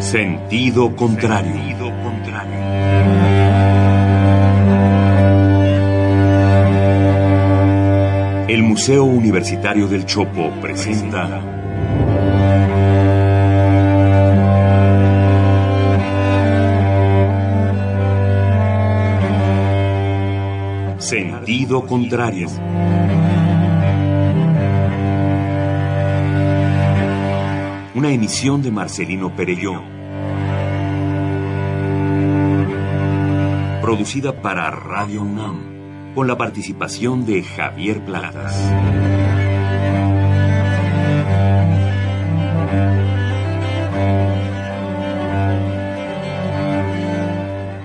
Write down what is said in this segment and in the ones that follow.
Sentido contrario. El Museo Universitario del Chopo presenta Contrario. Una emisión de Marcelino Perelló. Producida para Radio UNAM, con la participación de Javier Platas.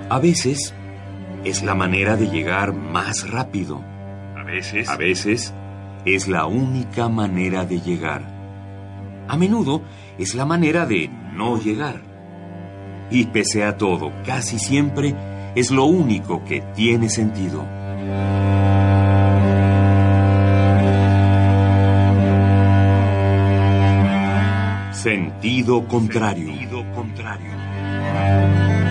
A veces es la manera de llegar más rápido. A veces. A veces es la única manera de llegar. A menudo es la manera de no llegar. Y pese a todo, casi siempre es lo único que tiene sentido. Sentido contrario. Sentido contrario.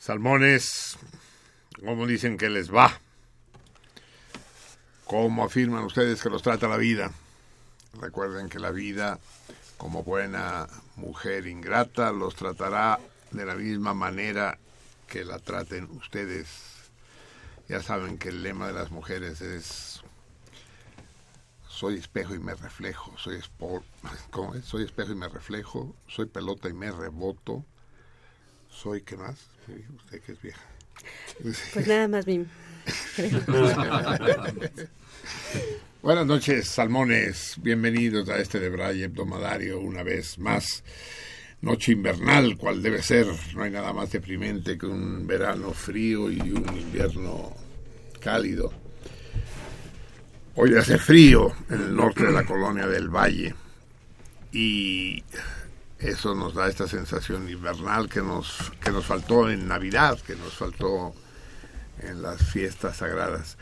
Salmones, ¿cómo dicen que les va? ¿Cómo afirman ustedes que los trata la vida? Recuerden que la vida, como buena mujer ingrata, los tratará de la misma manera que la traten ustedes. Ya saben que el lema de las mujeres es soy espejo y me reflejo, soy, soy espejo y me reflejo, soy pelota y me reboto, soy qué más, usted que es vieja. Pues nada más bien. Buenas noches, salmones. Bienvenidos a este de Braille Hebdomadario una vez más. Noche invernal, cual debe ser. No hay nada más deprimente que un verano frío y un invierno cálido. Hoy hace frío en el norte de la colonia del Valle y eso nos da esta sensación invernal que nos, que nos faltó en Navidad, que nos faltó en las fiestas sagradas.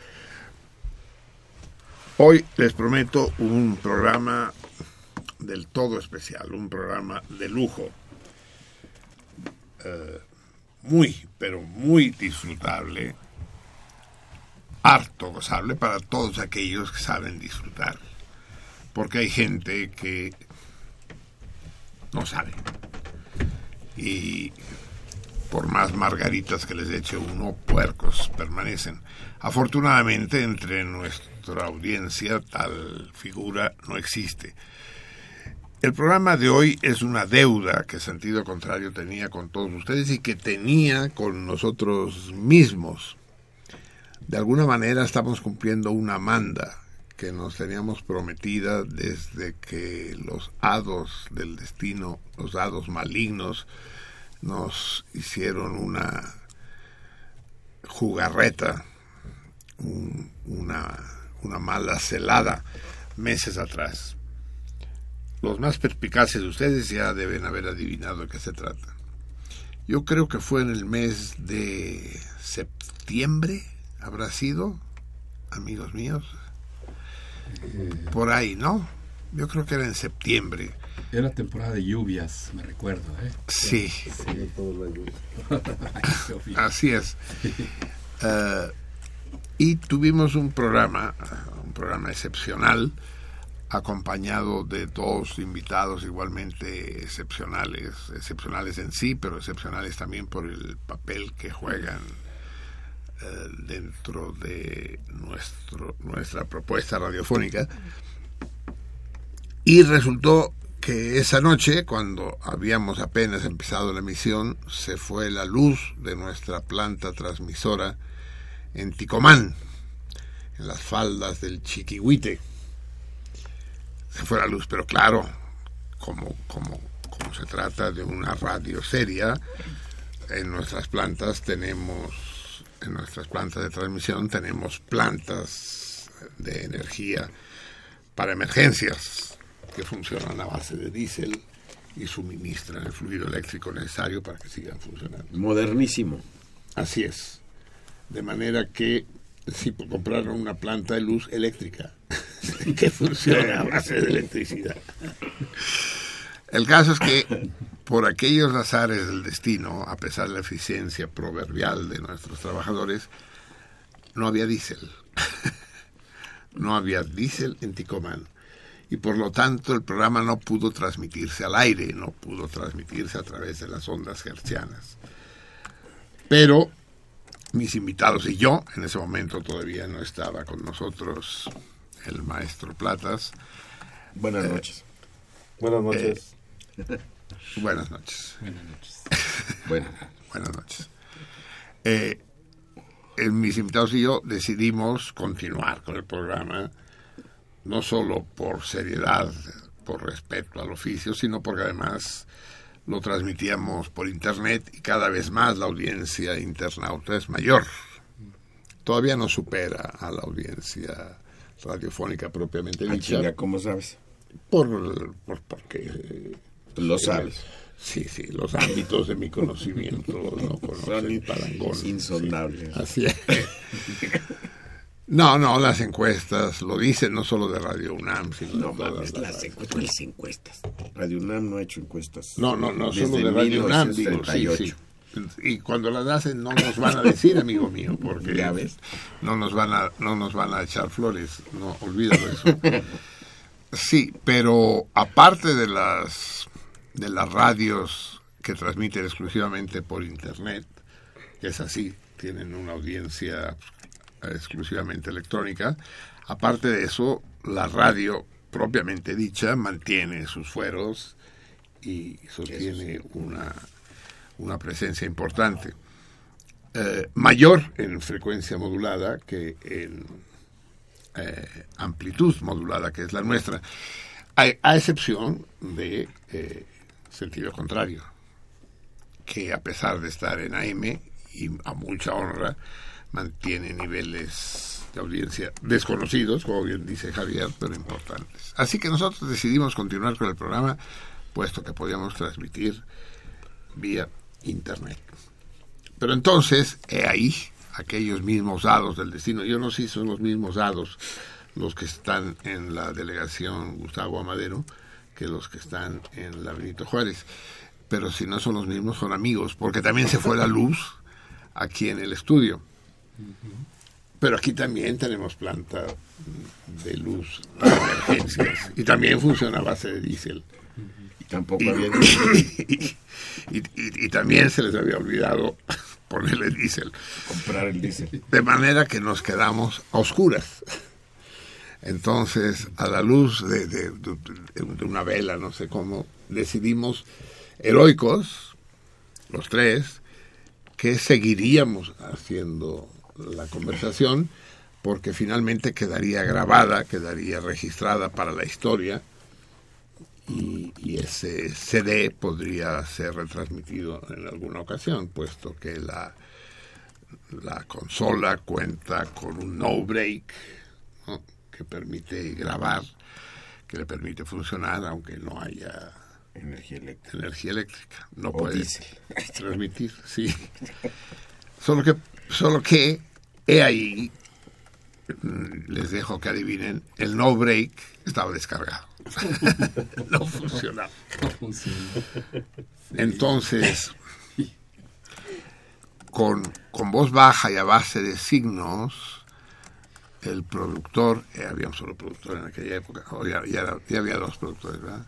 Hoy les prometo un programa del todo especial, un programa de lujo, eh, muy, pero muy disfrutable, harto gozable para todos aquellos que saben disfrutar, porque hay gente que no sabe. Y por más margaritas que les eche uno, puercos permanecen. Afortunadamente, entre nuestra audiencia tal figura no existe. El programa de hoy es una deuda que sentido contrario tenía con todos ustedes y que tenía con nosotros mismos. De alguna manera estamos cumpliendo una manda que nos teníamos prometida desde que los hados del destino, los hados malignos, nos hicieron una jugarreta, una, una mala celada meses atrás. Los más perspicaces de ustedes ya deben haber adivinado de qué se trata. Yo creo que fue en el mes de septiembre, habrá sido, amigos míos, por ahí, ¿no? Yo creo que era en septiembre. Era temporada de lluvias, me recuerdo, ¿eh? Sí. Así es. Uh, y tuvimos un programa, un programa excepcional, acompañado de dos invitados igualmente excepcionales, excepcionales en sí, pero excepcionales también por el papel que juegan eh, dentro de nuestro, nuestra propuesta radiofónica. Y resultó que esa noche, cuando habíamos apenas empezado la emisión, se fue la luz de nuestra planta transmisora en Ticomán, en las faldas del Chiquihuite. Se fue la luz, pero claro, como, como, como se trata de una radio seria, en nuestras plantas tenemos en nuestras plantas de transmisión tenemos plantas de energía para emergencias que funcionan a base de diésel y suministran el fluido eléctrico necesario para que sigan funcionando. Modernísimo. Así es. De manera que si compraron una planta de luz eléctrica que funciona a base de electricidad. El caso es que por aquellos azares del destino, a pesar de la eficiencia proverbial de nuestros trabajadores, no había diésel. no había diésel en Ticomán. Y por lo tanto el programa no pudo transmitirse al aire, no pudo transmitirse a través de las ondas hercianas. Pero mis invitados y yo, en ese momento todavía no estaba con nosotros el maestro Platas. Buenas eh, noches. Buenas noches. Eh, Buenas noches. Buenas noches. Buenas noches. Eh, mis invitados y yo decidimos continuar con el programa, no solo por seriedad, por respeto al oficio, sino porque además lo transmitíamos por internet y cada vez más la audiencia internauta es mayor. Todavía no supera a la audiencia radiofónica propiamente ah, dicha. ¿Cómo sabes? Por, por porque lo sabes. Sí, sí, los ámbitos de mi conocimiento no conocen parangón. Insondables. Así es. No, no, las encuestas lo dicen, no solo de Radio UNAM, sino no, mames, las, encuestas, encuestas. Radio UNAM no ha hecho encuestas. No, no, no, solo de Radio UNAM, digo, sí, sí. y cuando las hacen no nos van a decir, amigo mío, porque Ya ves. no nos van a no nos van a echar flores, no olvídalo eso. Sí, pero aparte de las de las radios que transmiten exclusivamente por internet, que es así, tienen una audiencia exclusivamente electrónica, aparte de eso, la radio propiamente dicha mantiene sus fueros y sostiene una, una presencia importante. Eh, mayor en frecuencia modulada que en eh, amplitud modulada, que es la nuestra, a, a excepción de eh, sentido contrario, que a pesar de estar en AM y a mucha honra, mantiene niveles de audiencia desconocidos, como bien dice Javier, pero importantes. Así que nosotros decidimos continuar con el programa, puesto que podíamos transmitir vía Internet. Pero entonces, he ahí aquellos mismos dados del destino. Yo no sé si son los mismos dados los que están en la delegación Gustavo Amadero que los que están en la Benito Juárez. Pero si no son los mismos, son amigos, porque también se fue la luz aquí en el estudio. Pero aquí también tenemos planta de luz para emergencias y también funciona a base de diésel. Y tampoco Y, había... y- y- y también se les había olvidado ponerle diésel. comprar el diésel. De manera que nos quedamos a oscuras. Entonces, a la luz de, una vela, no sé cómo, decidimos, heroicos, los tres, que seguiríamos haciendo la conversación, porque finalmente quedaría grabada, quedaría registrada para la historia, y, y ese CD podría ser retransmitido en alguna ocasión, puesto que la, la consola cuenta con un no break ¿no? Que permite grabar, que le permite funcionar aunque no haya Energía eléctrica. energía eléctrica. No O puede transmitir, sí. Solo que, solo que he ahí, mm, les dejo que adivinen, el no break estaba descargado. no funcionaba. Entonces, con, con voz baja y a base de signos, el productor, eh, había un solo productor en aquella época, o ya, ya había dos productores, ¿verdad?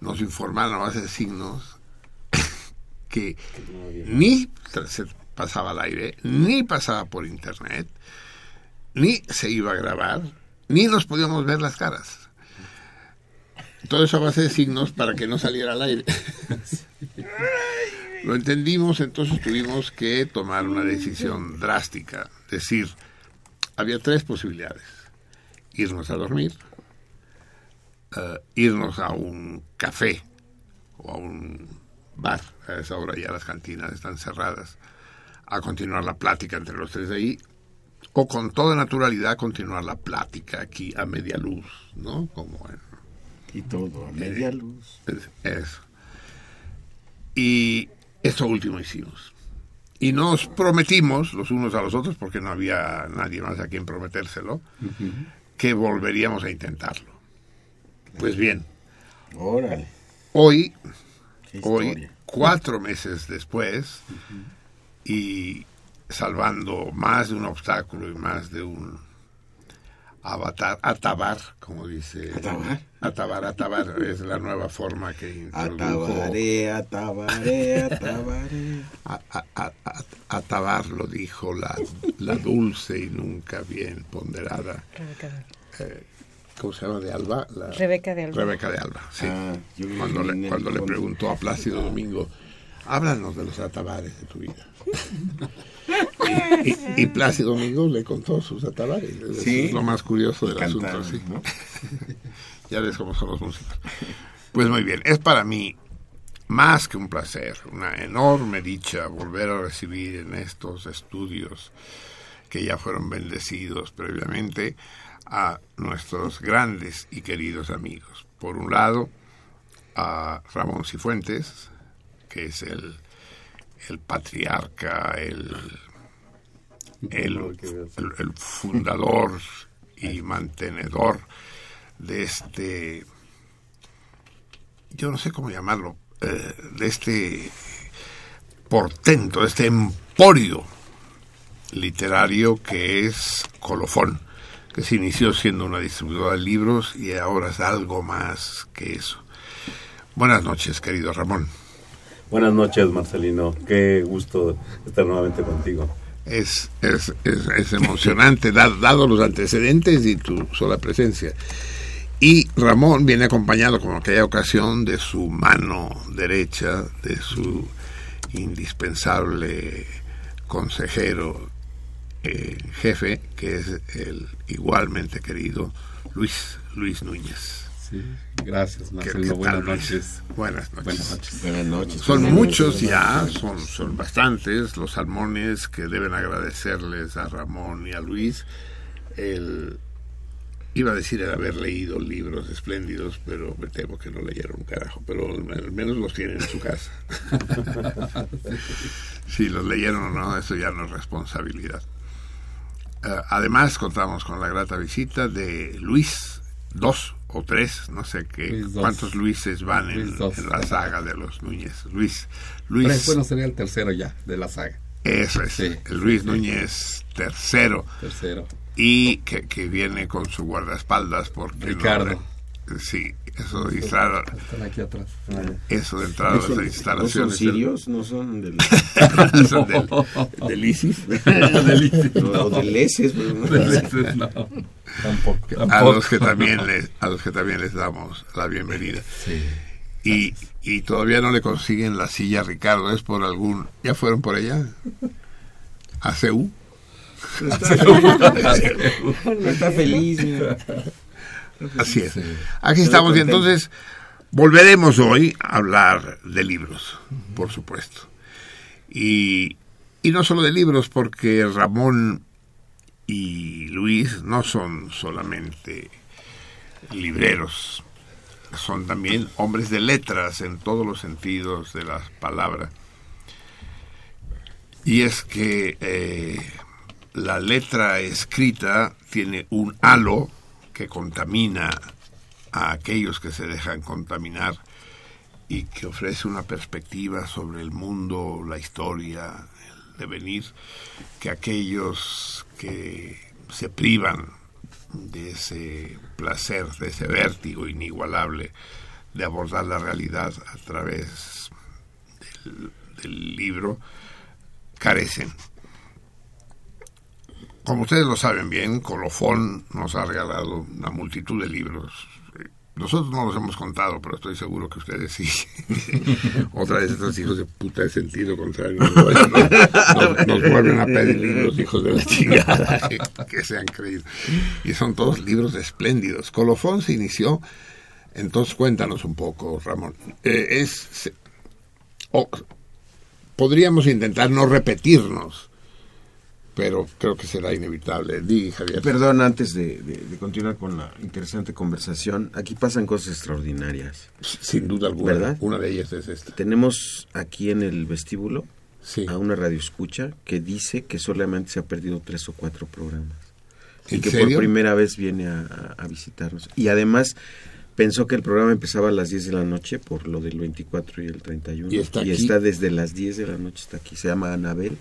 Nos informaron a base de signos que ni se pasaba al aire, ni pasaba por internet, ni se iba a grabar, ni nos podíamos ver las caras. Todo eso a base de signos para que no saliera al aire. Lo entendimos, entonces tuvimos que tomar una decisión drástica. Decir, había tres posibilidades. Irnos a dormir, eh, irnos a un café o a un bar, a esa hora ya las cantinas están cerradas, a continuar la plática entre los tres de ahí, o con toda naturalidad continuar la plática aquí a media luz, ¿no? Como en, Y todo a media luz. es- Eso. Y eso último hicimos. Y nos prometimos los unos a los otros, porque no había nadie más a quien prometérselo, que volveríamos a intentarlo. Pues bien, Órale. hoy, hoy, cuatro meses después, y salvando más de un obstáculo y más de un avatar, atabar, como dice. ¿Atabar? Atabar, atabar, es la nueva forma que introdujo. Atabaré, atabaré, atabaré. A- a- a- a- Atabar lo dijo la, la dulce y nunca bien ponderada. Rebeca de, ¿Cómo se llama? De Alba. La- Rebeca de Alba. Rebeca de Alba, sí. Ah, cuando le, cuando le preguntó a Plácido Domingo, háblanos de los atabares de tu vida. y, y- y Plácido Domingo le contó sus atabares. Sí. es lo más curioso del Cantaron, asunto, sí. ¿no? Ya ves cómo son los músicos. Pues muy bien, es para mí más que un placer, una enorme dicha volver a recibir en estos estudios que ya fueron bendecidos previamente a nuestros grandes y queridos amigos. Por un lado, a Ramón Cifuentes, que es el, el patriarca, el, el, el- el fundador y mantenedor de este, yo no sé cómo llamarlo, eh, de este portento, este emporio literario que es Colofón, que se inició siendo una distribuidora de libros y ahora es algo más que eso. Buenas noches, querido Ramón. Buenas noches, Marcelino. Qué gusto estar nuevamente contigo. Es, es, es, emocionante, dado los antecedentes y tu sola presencia. Y Ramón viene acompañado, como aquella ocasión, de su mano derecha, de su indispensable consejero eh, jefe, que es el igualmente querido Luis, Luis Núñez. Sí, gracias, Marcelo. Buenas noches. Buenas noches. Buenas noches. Son muchos ya, son, son bastantes los salmones que deben agradecerles a Ramón y a Luis el Iba a decir el haber leído libros espléndidos, pero me temo que no leyeron un carajo, pero al menos los tienen en su casa. si los leyeron o no, eso ya no es responsabilidad. Eh, además, contamos con la grata visita de Luis, dos o tres, no sé qué, cuántos Luises van en, la saga de los Núñez. Luis, Luis. bueno, sería el tercero ya de la saga. Eso es, el Luis Núñez tercero. Tercero y que, que viene con su guardaespaldas porque Ricardo. sí, eso de entrada. Están aquí atrás. Eso de entrada a las instalaciones. ¿No son sirios? ¿No son del, son del, del ISIS? del ISIS. No, del ESES. No, tampoco, A los que también les, a los que también les damos la bienvenida. Sí. Y, y todavía no le consiguen la silla a Ricardo, es por algún. ¿Ya fueron por allá? ¿A CEU? Está, feliz. Así es. Aquí estamos y entonces volveremos hoy a hablar de libros, por supuesto. Y, y no solo de libros, porque Ramón y Luis no son solamente libreros, son también hombres de letras en todos los sentidos de la palabra. Y es que eh, la letra escrita tiene un halo que contamina a aquellos que se dejan contaminar y que ofrece una perspectiva sobre el mundo, la historia, el devenir, que aquellos que se privan de ese placer, de ese vértigo inigualable de abordar la realidad a través del, del libro, carecen como ustedes lo saben bien, Colofón nos ha regalado una multitud de libros. Nosotros no los hemos contado, pero estoy seguro que ustedes sí. Otra vez estos hijos de puta de sentido contrario nos, vuelven a pedir libros, hijos de la chingada, que, se han creído. Y son todos libros espléndidos. Colofón se inició, entonces cuéntanos un poco, Ramón. Eh, es, podríamos intentar no repetirnos pero creo que será inevitable. Di, Javier. Perdón, antes de, continuar con la interesante conversación, aquí pasan cosas extraordinarias. Sin duda alguna. ¿Verdad? Una de ellas es esta. Tenemos aquí en el vestíbulo sí. a una radioescucha que dice que solamente se ha perdido tres o cuatro programas. ¿En y que serio? por primera vez viene a, a, visitarnos. Y además pensó que el programa empezaba a las 10 de la noche por lo del 24 y el 31. Y está, y aquí? está desde las 10 de la noche, está aquí. Se llama Anabel.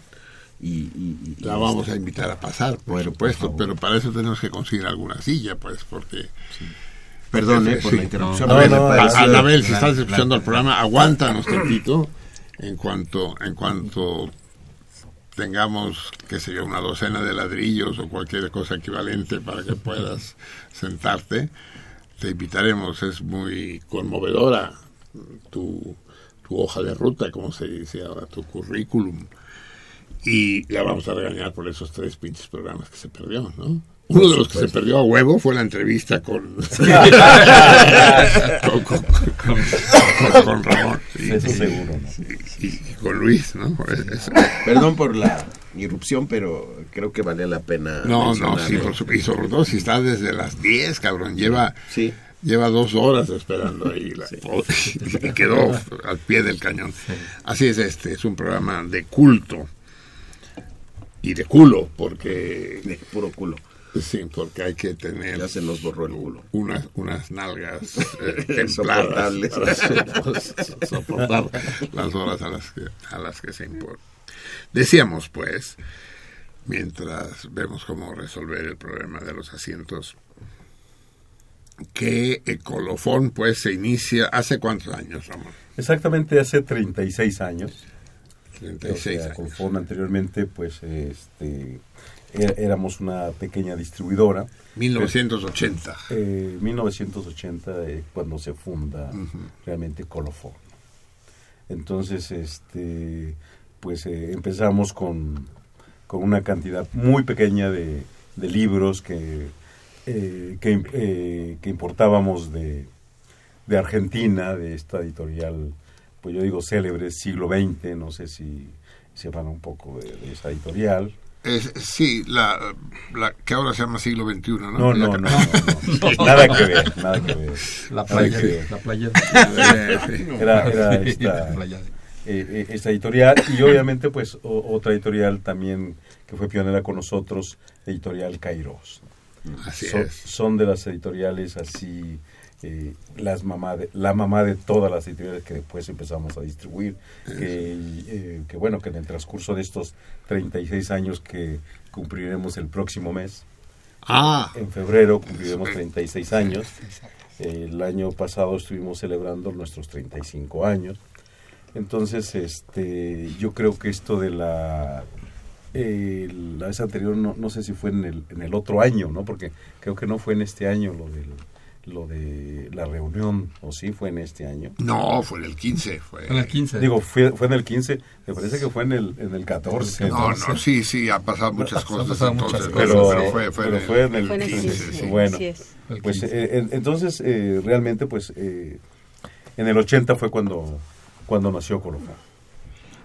Y, y, y, la vamos a invitar a pasar, por bueno, supuesto, por pero para eso tenemos que conseguir alguna silla, pues, porque... Sí. Perdón eh, por sí. la interrupción. No, no, no, Anabel, si estás escuchando el programa, aguántanos tantito en cuanto, en cuanto tengamos, qué sé yo, una docena de ladrillos o cualquier cosa equivalente para que puedas sentarte, te invitaremos. Es muy conmovedora tu, tu hoja de ruta, como se dice ahora, tu currículum y la vamos a regañar por esos tres pinches programas que se perdió, ¿no? Uno de los que se perdió a huevo fue la entrevista con con, con, con, con, Ramón. Sí, Eso seguro. ¿no? Y, y, con Luis, ¿no? Es, Perdón por la irrupción, pero creo que valía la pena. No, no, sí, por su, y sobre todo si está desde las 10, cabrón, lleva... Sí. Lleva dos horas esperando ahí la, sí. y quedó al pie del cañón. Así es este, es un programa de culto y de culo, porque... De puro culo. Sí, porque hay que tener Ya se nos borró el culo. unas, unas nalgas eh, templadas para soportar las horas a las que, a las que se importa. Decíamos, pues, mientras vemos cómo resolver el problema de los asientos, que el colofón, pues, se inicia hace cuántos años, Ramón? Exactamente hace 36 años. 36 o sea, años. Colfón anteriormente, pues, este, é- éramos una pequeña distribuidora. 1980. Eh, 1980, eh, cuando se funda realmente Colofón. Entonces, este, pues eh, empezamos con, con una cantidad muy pequeña de, de libros que, eh, que, eh, que importábamos de, de Argentina, de esta editorial, pues yo digo célebre, siglo XX, no sé si sepan un poco de, de esa editorial. Es- sí, la, la que ahora se llama siglo XXI, ¿no? No, no, no, no, no. nada que ver, nada que ver. La playa, que ver. la playa. Era, era esta, eh, eh, esta editorial y obviamente pues o- otra editorial también que fue pionera con nosotros, editorial Kairos. Así Son, es. son de las editoriales así, eh, las mamá de, la mamá de todas las editoriales que después empezamos a distribuir, que, eh, que bueno, que en el transcurso de estos 36 años que cumpliremos el próximo mes, Ah, en febrero cumpliremos 36 años. El año pasado estuvimos celebrando nuestros 35 años. Entonces, este, yo creo que esto de la, eh, la vez anterior, no, no sé si fue en el, en el otro año, ¿no? Porque creo que no fue en este año lo del, lo de la reunión, o sí fue en este año. no, fue en el 15. Fue. En la 15. Digo, fue, fue en el 15, me parece que fue en el, en el 14. No, no, sí, sí, ha pasado muchas cosas pasado entonces. muchas Pero, pero fue, fue pero en el- fue en el, Fue en el 15, 15, sí, bueno. El Pues 15. eh, en- entonces, eh, realmente, pues eh, en el 80 fue cuando, cuando nació Colofón.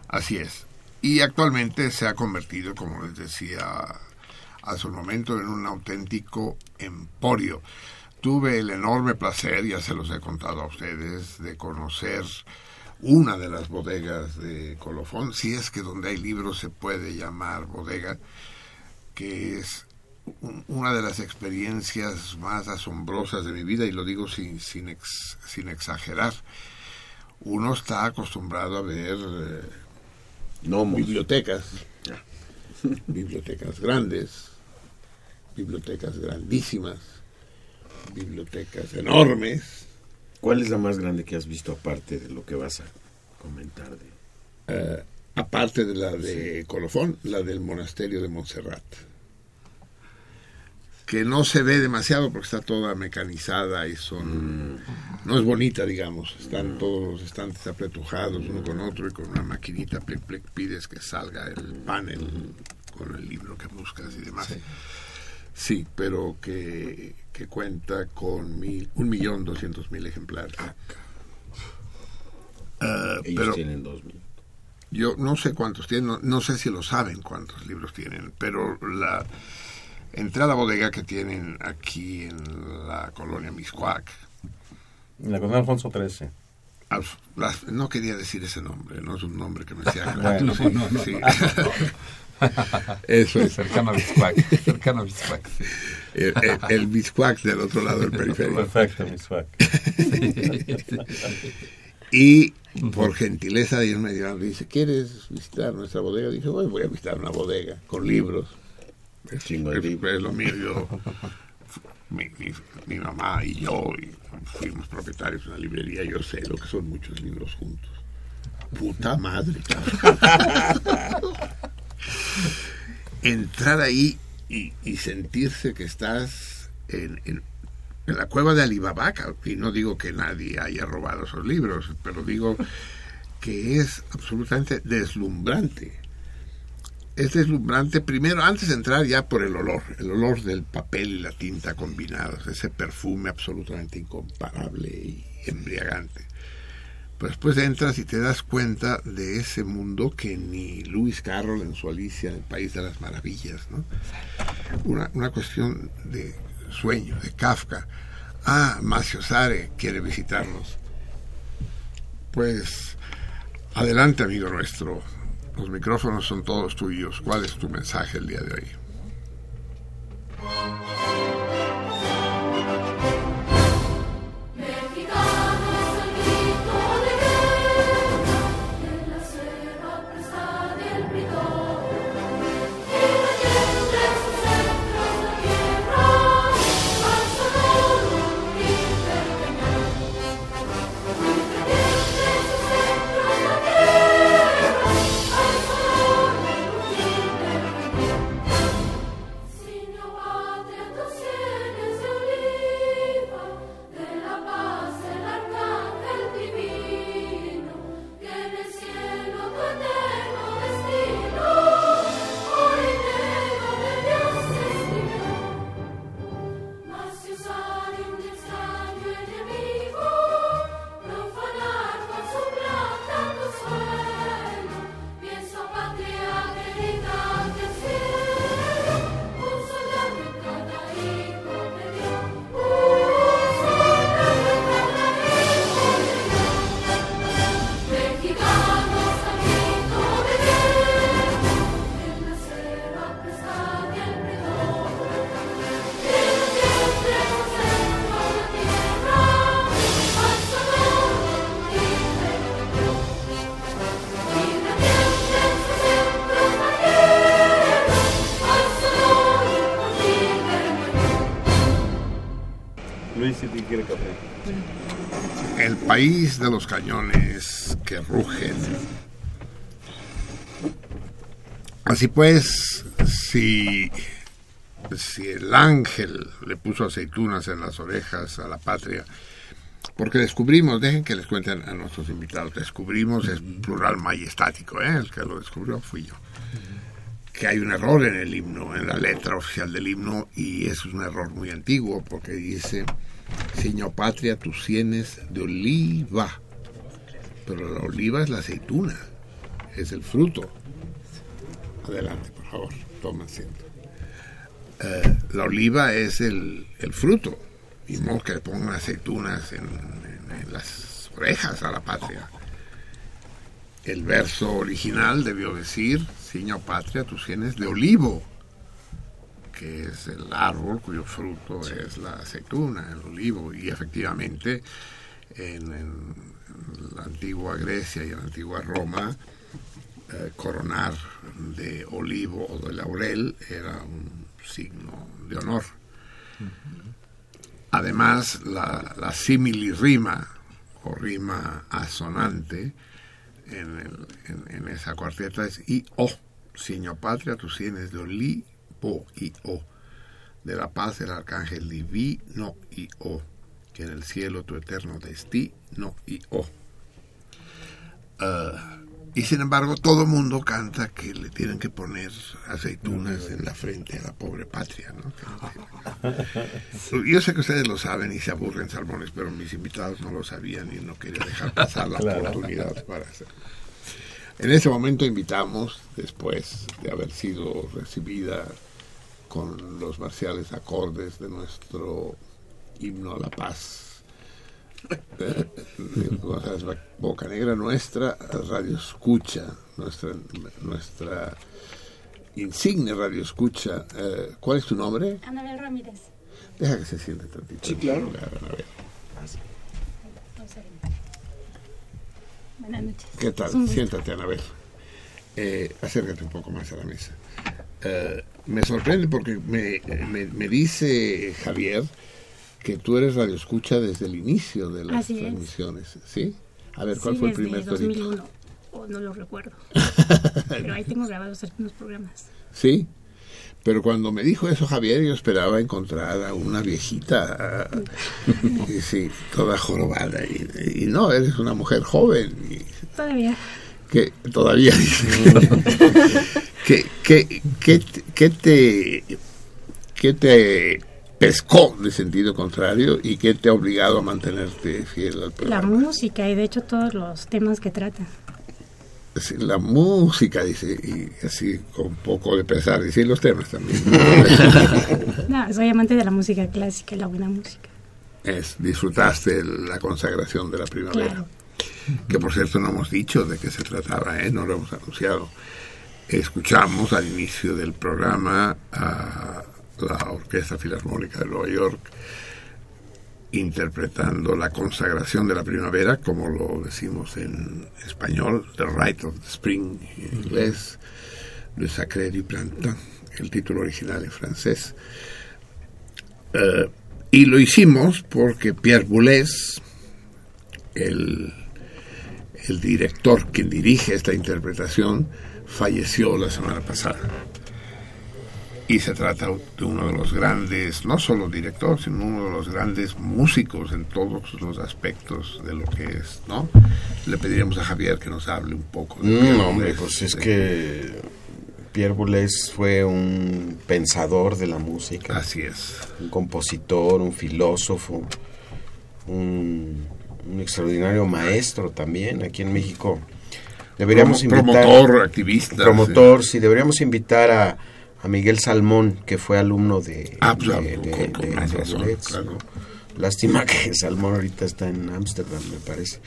Así es. Y actualmente se ha convertido, como les decía hace un momento, en un auténtico emporio. Tuve el enorme placer, ya se los he contado a ustedes, de conocer una de las bodegas de Colofón, si es que donde hay libros se puede llamar bodega, que es un- una de las experiencias más asombrosas de mi vida, y lo digo sin, sin, ex- sin exagerar. Uno está acostumbrado a ver eh, bibliotecas, bibliotecas grandes, bibliotecas grandísimas, bibliotecas enormes, ¿Cuál es la más grande que has visto aparte de lo que vas a comentar? De... eh, aparte de la de Colofón, la del monasterio de Montserrat, que no se ve demasiado porque está toda mecanizada y son no es bonita digamos. Están todos los estantes apretujados uno con otro y con una maquinita plic, pides que salga el panel con el libro que buscas y demás. Sí, pero que, que cuenta con mil, un millón doscientos mil ejemplares Eh, Ellos pero tienen dos mil. yo no sé cuántos tienen, no, no sé si lo saben cuántos libros tienen, pero la entré a la bodega que tienen aquí en la colonia Miscuac. En la colonia Alfonso XIII. Alf- las- no quería decir ese nombre, no es un nombre que me sea Bueno, sí, no, no, sí. Eso es. Cercano a Biscuac. Cercano a Biscuac. sí. El, el, el Miscuac del otro lado del periférico. Perfecto, Miss Fac. Y por gentileza de ellos me dieron, dice, ¿quieres visitar nuestra bodega? Dije, "Bueno, voy a visitar una bodega con libros. Es, Chingo de es- libros. es lo mío. Yo, mi, mi- mi mamá y yo y fuimos propietarios de una librería. Yo sé lo que son muchos libros juntos. Puta madre. cabrón. Entrar ahí y, sentirse que estás en, en- la cueva de Alibaba, y no digo que nadie haya robado esos libros, pero digo que es absolutamente deslumbrante. Es deslumbrante primero, antes de entrar ya por el olor, el olor del papel y la tinta combinados, ese perfume absolutamente incomparable y embriagante. Pues después entras y te das cuenta de ese mundo que ni Lewis Carroll en su Alicia en el País de las Maravillas, ¿no? Una, una cuestión de sueño, de Kafka. Ah, Macio Sare quiere visitarnos. Pues adelante, amigo nuestro. Los micrófonos son todos tuyos. ¿Cuál es tu mensaje el día de hoy? El país de los cañones que rugen. Así pues, si, si el ángel le puso aceitunas en las orejas a la patria, porque descubrimos, dejen que les cuenten a nuestros invitados, descubrimos, es plural majestático, ¿eh? el que lo descubrió fui yo, que hay un error en el himno, en la letra oficial del himno, y es un error muy antiguo, porque dice, Señor patria, tus sienes de oliva, pero la oliva es la aceituna, es el fruto. Adelante, por favor, toma asiento. Eh, la oliva es el, el fruto, y no que le pongan aceitunas en, en- las orejas a la patria. El verso original debió decir, Señor patria, tus sienes de olivo, que es el árbol cuyo fruto es la aceituna, el olivo, y efectivamente en, en la antigua Grecia y en la antigua Roma, eh, coronar de olivo o de laurel era un signo de honor. Además, la, la similirrima o rima asonante en, el- en- en esa cuarteta es i o. Signo patria, tus sienes de olivo y o. De la paz el arcángel divino y o. Que en el cielo tu eterno destino y o. Ah, y sin embargo, todo mundo canta que le tienen que poner aceitunas en la frente a la pobre patria, ¿no? Yo sé que ustedes lo saben y se aburren salmones, pero mis invitados no lo sabían y no quería dejar pasar la Claro. oportunidad para hacerlo. En ese momento invitamos, después de haber sido recibida con los marciales acordes de nuestro himno a la paz, González Boca Negra, nuestra radio escucha, nuestra, nuestra insigne radio escucha. eh, ¿Cuál es tu nombre? Anabel Ramírez. Deja que se siente tantito. Sí, claro. Buenas noches. ¿Qué tal? Siéntate, Anabel. Eh, acércate un poco más a la mesa. Eh, me sorprende porque me, me, me dice Javier que tú eres radioescucha desde el inicio de las Así es. transmisiones, ¿sí? A ver, ¿cuál Sí, fue el primer torito? 2001. O no lo recuerdo. Pero ahí tengo grabados algunos programas. Sí, pero cuando me dijo eso Javier, yo esperaba encontrar a una viejita, sí, toda jorobada. Y, y no, eres una mujer joven, y Todavía. Que todavía dice. ¿Qué, qué, qué, qué te, ¿Qué te pescó de sentido contrario y qué te ha obligado a mantenerte fiel al La programa? música y de hecho todos los temas que tratan. Sí, La música, dice, y así con poco de pesar, y sí, los temas también. No, soy amante de la música clásica y la buena música. es, disfrutaste la consagración de la primavera. Claro. Que por cierto no hemos dicho de qué se trataba, ¿eh? no lo hemos anunciado. Escuchamos al inicio del programa a la Orquesta Filarmónica de Nueva York interpretando la consagración de la primavera, como lo decimos en español, The Rite of the Spring en inglés, Le Sacré du Printemps, el título original en francés. Eh, y lo hicimos porque Pierre Boulez, el, el director que dirige esta interpretación, falleció la semana pasada. Y se trata de uno de los grandes, no solo director, sino uno de los grandes músicos en todos los aspectos de lo que es, ¿no? Le pediríamos a Javier que nos hable un poco. de Pierre Mm, hombre, pues es de- que Pierre Boulez fue un pensador de la música, Así es. un compositor, un filósofo, un, un extraordinario maestro también aquí en México. Deberíamos invitar promotor, activista, promotor, sí, deberíamos invitar a, a Miguel Salmón, que fue alumno de, Ah, pues, de, de- con- con de- más de razón, Boulez, claro. ¿no? Lástima que Salmón ahorita está en Ámsterdam, me parece.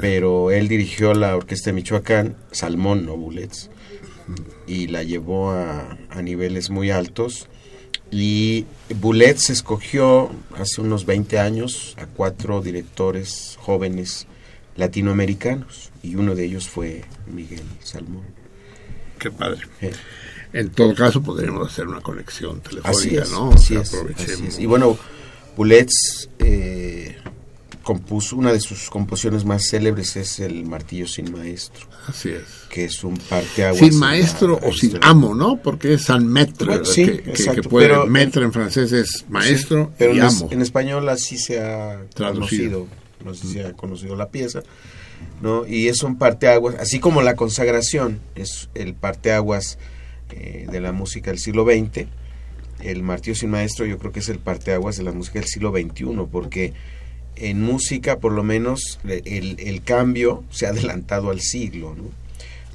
Pero él dirigió la orquesta de Michoacán, Salmón, no Bullets, y la llevó a, a niveles muy altos. Y Bullets escogió hace unos 20 años a cuatro directores jóvenes latinoamericanos, y uno de ellos fue Miguel Salmón. Qué padre. Eh, En todo caso, podríamos hacer una conexión Así telefónica, es, ¿no? así O sea, es, aprovechemos. así es. Y bueno, Boulez eh, compuso una de sus composiciones más célebres es el Martillo sin Maestro, Así es. que es un parteaguas. Sin la- maestro o sin amo, ¿no? Porque es San Maître, Bueno, sí, que, puede, pero- maître en francés es maestro Sí, pero y en, amo. en español así se ha Traducido. conocido, no sé si ha conocido la pieza, ¿no? Y es un parteaguas, así como la consagración es el parteaguas eh, de la música del siglo XX, el Martillo sin Maestro yo creo que es el parteaguas de la música del siglo XXI, porque en música por lo menos le- el, el cambio se ha adelantado al siglo, ¿no?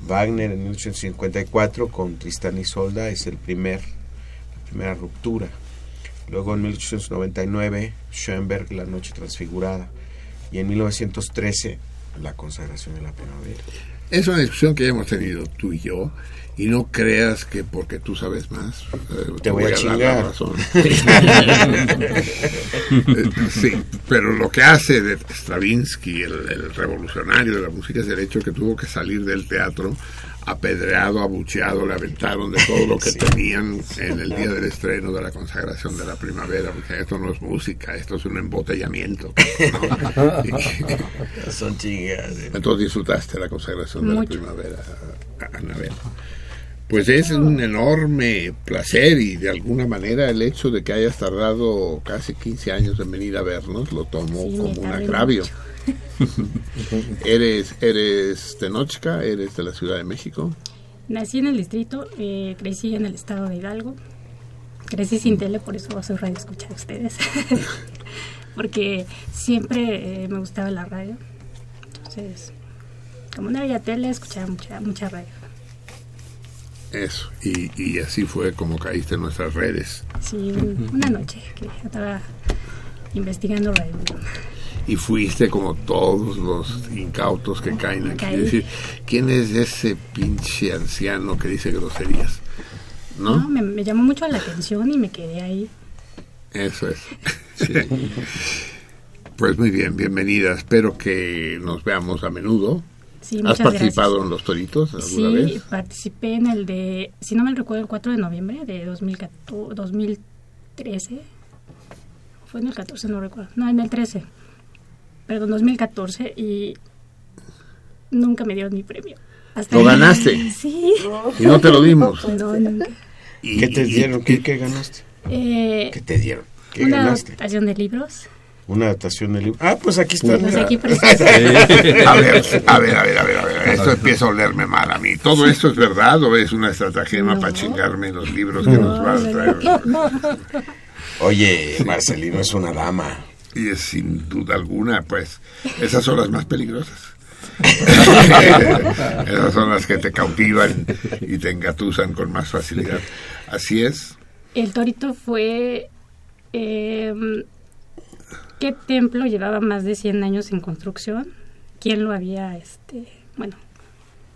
Wagner en 1854 con Tristán y Solda es el primer, la primera ruptura. Luego en 1899 Schoenberg La Noche Transfigurada y en 1913 La Consagración de la Primavera. Es una discusión que hemos tenido tú y yo, y no creas que porque tú sabes más, eh, Te voy a dar la chingar. razón. Eh, sí, pero lo que hace de Stravinsky, el, el revolucionario de la música, es el hecho que tuvo que salir del teatro apedreado, abucheado, le aventaron de todo lo que Sí. tenían en el día del estreno de la consagración de la primavera, porque esto no es música, esto es un embotellamiento. Son chingadas. ¿eh? entonces disfrutaste la consagración de la primavera, Anabel. Pues es un enorme placer y de alguna manera el hecho de que hayas tardado casi 15 años en venir a vernos lo tomo Sí, como un agravio. eres eres tenochca, eres de la Ciudad de México. Nací en el distrito, eh, crecí en el estado de Hidalgo. Crecí sin tele, por eso soy radio escuchar a ustedes. Porque siempre eh, me gustaba la radio. Entonces, como no había tele, escuchaba mucha, mucha radio. Eso, y, y así fue como caíste en nuestras redes. Sí, un- una noche que estaba investigando radio. Y fuiste como todos los incautos que caen aquí. Caí. Es decir, ¿quién es ese pinche anciano que dice groserías? ¿No? No, me, me llamó mucho la atención y me quedé ahí. Eso es. Pues muy bien, bienvenida. Espero que nos veamos a menudo. Sí, ¿Has muchas participado gracias. en los toritos alguna Sí, vez? participé en el de, si no me recuerdo, el 4 de noviembre de 2014, 2013. Fue en el 14, no recuerdo. No, en el 13. Perdón, 2014 y nunca me dieron mi premio. Hasta ¿Lo el- ganaste? Sí. Y no te lo dimos. No, nunca. Y- ¿Qué te dieron? ¿Qué, qué ganaste? Eh, ¿Qué te dieron? ¿Qué una ganaste? adaptación de libros. Una adaptación del libro. Ah, pues aquí está. Pues aquí. A ver, a ver, a ver, a ver, a ver. Esto empieza a olerme mal a mí. ¿Todo esto es verdad o es una estratagema No. para chingarme los libros que nos vas a traer? Oye, Marcelino es una dama. Y es sin duda alguna, pues, esas son las más peligrosas. esas son las que te cautivan y te engatusan con más facilidad. Así es. El torito fue... eh, ¿Qué templo llevaba más de 100 años en construcción? ¿Quién lo había, este, bueno,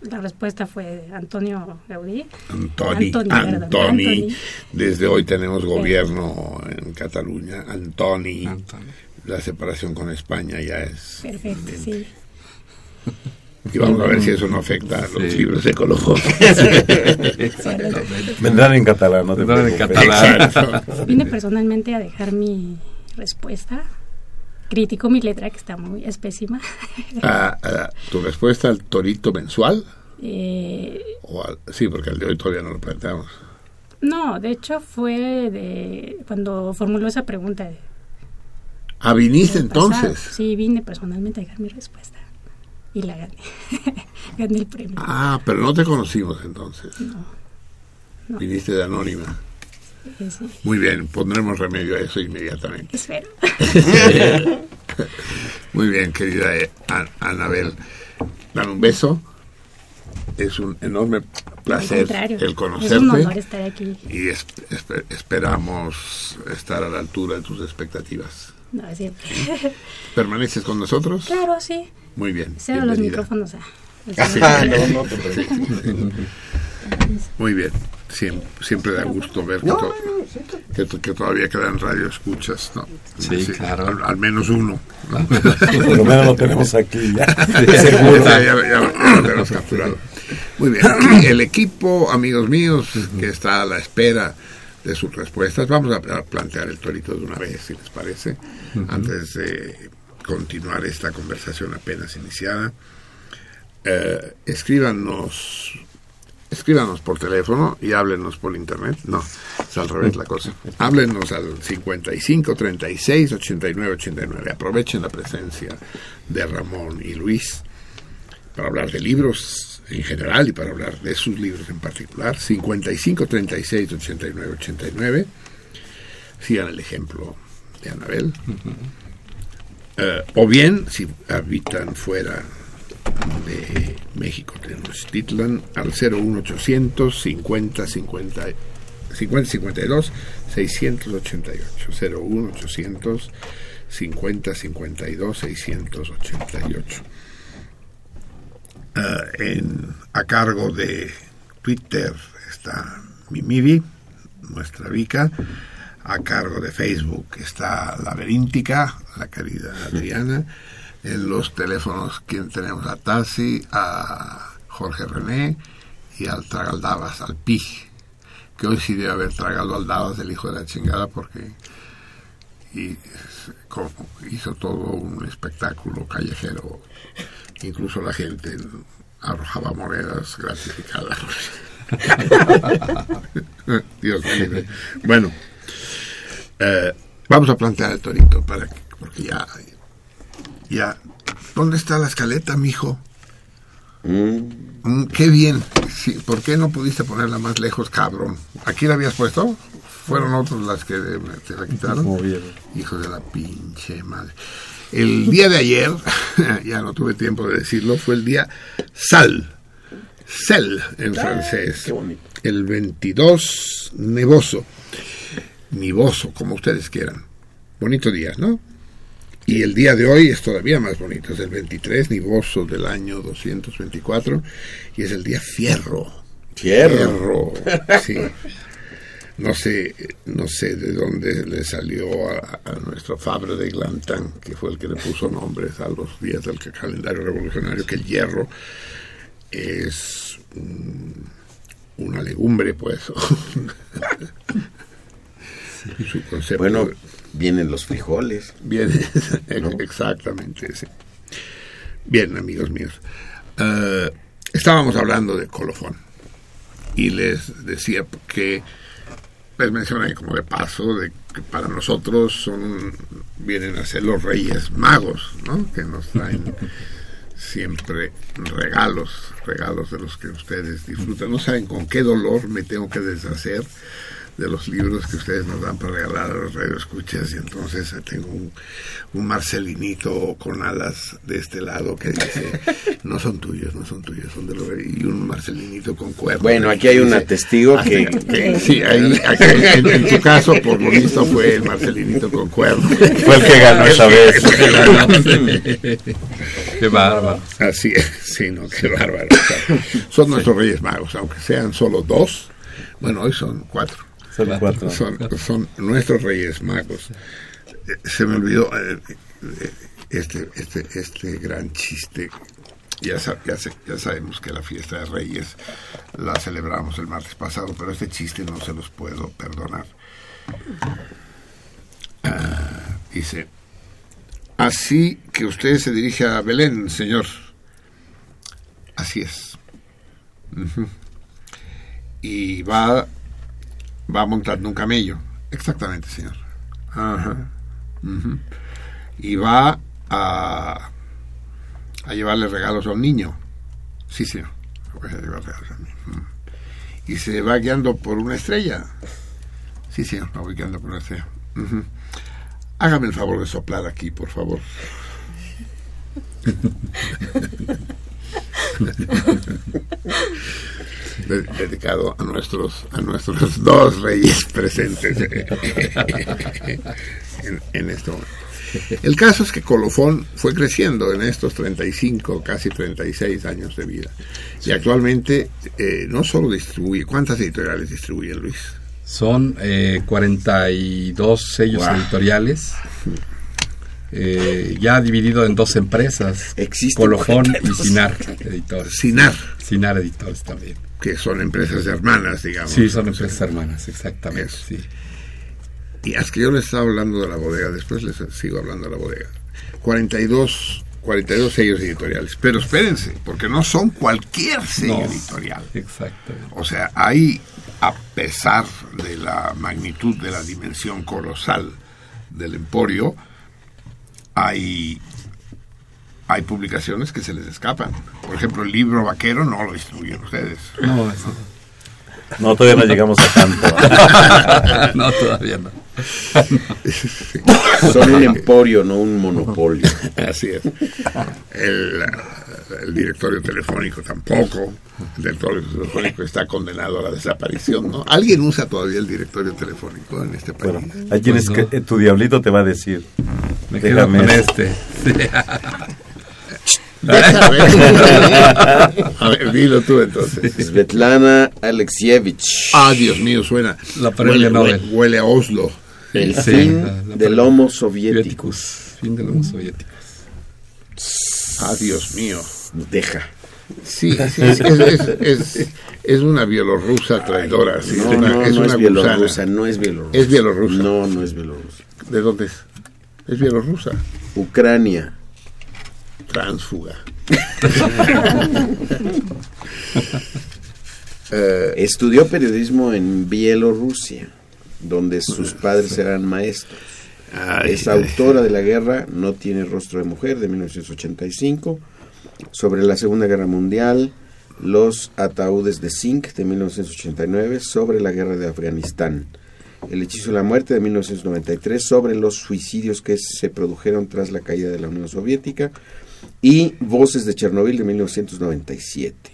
la respuesta fue Antonio Gaudí. Antoni, Antoni, Antoni. Antoni. Desde hoy tenemos gobierno en Cataluña. Antoni. Antonio. La separación con España ya es. Perfecto, sí. Y vamos a ver si eso no afecta a los Sí. libros de Colofón. Vendrán en catalán, no te Vendrán en catalán. Exacto. Vine personalmente a dejar mi respuesta. Criticó mi letra, que está muy es pésima. Ah, ah, ¿Tu respuesta al torito mensual? Eh, O al- sí, porque el de hoy todavía no lo planteamos. no, de hecho fue de cuando formuló esa pregunta. de- Ah, viniste entonces. Sí, vine personalmente a dejar mi respuesta. Y la gané. gané el premio. Ah, pero no te conocimos entonces. no. Viniste de anónima. Sí, Muy bien, pondremos remedio a eso inmediatamente. espero. Muy bien, querida eh, An- Anabel. Dame un beso. Es un enorme placer el es un honor conocerte estar aquí. y es- espe- esperamos estar a la altura de tus expectativas. No, siempre. ¿Permaneces con nosotros? claro, sí. Muy bien. Cedo los micrófonos a. Ah, no, no te preocupes. Muy bien. Siempre, siempre da gusto ver que, to- que, to- que todavía quedan radio escuchas, ¿no? Sí, claro. Al, al menos uno. ¿no? Por lo menos lo tenemos aquí ya. Ya, Seguro. ya- ya- ya lo tenemos capturado. Muy bien. El equipo, amigos míos, que está a la espera de sus respuestas. Vamos a, a plantear el torito de una vez, si les parece, antes de continuar esta conversación apenas iniciada. Eh, escríbanos escríbanos por teléfono y háblenos por internet. No, es al revés la cosa. Háblenos al 55 36 89 89. Aprovechen la presencia de Ramón y Luis para hablar de libros en general y para hablar de sus libros en particular. 55 36 89 89. Sigan el ejemplo de Anabel. Eh, o bien, si habitan fuera de México, Tenochtitlan, al 01800 50 50 50 52 688 01800 50 52 688 Ah, en, a cargo de Twitter está Mimivi, nuestra Vica. A cargo de Facebook está Laberíntica, la querida Adriana. En los teléfonos, quien tenemos a Tarsi, a Jorge René y al Tragaldabas, al Pi, que hoy sí debe haber tragado al Dabas del hijo de la chingada porque hizo todo un espectáculo callejero incluso la gente arrojaba monedas gratificadas. Dios mío. Bueno, eh, vamos a plantear el torito para que, porque ya, ya, ¿dónde está la escaleta, mijo? Mm, qué bien. Sí, ¿Por qué no pudiste ponerla más lejos, cabrón? ¿Aquí la habías puesto? ¿Fueron otros las que te la quitaron? Hijo de la pinche madre. El día de ayer, ya no tuve tiempo de decirlo, fue el día Sal. Sel en francés. El 22 nevoso. Nivoso, como ustedes quieran. Bonito día, ¿no? Y el día de hoy es todavía más bonito. Es el 23 nivoso del año 224 y es el día fierro. Fierro. Fierro, sí. No sé, no sé de dónde le salió a, a nuestro Fabre de Glantan, que fue el que le puso nombres a los días del calendario revolucionario, que el hierro es un- una legumbre, pues. Su concepto Bueno, vienen los frijoles. Bien, exactamente, sí. Bien, amigos míos. Eh, estábamos hablando de colofón y les decía que les mencioné como de paso de que para nosotros son vienen a ser los reyes magos, ¿no? Que nos traen siempre regalos, regalos de los que ustedes disfrutan. No saben con qué dolor me tengo que deshacer de los libros que ustedes nos dan para regalar a los radioescuchas y entonces tengo un, un Marcelinito con alas de este lado que dice no son tuyos, no son tuyos, son de los y un Marcelinito con cuernos. Bueno, aquí hay un Dice, testigo ah, que... que- sí, ahí, aquí, en, en tu caso, por lo visto, fue el Marcelinito con cuernos. Fue el que ganó esa vez. Qué bárbaro. Así es, sí, no, qué bárbaro. Son nuestros Reyes Magos, aunque sean solo dos. Bueno, hoy son cuatro. Son cuatro. Son, son nuestros Reyes Magos. Eh, Se me olvidó eh, eh, este, este, este gran chiste. Ya, ya, ya sabemos que la fiesta de Reyes la celebramos el martes pasado, pero este chiste no se los puedo perdonar. Ah, dice, así que usted se dirige a Belén, señor. Así es. Y va, va montando un camello. Exactamente, señor. Ajá. Y va a, llevarle regalos a un niño. Sí, señor. Voy a llevar regalos a un. Y se va guiando por una estrella. Sí, señor, me voy guiando por una estrella. Hágame el favor de soplar aquí, por favor. De- dedicado a nuestros a nuestros dos reyes presentes en, en este momento. El caso es que Colofón fue creciendo en estos 35, casi 36 años de vida. Y actualmente eh, no solo distribuye, ¿cuántas editoriales distribuye Luis? Son eh, 42 sellos Wow. editoriales. eh, ya dividido en dos empresas, Existen Colofón y 42. Sinar Editores. Sinar. Sinar Editores también. que son empresas hermanas, digamos. Sí, son empresas hermanas, exactamente. Eso. Sí. Y es que yo les estaba hablando de la bodega, después les sigo hablando de la bodega. 42, 42 sellos editoriales. Pero espérense, porque no son cualquier sello No, editorial. Exactamente. O sea, hay, a pesar de la magnitud de la dimensión colosal del emporio, hay, hay publicaciones que se les escapan. Por ejemplo, el libro vaquero no lo distribuyen ustedes. No, No, todavía no llegamos a tanto. no, todavía no. Son un emporio, no un monopolio. Así es. El, el directorio telefónico tampoco. El directorio telefónico está condenado a la desaparición, ¿no? ¿Alguien usa todavía el directorio telefónico en este país? Bueno, hay quienes Pues no. que eh, tu diablito te va a decir. Me quedo con este. A ver, dilo tú entonces. Svetlana Alexievich. Ah, Dios mío, suena. La huele, Nobel. Huele, huele a Oslo. El Sí, fin la- la- del Homo soviético. Fin del Homo soviéticos. Ah, Dios mío. Deja. Sí, sí, es, es, es- es- es una bielorrusa traidora. sí, No, es una, no, es no una es bielorrusa, gusana. no es bielorrusa. Es bielorrusa. No, no es bielorrusa. ¿De dónde es? Es bielorrusa. Ucrania. Transfuga. Eh, Estudió periodismo en Bielorrusia, donde sus padres eran maestros. ay, Es autora de La guerra no tiene rostro de mujer de 1985, sobre la Segunda Guerra Mundial, Los ataúdes de zinc de 1989, sobre la guerra de Afganistán, El hechizo de la muerte de 1993, sobre los suicidios que se produjeron tras la caída de la Unión Soviética y Voces de Chernobyl de 1997.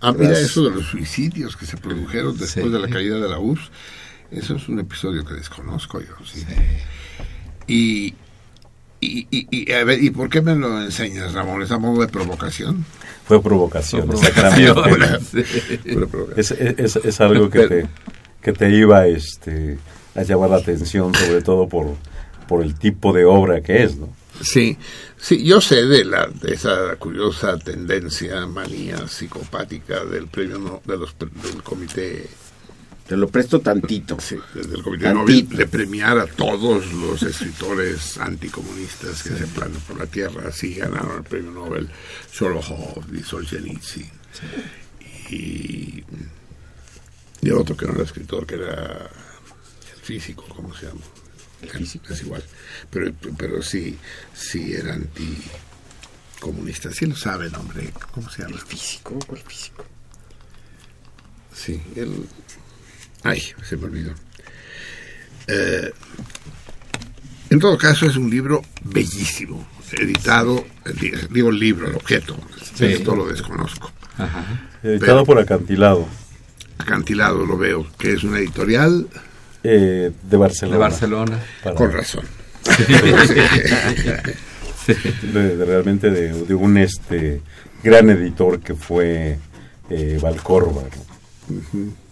Ah, mira Tras- eso de los suicidios que se produjeron después Sí. de la caída de la URSS. Eso es un episodio que desconozco yo. sí. Y, y, y, y, a ver, ¿y por qué me lo enseñas, Ramón? ¿Es a modo de provocación? Fue provocación, Provocación. exactamente. Provocación. Es, es, es algo que te, que te iba este, a llamar la atención, sobre todo por, por el tipo de obra que es, ¿no? Sí, sí, yo sé de, la, de esa curiosa tendencia, manía psicopática del premio no- de los, del comité Te lo presto tantito. Sí, desde el Comité Tantito. Nobel de premiar a todos los escritores anticomunistas que se planan por la tierra. Así ganaron el premio Nobel Sholokhov y Solzhenitsyn. Y, y otro que no era escritor, que era el físico, ¿cómo se llama? El físico. Es igual. Pero, pero sí, sí era anticomunista. Sí lo saben, hombre. ¿Cómo se llama? Físico, ¿cuál físico? Sí, él... Ay, se me olvidó. Eh, en todo caso, es un libro bellísimo, editado, di- digo el libro, el objeto, Sí. esto lo desconozco. Ajá. Editado Pero- por Acantilado, Acantilado lo veo, que es una editorial eh, de Barcelona. De Barcelona. Para- con razón. de- de realmente de, de un este gran editor que fue eh, Valcorba. ¿no?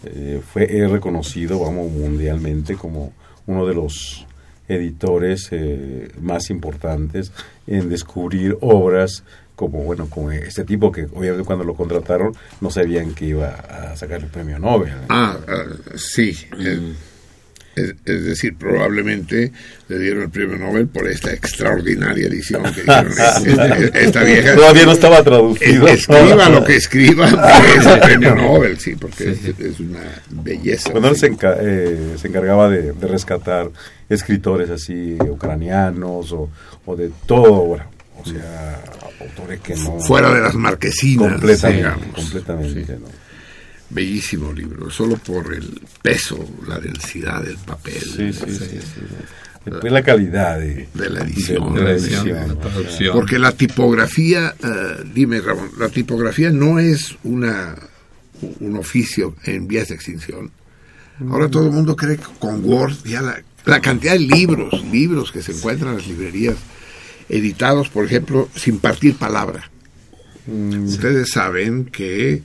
Eh, fue reconocido, vamos, mundialmente como uno de los editores eh, más importantes en descubrir obras como bueno como este tipo que obviamente cuando lo contrataron no sabían que iba a sacar el premio Nobel. Ah, ah, sí. eh, es, es decir, probablemente le dieron el premio Nobel por esta extraordinaria edición que dijeron. "Esta- esta vieja Todavía no estaba traducido. Es- escriba lo que escriba, es el premio Nobel, sí, porque es, es una belleza. Bueno, él se, enca- eh, se encargaba de, de rescatar escritores así ucranianos o, o de todo, bueno, o sea, autores que no... Fuera de las marquesinas. Completamente, digamos. completamente, Sí. ¿no? Bellísimo libro, solo por el peso, la densidad del papel, Sí, sí, sí. sí. Después la calidad de, de la edición. de La edición, edición, la traducción. Porque la tipografía, eh, dime Ramón, la tipografía no es una un oficio en vías de extinción. Ahora todo el mundo cree que con Word ya la, la cantidad de libros, libros que se encuentran en las librerías, editados, por ejemplo, sin partir palabra. Ustedes saben que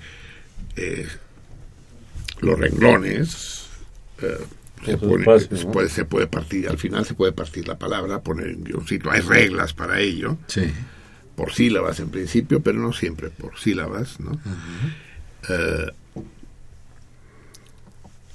eh, los renglones eh, se, pone- puede, se puede partir, al final se puede partir la palabra, poner un guioncito. Hay reglas para ello Sí. por sílabas en principio, pero no siempre por sílabas, ¿no? Eh,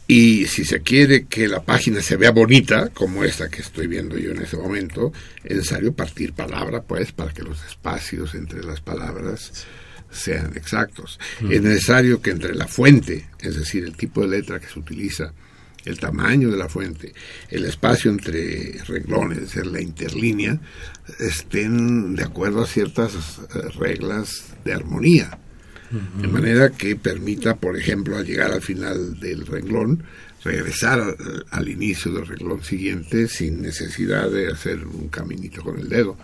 Y si se quiere que la página se vea bonita, como esta que estoy viendo yo en este momento, es necesario partir palabra, pues, para que los espacios entre las palabras sean exactos. Es necesario que entre la fuente, es decir, el tipo de letra que se utiliza, el tamaño de la fuente, el espacio entre renglones, es decir, la interlínea, estén de acuerdo a ciertas eh, reglas de armonía. De manera que permita, por ejemplo, al llegar al final del renglón, regresar al, al inicio del renglón siguiente sin necesidad de hacer un caminito con el dedo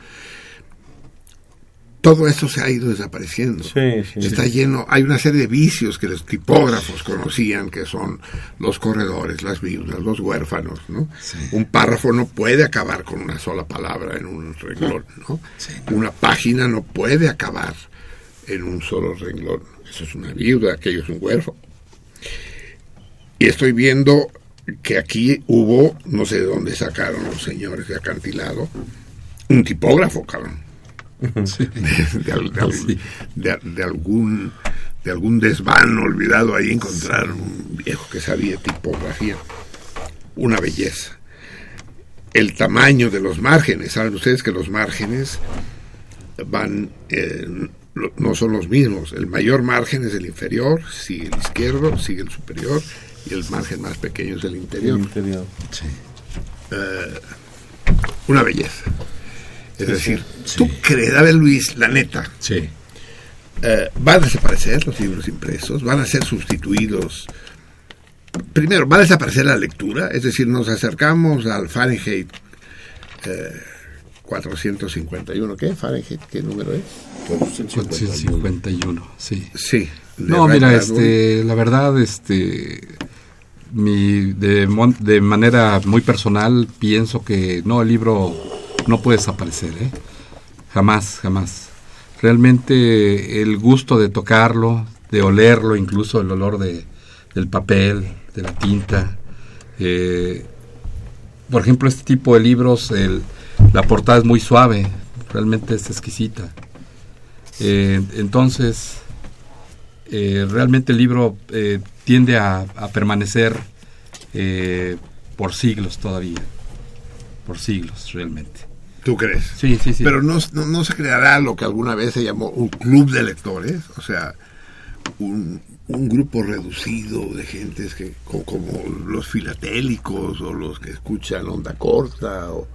todo esto se ha ido desapareciendo. Sí, sí. Está lleno, hay una serie de vicios que los tipógrafos conocían, que son los corredores, las viudas, los huérfanos, ¿no? Un párrafo no puede acabar con una sola palabra en un renglón, ¿no? Una página no puede acabar en un solo renglón. Eso es una viuda, aquello es un huérfano. Y estoy viendo que aquí hubo, no sé de dónde sacaron los señores de acantilado, un tipógrafo, cabrón Sí. de, de al- de al- de- de algún de algún desván olvidado ahí encontraron un viejo que sabía tipografía. Una belleza. El tamaño de los márgenes. Saben ustedes que los márgenes van eh, no son los mismos. El mayor margen es el inferior sigue el izquierdo sigue el superior y el margen más pequeño es el interior. El interior. una belleza es decir tú crees a ver Luis la neta Sí. Eh, van a desaparecer los libros impresos, van a ser sustituidos. Primero, va a desaparecer la lectura, es decir, nos acercamos al Fahrenheit eh, 451. ¿Qué? ¿Fahrenheit? ¿Qué número es? 451, sí. Sí. de No, mira, este, la verdad, este, mi, de, de manera muy personal pienso que no, el libro no puede desaparecer, ¿eh? Jamás, jamás. Realmente el gusto de tocarlo, de olerlo, incluso el olor de, del papel, de la tinta. eh, por ejemplo, este tipo de libros, el- la portada es muy suave, realmente es exquisita. Eh, entonces, eh, realmente el libro tiende a, permanecer por siglos todavía. Por siglos, realmente. ¿Tú crees? Sí, sí, sí. Pero no, no, no se creará lo que alguna vez se llamó un club de lectores, o sea, un, un grupo reducido de gentes que, co- como, los filatélicos o los que escuchan onda corta o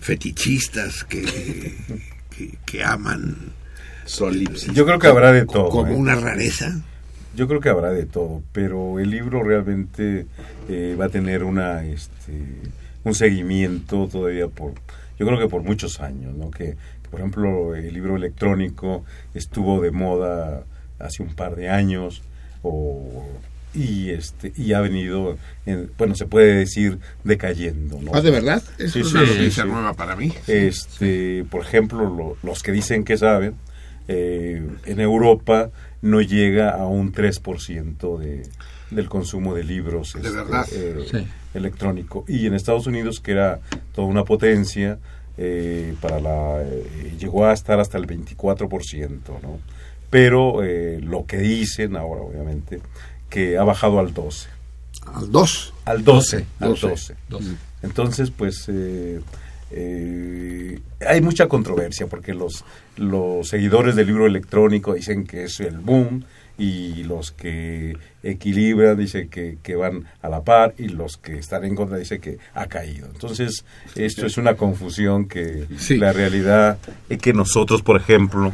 fetichistas que, que, que aman Solipsis. Yo creo que habrá de todo. como ¿eh? una rareza. Yo creo que habrá de todo, pero el libro realmente eh, va a tener una este un seguimiento todavía por yo creo que por muchos años, ¿no? Que, que, por ejemplo el libro electrónico estuvo de moda hace un par de años o y este y ha venido en- bueno se puede decir decayendo, ¿no? Ah, ¿de verdad? Es sí, una sí, noticia sí. nueva para mí. Este, por ejemplo, lo- los que dicen que saben, eh, en Europa no llega a un 3% de, del consumo de libros De este, verdad. eh, Sí. electrónico. Y en Estados Unidos, que era toda una potencia, eh, para la, eh, llegó a estar hasta el 24%, ¿no? Pero eh, lo que dicen ahora, obviamente, que ha bajado al 12. Al 2. Al 12. Al 12. 12. Dos. Entonces, pues eh, eh, hay mucha controversia porque los, los seguidores del libro electrónico dicen que es el boom y los que equilibran dicen que, que van a la par y los que están en contra dicen que ha caído. Entonces, esto es una confusión que Sí. la realidad es que nosotros, por ejemplo,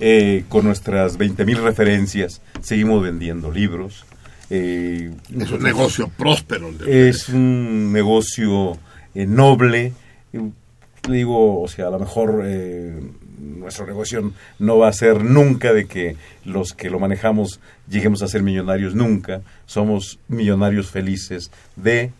eh, con nuestras 20.000 referencias, seguimos vendiendo libros. Eh, Es un negocio próspero. es un negocio eh, noble. Digo, o sea, a lo mejor nuestro negocio no va a ser nunca de que los que lo manejamos lleguemos a ser millonarios nunca. Somos millonarios felices de,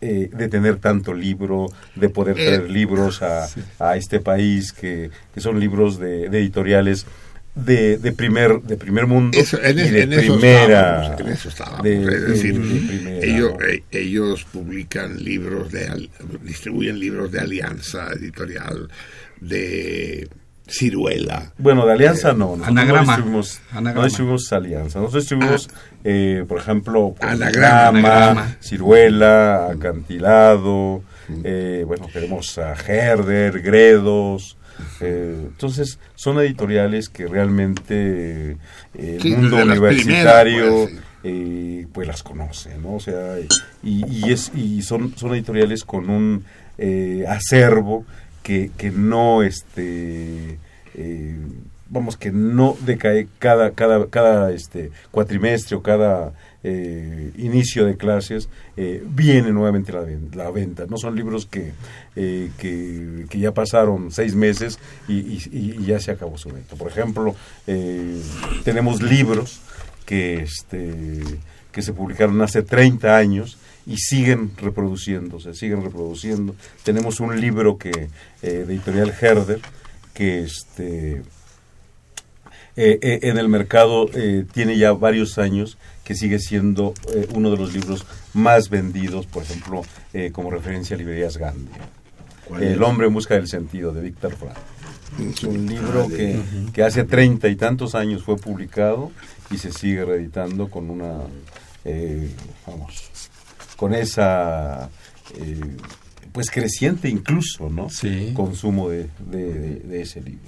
eh, de tener tanto libro, de poder Eh, traer libros a, a este país, que, que son libros de, de editoriales de, de primer de primer mundo Eso, en, y de en eso primera en eso estábamos. de- es decir, de- de primera, ellos, ¿no? eh, ellos publican libros de, distribuyen libros de Alianza Editorial, de ciruela. Bueno, de alianza no. Nosotros Anagrama. No distribuimos, Anagrama. no distribuimos alianza. Nosotros distribuimos, eh, por ejemplo, Anagrama. Anagrama. ciruela, acantilado. eh, bueno, tenemos a Herder, Gredos. eh, entonces, son editoriales que realmente eh, el mundo universitario pues, eh, pues las conoce, ¿no? O sea, y, y es y son son editoriales con un eh, acervo que, que no este eh, vamos que no decae cada cada cada este cuatrimestre o cada eh, inicio de clases eh, viene nuevamente la, ven- la venta. No son libros que, que que ya pasaron seis meses y, y- ya se acabó su venta por ejemplo tenemos libros que este que se publicaron hace 30 años y siguen reproduciéndose, siguen reproduciendo. Tenemos un libro que eh, de editorial Herder que este eh, eh, en el mercado tiene ya varios años que sigue siendo uno de los libros más vendidos, por ejemplo, como referencia a librerías Gandhi. ¿Cuál El hombre en busca del sentido, de Víctor Frank. Es un libro que, que hace treinta y tantos años fue publicado y se sigue reeditando con una, vamos, con esa, eh, pues creciente incluso, ¿no? Sí. Consumo de, de- de- de ese libro.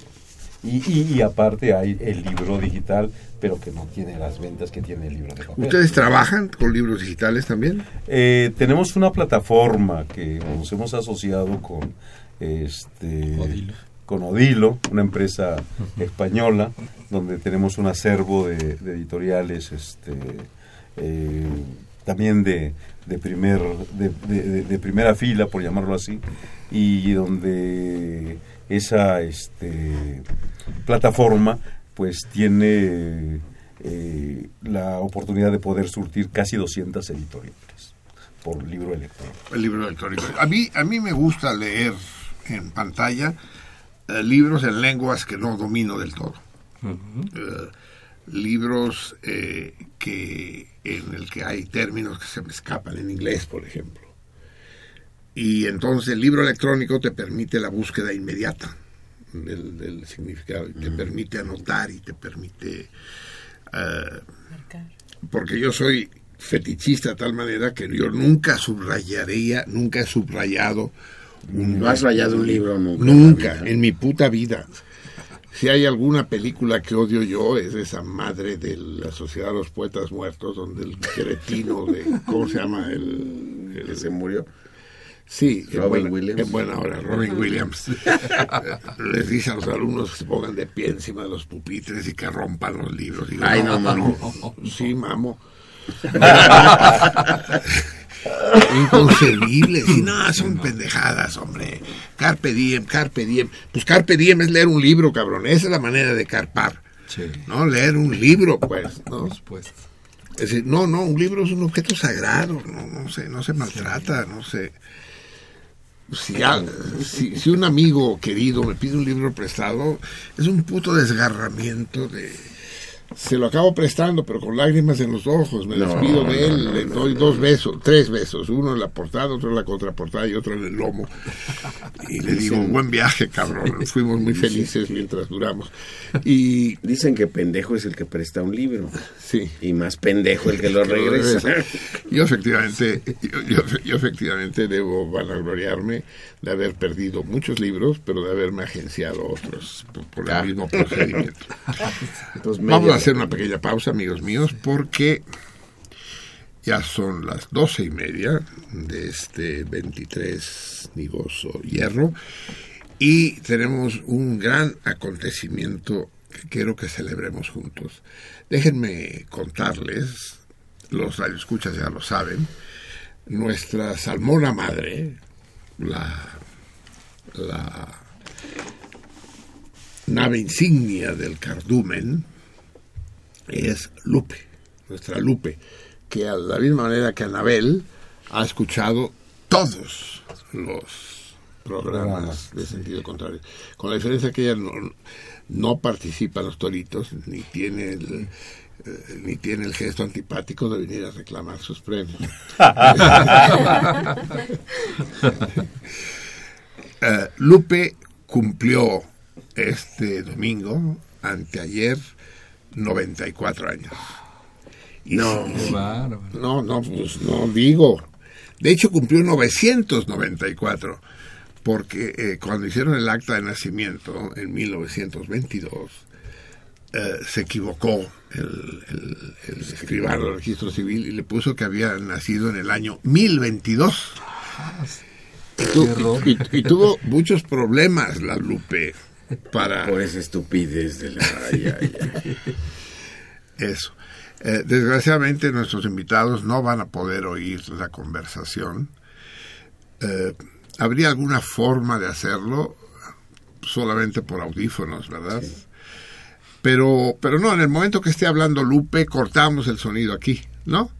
Y, y- y aparte hay el libro digital, pero que no tiene las ventas que tiene el libro de papel. ¿Ustedes trabajan con libros digitales también? Eh, tenemos una plataforma que nos hemos asociado con este Odilo. con Odilo, una empresa española, donde tenemos un acervo de, de editoriales este eh, también de, de primer de, de- primera fila por llamarlo así y donde esa este plataforma pues tiene eh, la oportunidad de poder surtir casi 200 editoriales por libro electrónico. El libro electrónico. A mí, a mí me gusta leer en pantalla eh, libros en lenguas que no domino del todo. Eh, libros eh, que en el que hay términos que se me escapan en inglés, por ejemplo. Y entonces el libro electrónico te permite la búsqueda inmediata del, del significado, y te permite anotar y te permite... eh, porque yo soy fetichista de tal manera que yo nunca subrayaría, nunca he subrayado un ¿No has rayado un libro nunca? Nunca, en mi puta vida. Si hay alguna película que odio yo, es esa madre de la Sociedad de los Poetas Muertos, donde el cretino de, ¿cómo se llama? El, el- que se murió. Sí, en Robin buena, Williams. en buena hora, Robin Williams. Les dice a los alumnos que se pongan de pie encima de los pupitres y que rompan los libros. Ay, no, mamo. Sí, mamo. Inconcebible. Sí, no, son pendejadas, hombre. Carpe diem, carpe diem. Pues carpe diem es leer un libro, cabrón. Esa es la manera de carpar. Sí, ¿No? Leer un libro, pues. ¿no? supuesto. Es decir, no, no, un libro es un objeto sagrado, no, no se, no se maltrata, no se... Si, si, si un amigo querido me pide un libro prestado, es un puto desgarramiento de... Se lo acabo prestando, pero con lágrimas en los ojos, me No, despido de él, no, le doy no. dos besos, tres besos, uno en la portada, otro en la contraportada y otro en el lomo. Y le digo, buen viaje, cabrón, fuimos muy felices mientras duramos. Y Dicen que pendejo es el que presta un libro. sí. Y más pendejo el que lo regresa. Yo efectivamente, yo, yo- yo efectivamente debo vanagloriarme de haber perdido muchos libros, pero de haberme agenciado otros por, por el mismo procedimiento. Entonces, Vamos a hacer una pequeña pausa, amigos míos, porque ya son las doce y media de este 23 Nigoso Hierro y tenemos un gran acontecimiento que quiero que celebremos juntos. Déjenme contarles, los radioescuchas ya lo saben, nuestra salmona madre, la, la nave insignia del cardumen, es Lupe, nuestra Lupe, que a la misma manera que Anabel ha escuchado todos los programas de sentido contrario, con la diferencia que ella no, no participa en los toritos, ni tiene el eh, ni tiene el gesto antipático de venir a reclamar sus premios. Eh, Lupe cumplió este domingo, anteayer, 94 años. Y No. sí, no, no, pues no digo. De hecho, cumplió 994, porque eh, cuando hicieron el acta de nacimiento en 1922, eh, se equivocó el, el- el escribano del registro civil y le puso que había nacido en el año 1022. Y, tu- y- y- y tuvo muchos problemas la Lupe para Por esa estupidez de la... ay, ay, ay. Eso. Eh, desgraciadamente nuestros invitados no van a poder oír la conversación. Eh, ¿Habría alguna forma de hacerlo? Solamente por audífonos, ¿verdad? Pero, pero no, en el momento que esté hablando Lupe, cortamos el sonido aquí, ¿no?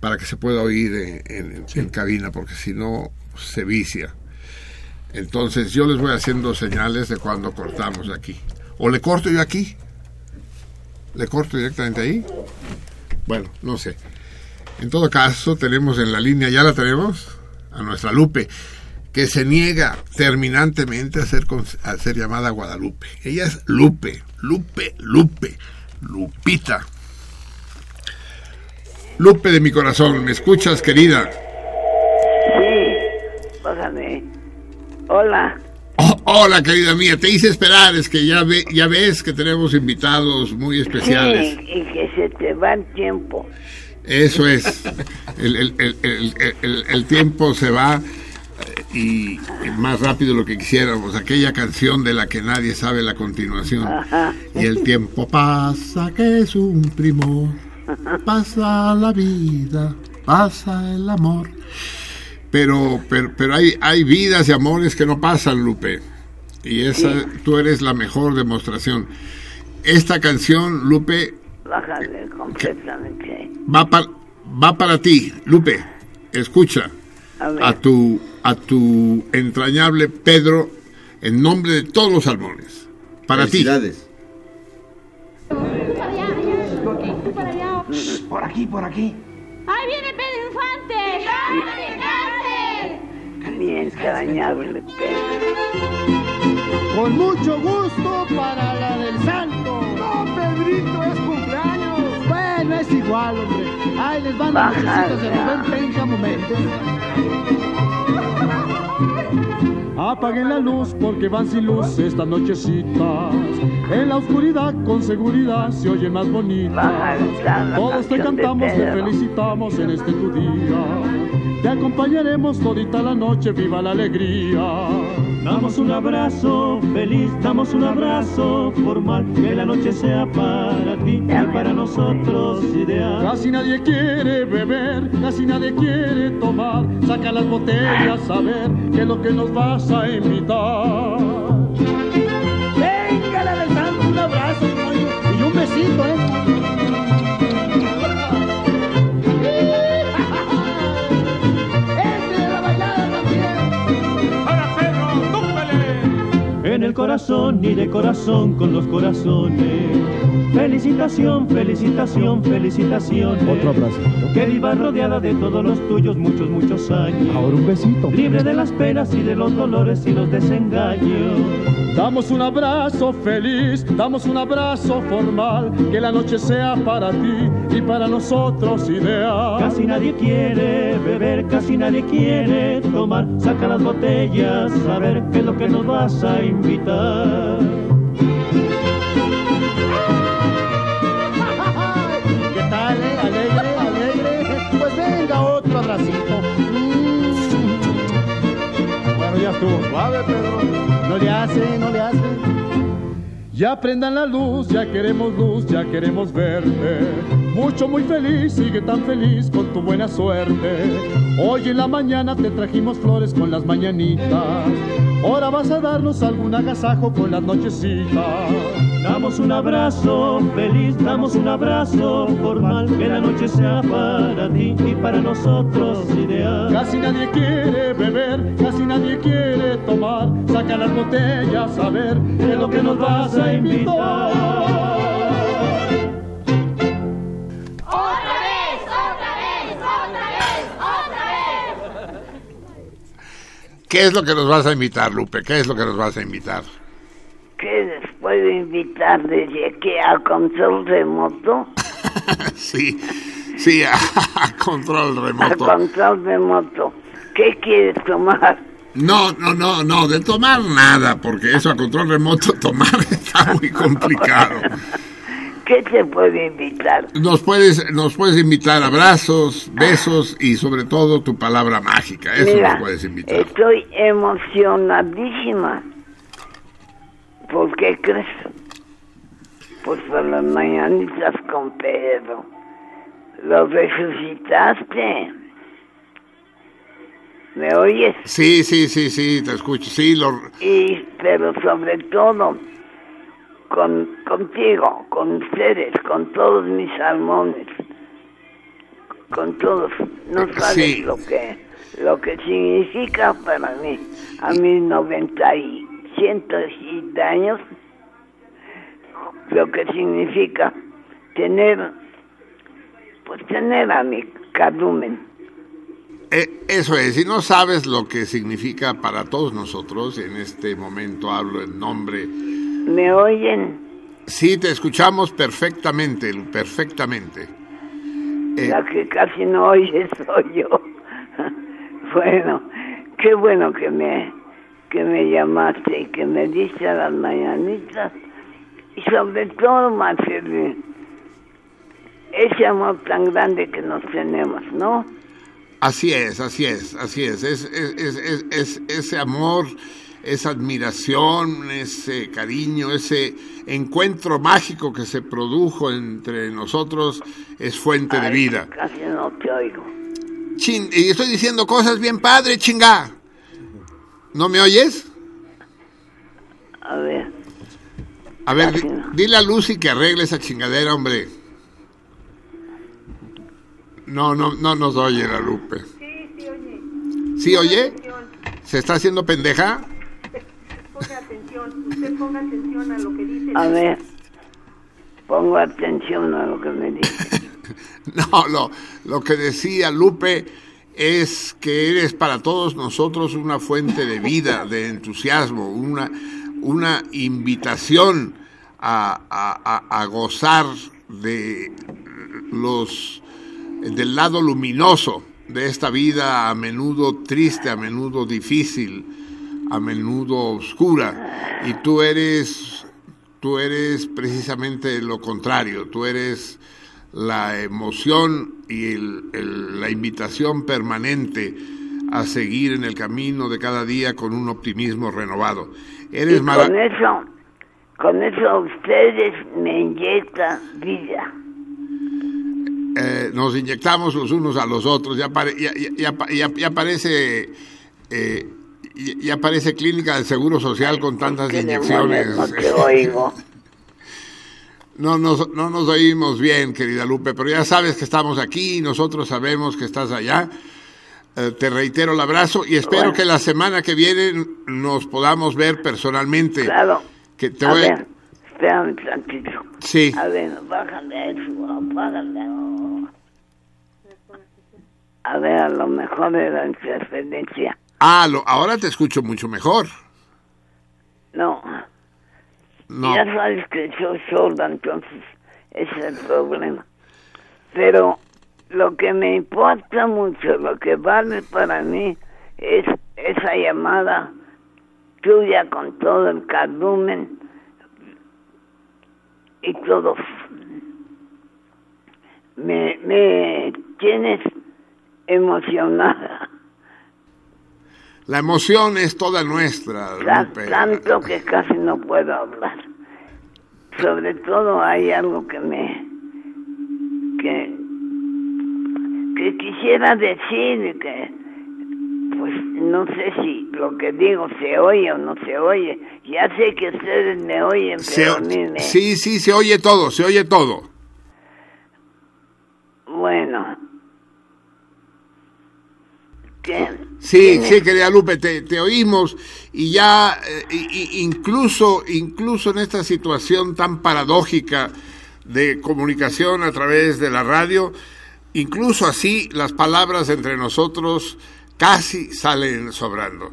Para que se pueda oír en, en- en cabina, porque si no se vicia. Entonces yo les voy haciendo señales de cuando cortamos aquí. O le corto yo aquí, ¿Le corto directamente ahí? Bueno, no sé. En todo caso, tenemos en la línea, ya la tenemos, a nuestra Lupe, que se niega terminantemente a ser, a ser llamada Guadalupe. Ella es Lupe, Lupe, Lupe, Lupita. Lupe de mi corazón, ¿me escuchas, querida? Sí, bájame. Hola. Oh, hola, querida mía, te hice esperar, es que ya, ve, ya ves que tenemos invitados muy especiales. Sí, y que se te va el tiempo. Eso es. El, el- el- el- tiempo se va eh, y más rápido de lo que quisiéramos. Aquella canción de la que nadie sabe la continuación. Ajá. Y el tiempo pasa, que es un primor. Pasa la vida, pasa el amor. Pero, pero, pero hay, hay vidas y amores que no pasan, Lupe. Y esa, tú eres la mejor demostración. Esta canción, Lupe, Bájale completamente. va, pa- va para ti, Lupe. Escucha A tu, a tu entrañable Pedro en nombre de todos los salmones. Para ti. Felicidades. Por aquí, por aquí. ¡Ahí viene Pedro Infante! Mi entrañable Pedro. Con mucho gusto para la del santo. No, Pedrito, es cumpleaños. Bueno, es igual, hombre. Ahí les van las de Rubén Benja Momentos. Apaguen la luz porque van sin luz estas nochecitas. En la oscuridad con seguridad se oye más bonita. Bájala la Todos te cantamos, te felicitamos en este tu día. Te acompañaremos todita la noche, viva la alegría. Damos un abrazo feliz, damos un abrazo formal, que la noche sea para ti y para nosotros ideal. Casi nadie quiere beber, casi nadie quiere tomar. Saca las botellas a ver qué es lo que nos vas a invitar. En el corazón y de corazón con los corazones. Felicitación, felicitación, felicitaciones. Otro abracito. Que viva rodeada de todos los tuyos muchos, muchos años. Ahora un besito. Libre de las penas y de los dolores y los desengaños. Damos un abrazo feliz, damos un abrazo formal, que la noche sea para ti y para nosotros ideal. Casi nadie quiere beber, casi nadie quiere tomar. Saca las botellas, a ver qué es lo que nos vas a invitar. ¿Qué tal, eh? Alegre, alegre. Pues venga, otro abracito. Mm. Bueno, ya estuvo. Suave, Pedro. No le hace, no le hace. Ya prendan la luz, ya queremos luz, ya queremos verte. Mucho, muy feliz, sigue tan feliz con tu buena suerte. Hoy en la mañana te trajimos flores con las mañanitas. Ahora vas a darnos algún agasajo con las nochecitas. Damos un abrazo feliz, damos un abrazo formal, que la noche sea para ti y para nosotros ideal. Casi nadie quiere beber, casi nadie quiere tomar. Saca las botellas a ver qué es lo que nos vas a invitar. ¿Qué es lo que nos vas a invitar, Lupe? ¿Qué es lo que nos vas a invitar? puedo invitar desde aquí a control remoto. sí, sí, a, a control A remoto. control remoto. ¿Qué quieres tomar? No, no, no, no, de tomar nada, porque eso a control remoto tomar está muy complicado. ¿Qué te puedo invitar? Nos puedes, nos puedes invitar abrazos, besos y sobre todo tu palabra mágica. Eso Mira, nos puedes invitar. estoy emocionadísima. ¿Por qué crees? Pues por las mañanitas con Pedro. Lo resucitaste. ¿Me oyes? Sí, sí, sí, sí, te escucho. Sí, lo, Y, pero sobre todo, con, contigo, con ustedes, con todos mis salmones, con todos. No sabes Sí. lo que lo que significa para mí, a mis 90 y ciento y años, lo que significa tener, pues tener a mi cardumen. Eh, eso es, si no sabes lo que significa para todos nosotros, en este momento hablo en nombre. ¿Me oyen? Sí, te escuchamos perfectamente, perfectamente. Eh, La que casi no oye soy yo. bueno, qué bueno que me que me llamaste y que me diste a las mañanitas. Y sobre todo, Marcelín, ese amor tan grande que nos tenemos, ¿no? Así es, así es, así es. Es, es, es, es- es- ese amor, esa admiración, ese cariño, ese encuentro mágico que se produjo entre nosotros es fuente de vida. Casi no te oigo. Chin, y estoy diciendo cosas bien padre, chinga. ¿No me oyes? A ver, A ver, di- dile a Lucy que arregle esa chingadera, hombre. No, no, no nos oye la Lupe. Sí, sí, oye. ¿Sí oye? ¿Se está haciendo pendeja? Ponga atención, usted ponga atención a lo que dice. a ver, pongo atención a lo que me dice. No, lo, lo que decía Lupe es que eres para todos nosotros una fuente de vida, de entusiasmo, una, una invitación a, a- a- a gozar de los del lado luminoso de esta vida a menudo triste, a menudo difícil, a menudo oscura. Y tú eres, tú eres precisamente lo contrario, tú eres la emoción y el- el- la invitación permanente a seguir en el camino de cada día con un optimismo renovado. Eres y con eso, con eso ustedes me inyectan vida. eh, nos inyectamos los unos a los otros, ya, pare- ya, ya- ya pa- ya- ya parece eh, ya, ya parece clínica del Seguro Social con tantas inyecciones. demonios, no te oigo. No nos, no nos oímos bien, querida Lupe, pero ya sabes que estamos aquí y nosotros sabemos que estás allá. Eh, te reitero el abrazo y espero Bueno. que la semana que viene nos podamos ver personalmente. Claro. Que te a voy- ver, espérame tantito. Sí. A ver, bájale eso, apágale. A ver, a lo mejor era interferencia. Ah, lo- ahora te escucho mucho mejor. No, No. ya sabes que soy sorda, entonces ese es el problema. Pero lo que me importa mucho, lo que vale para mí, es esa llamada tuya con todo el cardumen y todo. Me, me tienes emocionada. La emoción es toda nuestra, Lupe. tanto que casi no puedo hablar. Sobre todo hay algo que me que que quisiera decir que pues no sé si lo que digo se oye o no se oye. Ya sé que ustedes me oyen, Se- pero a mí me sí, sí, se oye todo, se oye todo. bueno. Sí, sí, querida Lupe, te, te oímos y ya eh, incluso, incluso en esta situación tan paradójica de comunicación a través de la radio, incluso así las palabras entre nosotros casi salen sobrando.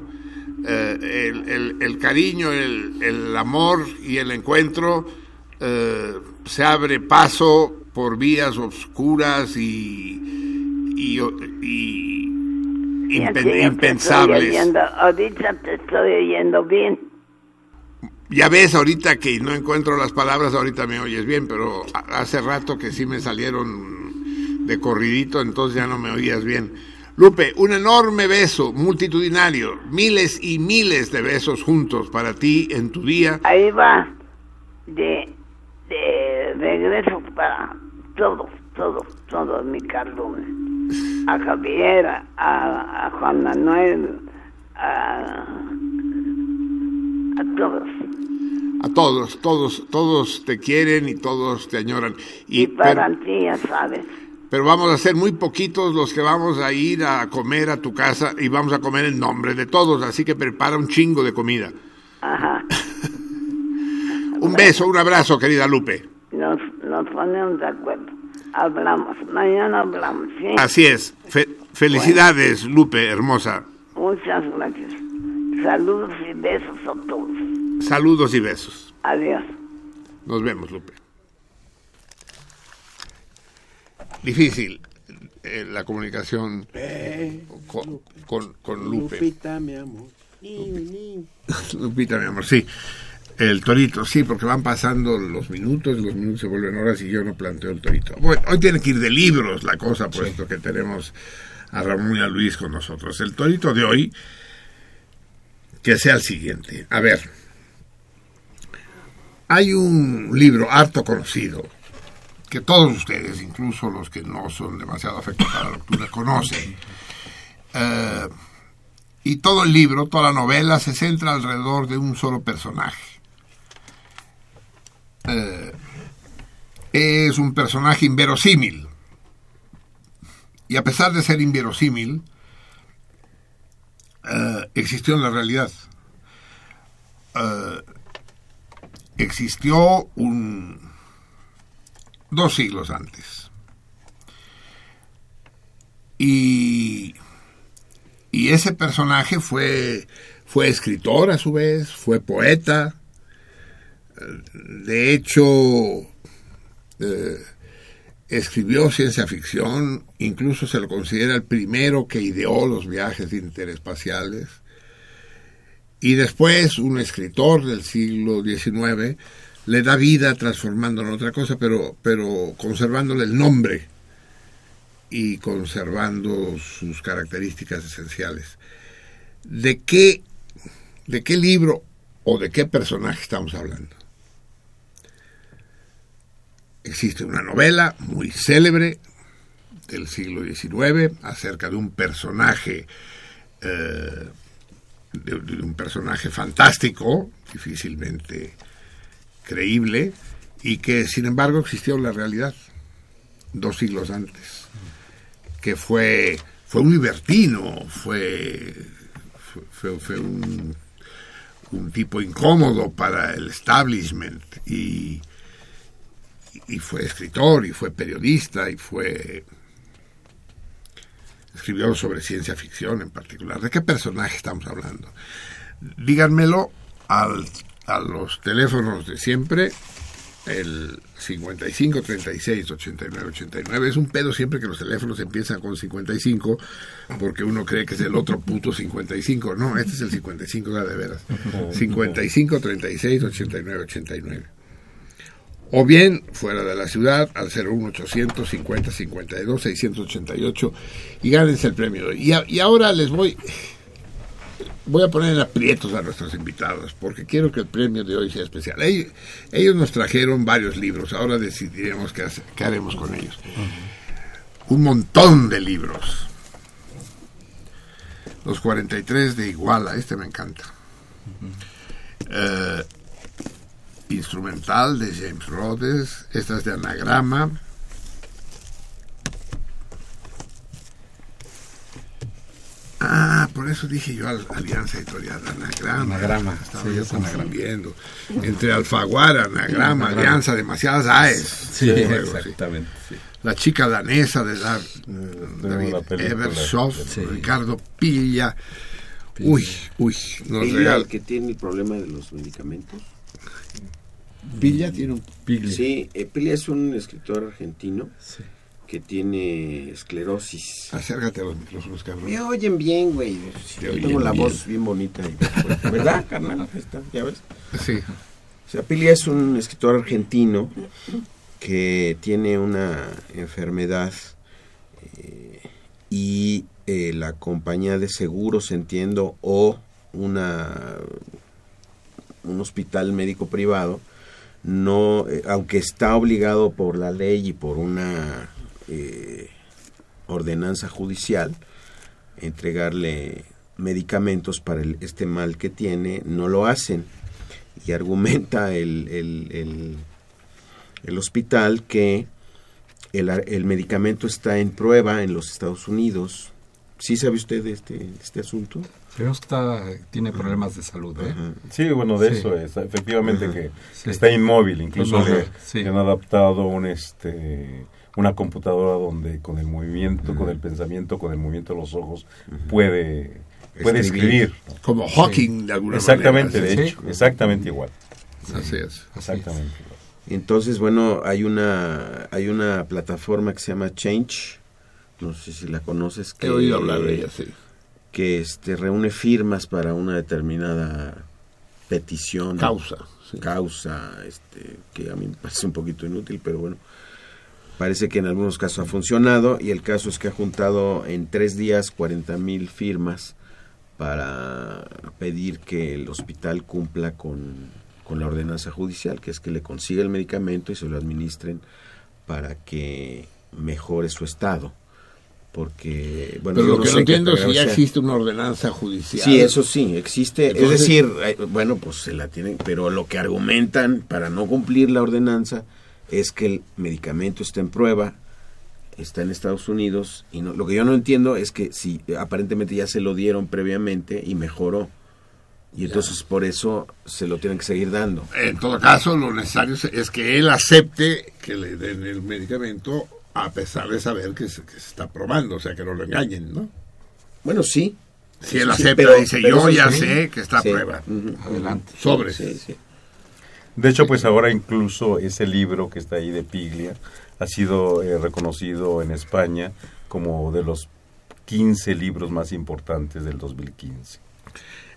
eh, el, el- el cariño, el, el amor y el encuentro eh, se abre paso por vías oscuras y, y, y Fíjate, impen- impensables. oyendo, ahorita te estoy oyendo bien. Ya ves ahorita que no encuentro las palabras, ahorita me oyes bien, pero hace rato que sí me salieron de corridito, entonces ya no me oías bien. Lupe, un enorme beso multitudinario, miles y miles de besos juntos para ti en tu día. Ahí va, de, de regreso para todos, todos, todos mi Carlos. A Javier, a, a Juan Manuel, a, a todos. A todos, todos, todos te quieren y todos te añoran. Y, Y para pero, ti, ya sabes. pero vamos a ser muy poquitos los que vamos a ir a comer a tu casa y vamos a comer en nombre de todos, así que prepara un chingo de comida. Ajá. Un beso, un abrazo, querida Lupe. Nos, nos ponemos de acuerdo. Hablamos. Mañana hablamos, ¿sí? Así es. Fe- felicidades, Lupe, hermosa. Muchas gracias. Saludos y besos a todos. Saludos y besos. Adiós. Nos vemos, Lupe. Difícil eh, la comunicación con, con, con Lupe. Lupita, mi amor. Ni. Lupita, mi amor, sí. El torito, sí, porque van pasando los minutos, los minutos se vuelven horas y yo no planteo el torito. Bueno, hoy tiene que ir de libros la cosa, puesto que tenemos a Ramón y a Luis con nosotros. El torito de hoy, que sea el siguiente. A ver, hay un libro harto conocido, que todos ustedes, incluso los que no son demasiado afectados a la lectura, conocen. Eh, y todo el libro, toda la novela se centra alrededor de un solo personaje. Eh, es un personaje inverosímil. Y a pesar de ser inverosímil, eh, existió en la realidad. Eh, existió un dos siglos antes. Y y ese personaje fue, fue escritor a su vez, fue poeta. De hecho, eh, escribió ciencia ficción, incluso se lo considera el primero que ideó los viajes interespaciales. Y después un escritor del siglo XIX le da vida transformándolo en otra cosa, pero, pero conservándole el nombre y conservando sus características esenciales. ¿De qué, ¿De qué libro o de qué personaje estamos hablando? Existe una novela muy célebre del siglo XIX acerca de un personaje, eh, de, un personaje fantástico, difícilmente creíble, y que sin embargo existió en la realidad dos siglos antes que fue fue un libertino, fue- fue un, un tipo incómodo para el establishment y, y fue escritor y fue periodista y fue escribió sobre ciencia ficción en particular. ¿De qué personaje estamos hablando? Díganmelo al, a los teléfonos de siempre, el 55 36 89 89. Es un pedo siempre que los teléfonos empiezan con 55 porque uno cree que es el otro puto 55. No, este es el 55 ya de veras. 55 36 89 89. O bien fuera de la ciudad al 01800 50 52 688 y gánense el premio. Y, a- y ahora les voy voy a poner en aprietos a nuestros invitados porque quiero que el premio de hoy sea especial. Ellos, ellos nos trajeron varios libros, ahora decidiremos qué, hace- qué haremos con ellos. Un montón de libros. Los 43 de Iguala, este me encanta. Instrumental de James Rhodes, esta es de Anagrama. Ah, por eso dije yo al- Alianza Editorial, Anagrama. Anagrama, Estaba sí, yo Anagrama. Entre Alfaguara, Anagrama, Anagrama. Alianza, demasiadas AES. Sí, exactamente. sí. La chica danesa de, la, David la. Eversoft, Sí. Ricardo Pilla. Uy, uy, nos Piglia, regala. el que tiene el problema de los medicamentos. Pilla tiene un... Sí, eh, Piglia es un escritor argentino que tiene esclerosis. Acércate a los micrófonos, cabrón. Me oyen bien, güey. Yo tengo la bien. voz bien bonita. y- ¿Verdad, carnal? Está, ¿Ya ves? Sí. O sea, Piglia es un escritor argentino que tiene una enfermedad eh, y eh, la compañía de seguros, entiendo, o una un hospital médico privado, no, eh, aunque está obligado por la ley y por una eh, ordenanza judicial, entregarle medicamentos para el- este mal que tiene, no lo hacen. Y argumenta el, el- el- hospital que el, medicamento está en prueba en los Estados Unidos. ¿Sí sabe usted este, este asunto? Creo que está, tiene problemas de salud, ¿eh? Sí, bueno, de Sí. eso es, efectivamente que Sí. está inmóvil, incluso Inmóvil, le, sí. le han adaptado un este una computadora donde con el movimiento, con el pensamiento, con el movimiento de los ojos puede puede Escribir. escribir. Como Hawking, de alguna Exactamente, manera. de Sí. hecho, exactamente igual. Así es. Exactamente. Entonces, bueno, hay una hay una plataforma que se llama Change, no sé si la conoces. Que, He oído hablar de ella, sí. Que este, reúne firmas para una determinada petición. Causa, Causa, este, que a mí me parece un poquito inútil, pero bueno. Parece que en algunos casos ha funcionado y el caso es que ha juntado en tres días 40 mil firmas para pedir que el hospital cumpla con, con la ordenanza judicial, que es que le consiga el medicamento y se lo administren para que mejore su estado. Porque, bueno, Pero lo que no entiendo es si ya existe una ordenanza judicial. Sí, eso sí, existe. Entonces- es decir, eh, bueno, pues se la tienen, pero lo que argumentan para no cumplir la ordenanza es que el medicamento está en prueba, está en Estados Unidos, y no, lo que yo no entiendo es que si aparentemente ya se lo dieron previamente y mejoró, y entonces por eso se lo tienen que seguir dando. En todo caso, lo necesario es- es que él acepte que le den el medicamento a pesar de saber que se, que se está probando, o sea, que no lo engañen, ¿no? Bueno, sí. Si él Sí, acepta, pero- dice, pero yo ya sí. sé que está a Sí. prueba. Adelante. Sobre. Sí, sí. De hecho, pues ahora incluso ese libro que está ahí de Piglia ha sido eh, reconocido en España como de los 15 libros más importantes del 2015.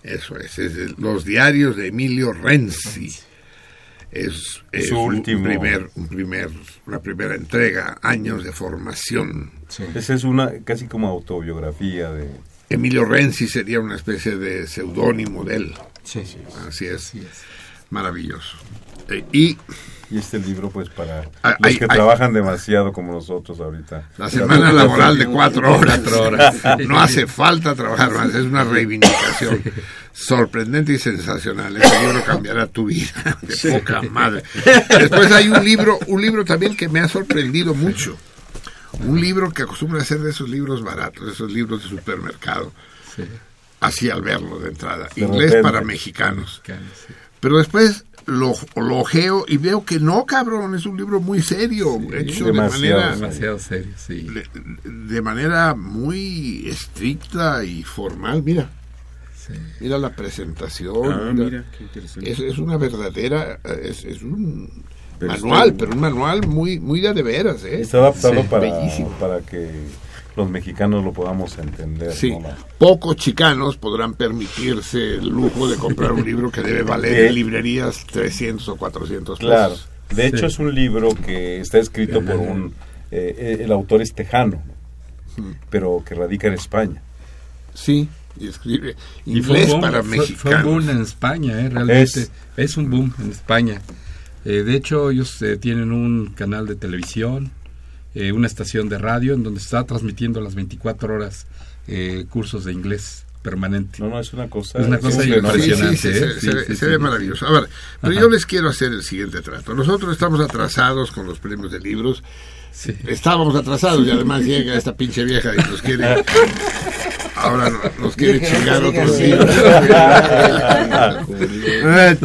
Eso es, es el- los diarios de Emilio Renzi. Es, es Su un último. primer, un primer, una primera entrega, años de formación. Esa es una casi como autobiografía de... Emilio Renzi sería una especie de seudónimo de él. Sí, Así es. Maravilloso. Eh, y Y este libro, pues, para Ah, los que hay- trabajan demasiado como nosotros ahorita. La semana laboral de cuatro horas. Cuatro horas. No hace falta trabajar más, es una reivindicación sorprendente y sensacional. Ese libro cambiará tu vida de poca madre. Después hay un libro, un libro también que me ha sorprendido mucho. Un libro que acostumbra a ser de esos libros baratos, esos libros de supermercado. Así al verlo de entrada. De Inglés repente. para mexicanos. Pero después lo, lo ojeo y veo que no, cabrón, es un libro muy serio, hecho de manera Demasiado serio, sí. de, de manera muy estricta y formal. Mira, mira la presentación. Ah, mira, qué interesante. Es, es una verdadera, es, es un Pero manual, está- pero un manual muy muy de, de veras, ¿eh? Está adaptado Sí. para, Bellísimo. para que los mexicanos lo podamos entender. Sí, pocos chicanos podrán permitirse el lujo de comprar un libro que debe valer en librerías 300 o 400 pesos. Claro. De hecho, Sí. es un libro que está escrito por un... eh, eh, el autor es tejano, pero que radica en España. Sí, y escribe Y inglés boom, para fue- Fue, mexicanos. un boom en España, ¿eh? realmente. Es. Es, un boom en España. Eh, de hecho, ellos eh, tienen un canal de televisión, eh, una estación de radio en donde se está transmitiendo las 24 horas eh, cursos de inglés permanente. No, no, es una cosa... Es una cosa Sí, impresionante. Sí, sí, sí, ¿eh? se, Sí, se ve- se ve maravilloso. A ver, pero Ajá. yo les quiero hacer el siguiente trato. Nosotros estamos atrasados con los premios de libros. Estábamos atrasados y además llega esta pinche vieja y nos quiere. Ahora no- nos quiere chingar siga, otros libros.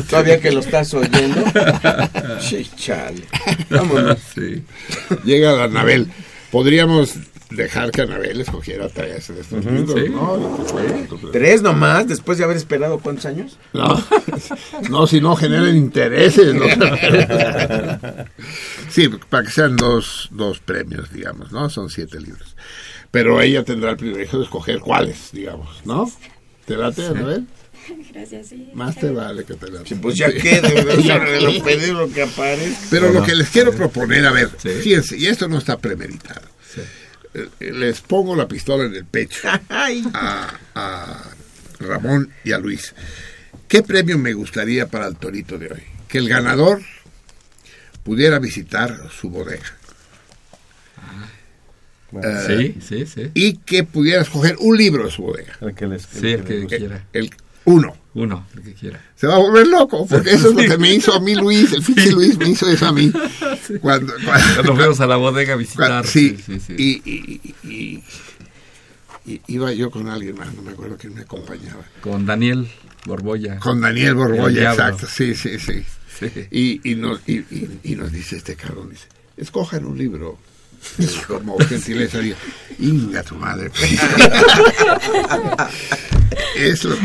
Todavía que lo estás oyendo. Sí, chale. Vámonos. Llega la Anabel. Podríamos dejar que Anabel escogiera tres de estos Ujú, libros, sí. ¿no? ¿Tres nomás? ¿Después de haber esperado cuántos años? No, no si no generan intereses. ¿no? Sí, para que sean dos, dos premios, digamos, ¿no? Son siete libros. Pero ella tendrá el privilegio de escoger cuáles, digamos, ¿no? ¿Te late, Anabel? Gracias, sí. Más te vale que te late. pues ya qué, de lo pedir que aparece. Pero lo que les quiero proponer, a ver, fíjense, y esto no está premeditado. Eh, Les pongo la pistola en el pecho a, a Ramón y a Luis. ¿Qué premio me gustaría para el torito de hoy? Que el ganador pudiera visitar su bodega. Eh, Sí, sí, sí. Y que pudiera escoger un libro de su bodega. El que les, Sí, el que quiera. El, uno. Uno, el que quiera. Se va a volver loco, porque eso es lo que me hizo a mí Luis, el pinche Luis me hizo eso a mí. Cuando, Cuando fuimos a la bodega a visitar. Cuando- sí, sí, sí. Y, y- y- y- iba yo con alguien más, no me acuerdo quién me acompañaba. Con Daniel Borbolla. Con Daniel El Borbolla, diablo. exacto, sí, sí, sí. Sí. Y, y, nos, y, y- y nos dice este cabrón, dice, escojan un libro. Como gentileza, digo, inga tu madre. es, lo,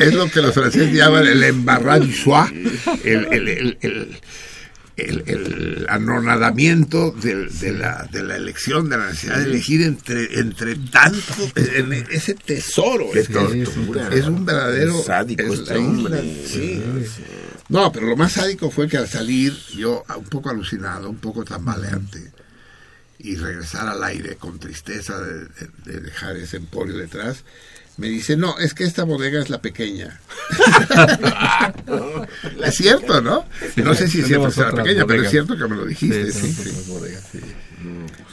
es lo que los franceses llaman el soir, el, el, el, anonadamiento de, la, de la elección, de la necesidad de elegir entre, entre tanto, en ese tesoro. Es, que tortura. es un verdadero... Sádico es este hombre. sí. No, pero lo más sádico fue que al salir, yo un poco alucinado, un poco tambaleante, y regresar al aire con tristeza de, de- de dejar ese emporio detrás, me dice, no, es que esta bodega es la pequeña. es cierto, ¿no? No sé si es cierto que Tenemos sea la pequeña, pero es bodegas. cierto que me lo dijiste. Sí, Sí, sí, sí. sí, bodega, sí.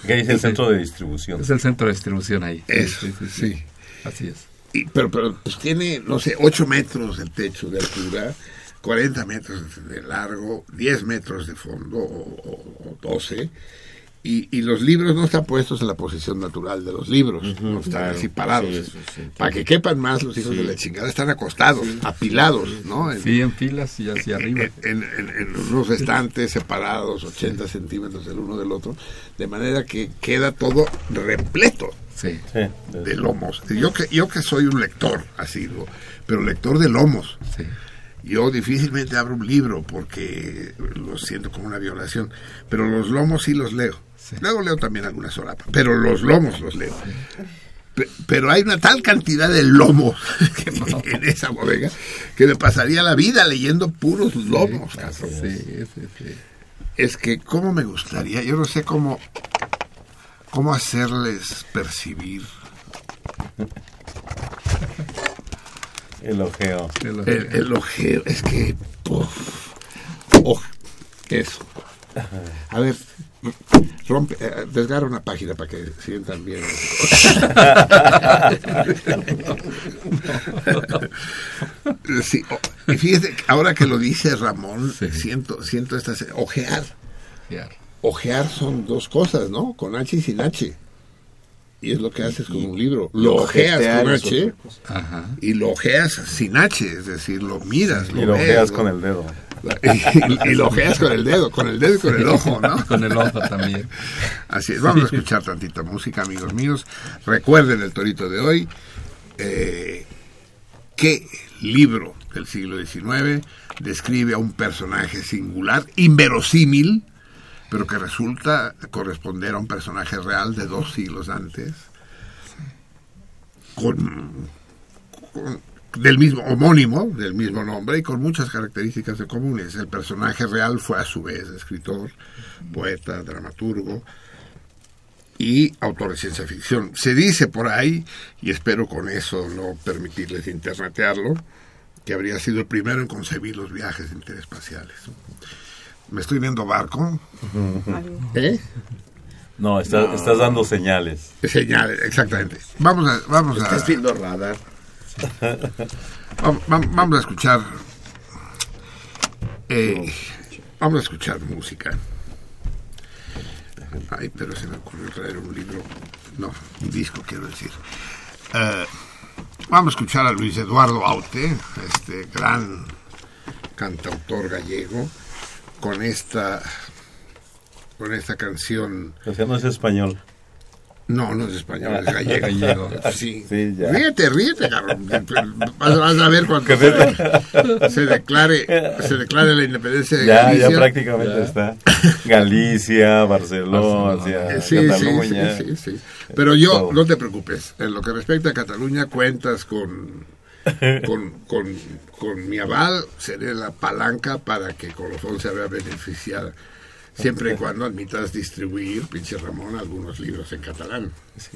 Que es el centro de distribución. Es el centro de distribución ahí. Eso, sí. Así es. Y- pero, pero pues tiene, no sé, 8 metros el techo de altura, 40 metros de largo, 10 metros de fondo o, o- o 12. Y, y los libros no están puestos en la posición natural de los libros, no están claro. así parados. Sí, eso sí. Para que quepan más los hijos Sí. de la chingada, están acostados, apilados, ¿no? En- Sí, en filas y hacia arriba. en, en- en unos estantes separados, 80 centímetros el uno del otro, de manera que queda todo repleto Sí. de lomos. Yo que, yo que soy un lector, así, ¿no? pero lector de lomos. Sí. Yo difícilmente abro un libro porque lo siento como una violación, pero los lomos sí los leo. Luego leo también alguna solapa, pero los lomos los leo. Pe- Pero hay una tal cantidad de lomos en esa bodega que me pasaría la vida leyendo puros lomos. Sí, sí. Es que cómo me gustaría, yo no sé cómo, cómo hacerles percibir El ojeo. El el, el ojeo. Es que, puf, oj- eso. A ver, rompe, eh, desgarra una página para que sientan bien. Sí, o- y fíjese, ahora que lo dice Ramón, siento, siento esta ojear. Ojear son dos cosas, ¿no? Con H y sin H. Y es lo que haces con un libro. Lo ojeas con H. Ajá. y lo ojeas sin H, es decir, lo miras, lo Y lo ves, ojeas ¿no? con el dedo. y, y lo ojeas con el dedo, con el dedo y con el ojo, ¿no? Con el ojo también. Así es, vamos a escuchar tantita música, amigos míos. Recuerden el torito de hoy. Eh, ¿Qué libro del siglo XIX describe a un personaje singular, inverosímil, pero que resulta corresponder a un personaje real de dos siglos antes? Con, con- del mismo homónimo, del mismo nombre y con muchas características de comunes. El personaje real fue a su vez escritor, poeta, dramaturgo y autor de ciencia ficción. Se dice por ahí, y espero con eso no permitirles internetearlo, que habría sido el primero en concebir los viajes interespaciales. ¿Me estoy viendo barco? ¿Eh? No, está- estás dando señales. Señales, exactamente. Vamos a, vamos a, Estás viendo radar. Vam- vam- Vamos a escuchar. eh, vamos a escuchar música. Ay, pero se me ocurrió traer un libro. No, un disco, quiero decir. Eh, vamos a escuchar a Luis Eduardo Aute, este gran cantautor gallego, con esta, con esta canción. O sea, no es español. No, no es español, es gallego. Gallego. Sí. Sí, ya. Ríete, ríete, cabrón. Vas, vas a ver cuando se, se declare, se declare la independencia de Ya, Galicia. ya prácticamente Ya. está. Galicia, Barcelona, Sí, sí, Cataluña. sí, sí, sí. Pero yo, no te preocupes. En lo que respecta a Cataluña, cuentas con, con, con, con mi aval. Seré la palanca para que Colofón se vea beneficiada. Siempre y cuando admitas distribuir, pinche Ramón, algunos libros en catalán.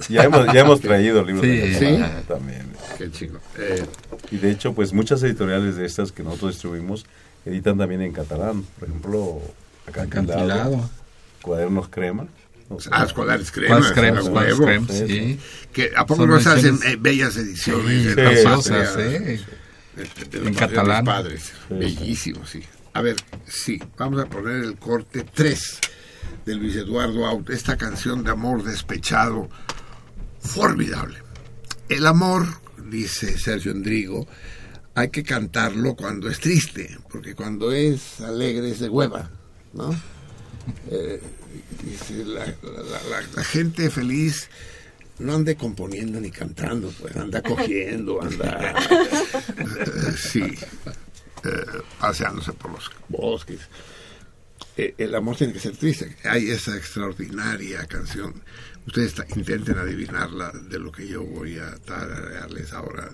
Ya hemos, ya hemos traído libros Sí. de catalán también. Qué chingo. Eh, Y de hecho, pues muchas editoriales de estas que nosotros distribuimos editan también en catalán. Por ejemplo, Acantilado, Acantilado. Cuadernos Crema. O sea, ah, Escolares Cremas. Cremas, huevo. cremas, sí, sí. Que, ¿A poco Son no se hacen eh, bellas ediciones? Sí, de sí. de- de En catalán. los padres. Bellísimo, sí. A ver, sí, vamos a poner el corte 3 de Luis Eduardo Aut, esta canción de amor despechado, formidable. El amor, dice Sergio Endrigo, hay que cantarlo cuando es triste, porque cuando es alegre es de hueva, ¿no? Eh, dice, la, la- la- la gente feliz no ande componiendo ni cantando, pues anda cogiendo, anda, eh, sí, eh, paseándose por los bosques. Eh, el amor tiene que ser triste. Hay esa extraordinaria canción. Ustedes intenten adivinarla de lo que yo voy a tararearles ahora.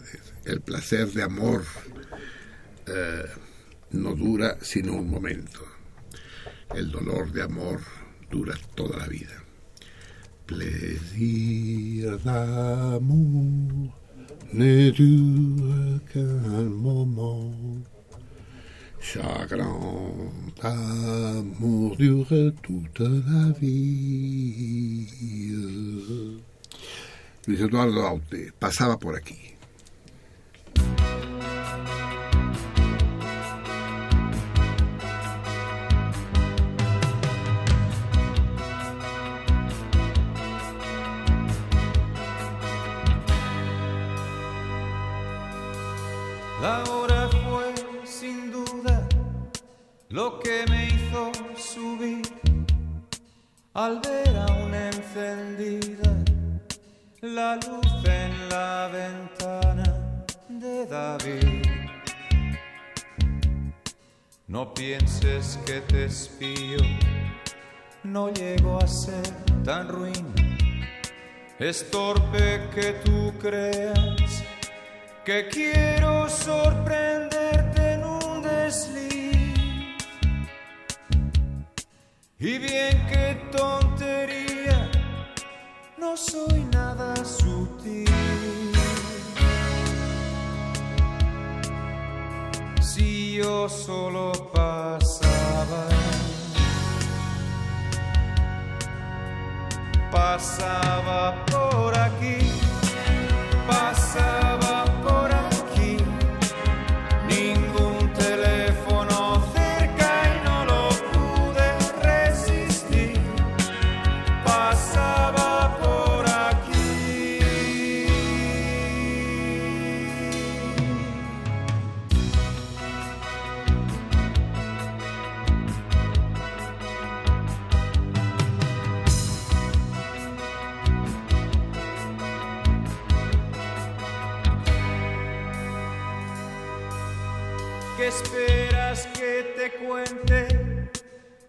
El placer de amor eh, no dura sino un momento. El dolor de amor dura toda la vida. Plaisir d'amour ne dure qu'un moment. Chagrin d'amour dure toute la vie. Luis Eduardo Aute pasaba por aquí. La hora lo que me hizo subir al ver aún encendida la luz en la ventana de David. No pienses que te espío, no llego a ser tan ruin. Es torpe que tú creas que quiero sorprenderte en un desliz. Y bien qué tontería, no soy nada sutil. Si yo solo pasaba, pasaba por aquí, pasaba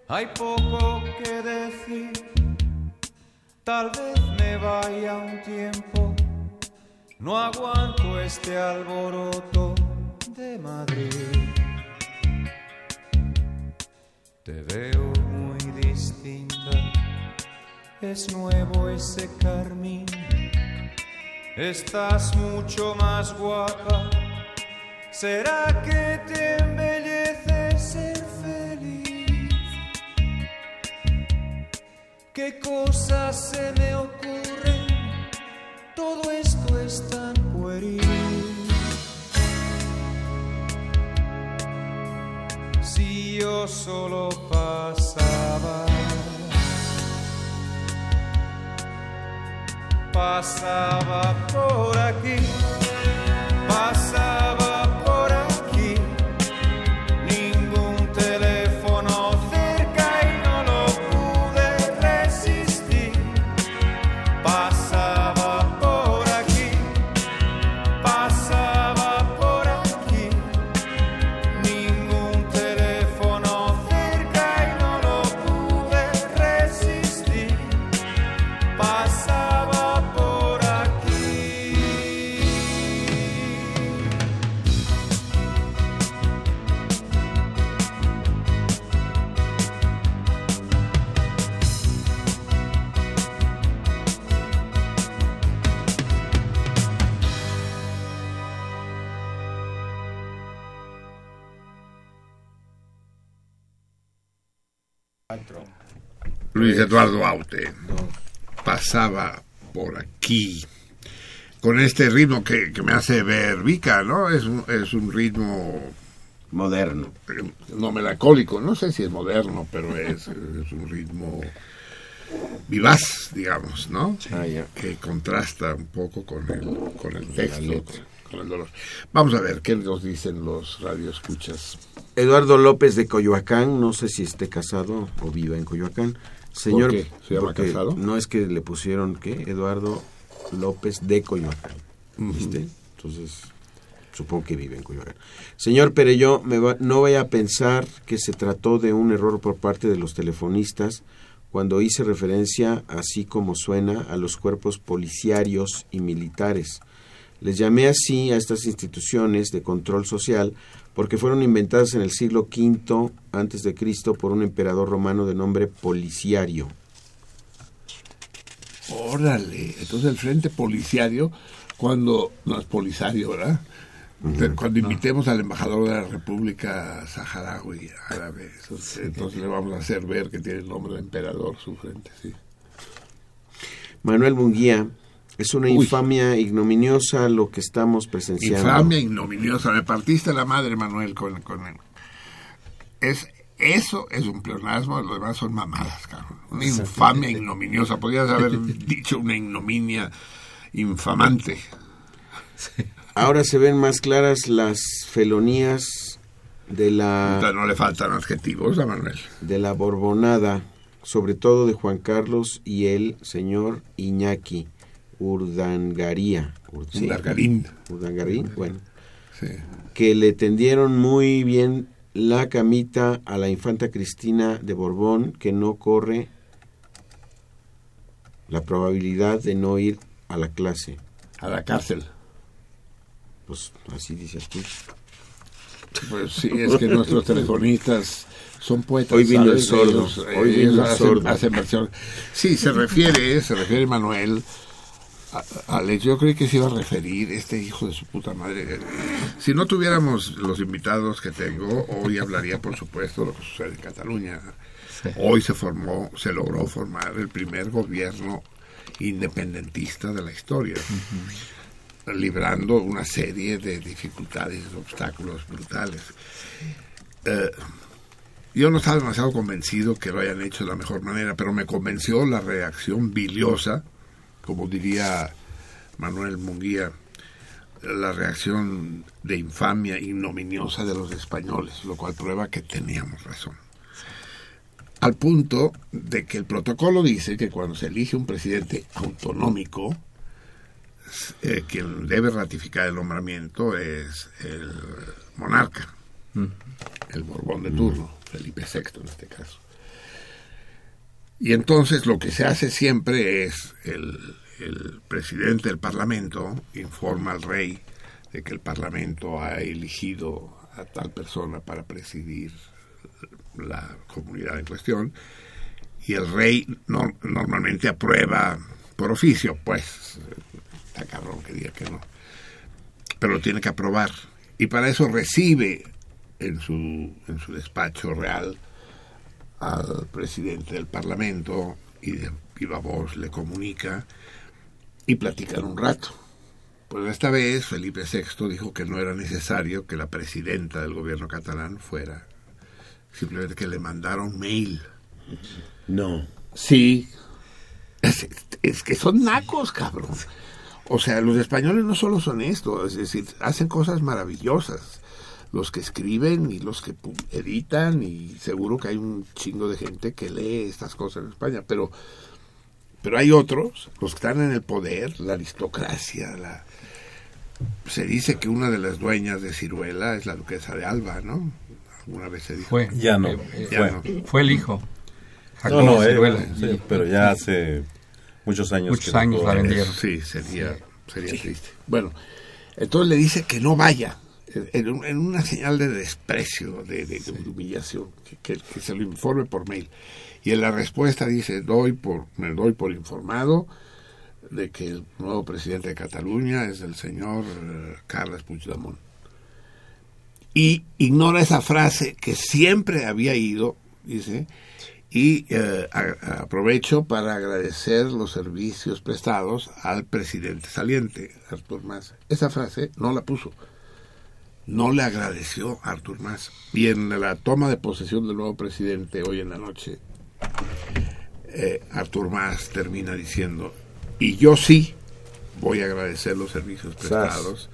Hay poco que decir. Tal vez me vaya un tiempo. No aguanto este alboroto de Madrid. Te veo muy distinta. Es nuevo ese carmín. Estás mucho más guapa. ¿Será que te embellece se me ocurren? Todo esto es tan pueril. Si yo solo pasaba, pasaba Luis Eduardo Aute pasaba por aquí con este ritmo que, que me hace ver Vica, ¿no? Es un, es un ritmo moderno, eh, no melancólico, no sé si es moderno, pero es, es un ritmo vivaz, digamos, ¿no? Ah, Que contrasta un poco con el, con el texto, con el dolor. Vamos a ver qué nos dicen los radioescuchas. Eduardo López de Coyoacán, no sé si esté casado o viva en Coyoacán. Señor, qué? ¿Se llama casado? No es que le pusieron, ¿qué? Eduardo López de Coyoacán. ¿Viste? Entonces, supongo que vive en Coyoacán. Señor Perello, me va- no vaya a pensar que se trató de un error por parte de los telefonistas cuando hice referencia, así como suena, a los cuerpos policiarios y militares. Les llamé así a estas instituciones de control social porque fueron inventadas en el siglo V antes de Cristo por un emperador romano de nombre Policiario. Órale, entonces el frente policiario, cuando, no es polisario, ¿verdad? Cuando invitemos al embajador de la República Saharaui Árabe, entonces, entonces le vamos a hacer ver que tiene el nombre de emperador su frente, sí. Manuel Munguía, es una Uy. infamia ignominiosa lo que estamos presenciando. Infamia ignominiosa, me partiste la madre, Manuel, con, con el- Es, eso es un pleonasmo, lo demás son mamadas, cabrón. Una infamia ignominiosa, podrías haber dicho una ignominia infamante. Ahora se ven más claras las felonías de la No le faltan adjetivos a Manuel. de la Borbonada, sobre todo de Juan Carlos y el señor Iñaki Urdangaría. Sí, Urdangarín. Urdangarín, bueno. Sí. Que le tendieron muy bien la camita a la infanta Cristina de Borbón, que no corre la probabilidad de no ir a la clase. A la cárcel. Pues así dices tú. Pues sí, es que nuestros telefonistas son poetas. Hoy vino el ¿sabes? sordo, Ellos, hoy vino el hacen- sordo. hacen versión. Sí, se refiere, se refiere Manuel Alex. Yo creí que se iba a referir este hijo de su puta madre. Si no tuviéramos los invitados que tengo, hoy hablaría, por supuesto, de lo que sucede en Cataluña. Hoy se formó, se logró formar el primer gobierno independentista de la historia librando una serie de dificultades, obstáculos brutales. Eh, yo no estaba demasiado convencido que lo hayan hecho de la mejor manera, pero me convenció la reacción biliosa, como diría Manuel Munguía, la reacción de infamia ignominiosa de los españoles, lo cual prueba que teníamos razón. Al punto de que el protocolo dice que cuando se elige un presidente autonómico, eh, quien debe ratificar el nombramiento es el monarca, el Borbón de turno, Felipe VI en este caso. Y entonces lo que se hace siempre es el, el presidente del Parlamento informa al rey de que el Parlamento ha elegido a tal persona para presidir la comunidad en cuestión y el rey no- normalmente aprueba por oficio, pues está cabrón que diga que no, pero lo tiene que aprobar. Y para eso recibe en su, en su despacho real al presidente del Parlamento y de viva voz le comunica y platican un rato. Pues esta vez Felipe VI dijo que no era necesario que la presidenta del gobierno catalán fuera, simplemente que le mandaron mail. No. Sí. Es, es que son nacos, cabrón. O sea, los españoles no solo son esto, es decir, hacen cosas maravillosas. Los que escriben y los que editan, y seguro que hay un chingo de gente que lee estas cosas en España, pero, pero hay otros, los que están en el poder, la aristocracia, la... Se dice que una de las dueñas de Ciruela es la duquesa de Alba, ¿no? Alguna vez se dijo. Fue. Ya no, Eh, Ya fue. no. Fue el hijo. No, Jacobo no, eh, Ciruela. sí, pero ya hace muchos años. Muchos que años la vendieron. Sí, sería, sería triste. Bueno, entonces le dice que no vaya, en, en una señal de desprecio, de, de- de humillación, que, que- que se lo informe por mail. Y en la respuesta dice, doy por, me doy por informado de que el nuevo presidente de Cataluña es el señor eh, Carles Puigdemont. Y ignora esa frase que siempre había ido, dice, Y eh, a- aprovecho para agradecer los servicios prestados al presidente saliente, Artur Mas. Esa frase no la puso. No le agradeció a Artur Mas. Y en la toma de posesión del nuevo presidente hoy en la noche, eh, Artur Mas termina diciendo, y yo sí voy a agradecer los servicios prestados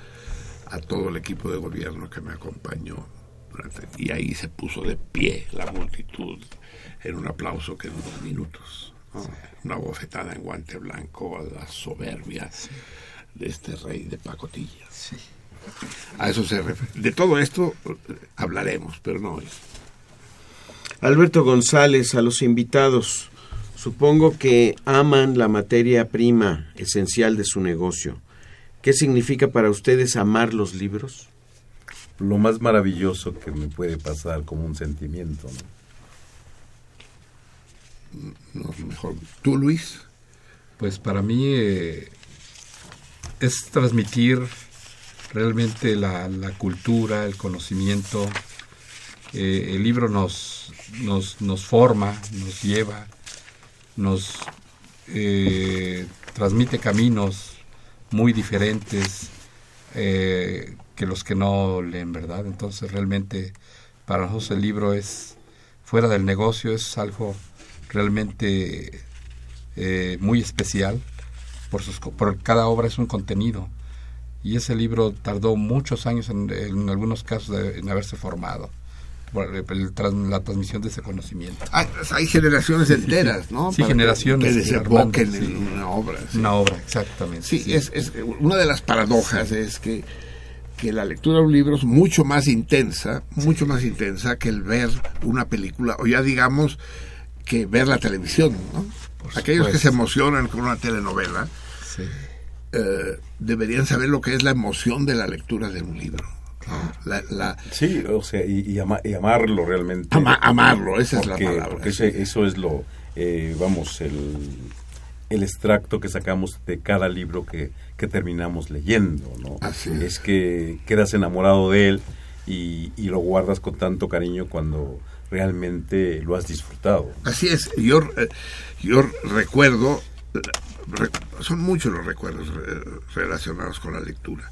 a todo el equipo de gobierno que me acompañó. durante- y ahí se puso de pie la multitud en un aplauso que duró minutos. ¿no? Una bofetada en guante blanco a la soberbia de este rey de pacotilla. A eso se refiere. De todo esto eh, hablaremos, pero no hoy. Alberto González, a los invitados, supongo que aman la materia prima esencial de su negocio. ¿Qué significa para ustedes amar los libros? Lo más maravilloso que me puede pasar como un sentimiento. ¿no? No, mejor. ¿Tú, Luis? Pues para mí eh, es transmitir realmente la, la cultura, el conocimiento. Eh, el libro nos, nos, nos forma, nos lleva, nos eh, transmite caminos muy diferentes eh, que los que no leen, ¿verdad? Entonces realmente para nosotros el libro es, fuera del negocio, es algo realmente muy especial, por, sus, por cada obra es un contenido. Y ese libro tardó muchos años, en, en algunos casos, de- en haberse formado, por la transmisión de ese conocimiento. Hay, hay generaciones enteras, ¿no? Sí, Para generaciones. Que sí, desemboquen sí. en una obra. sí. Una obra, exactamente. Sí, Es, es- una de las paradojas es que, que la lectura de un libro es mucho más intensa, mucho más intensa que el ver una película, o ya digamos que ver la televisión, ¿no? Aquellos que se emocionan con una telenovela eh, deberían saber lo que es la emoción de la lectura de un libro. ¿no? La, la- Sí, o sea, y, y ama- y amarlo realmente. Ama- amarlo, esa es la palabra, Porque sí. ese- eso es lo, eh, vamos, el, el extracto que sacamos de cada libro que, que terminamos leyendo, ¿no? Así es. que quedas enamorado de él y, y lo guardas con tanto cariño cuando realmente lo has disfrutado. Así es, yo, eh, yo recuerdo, re- son muchos los recuerdos relacionados con la lectura.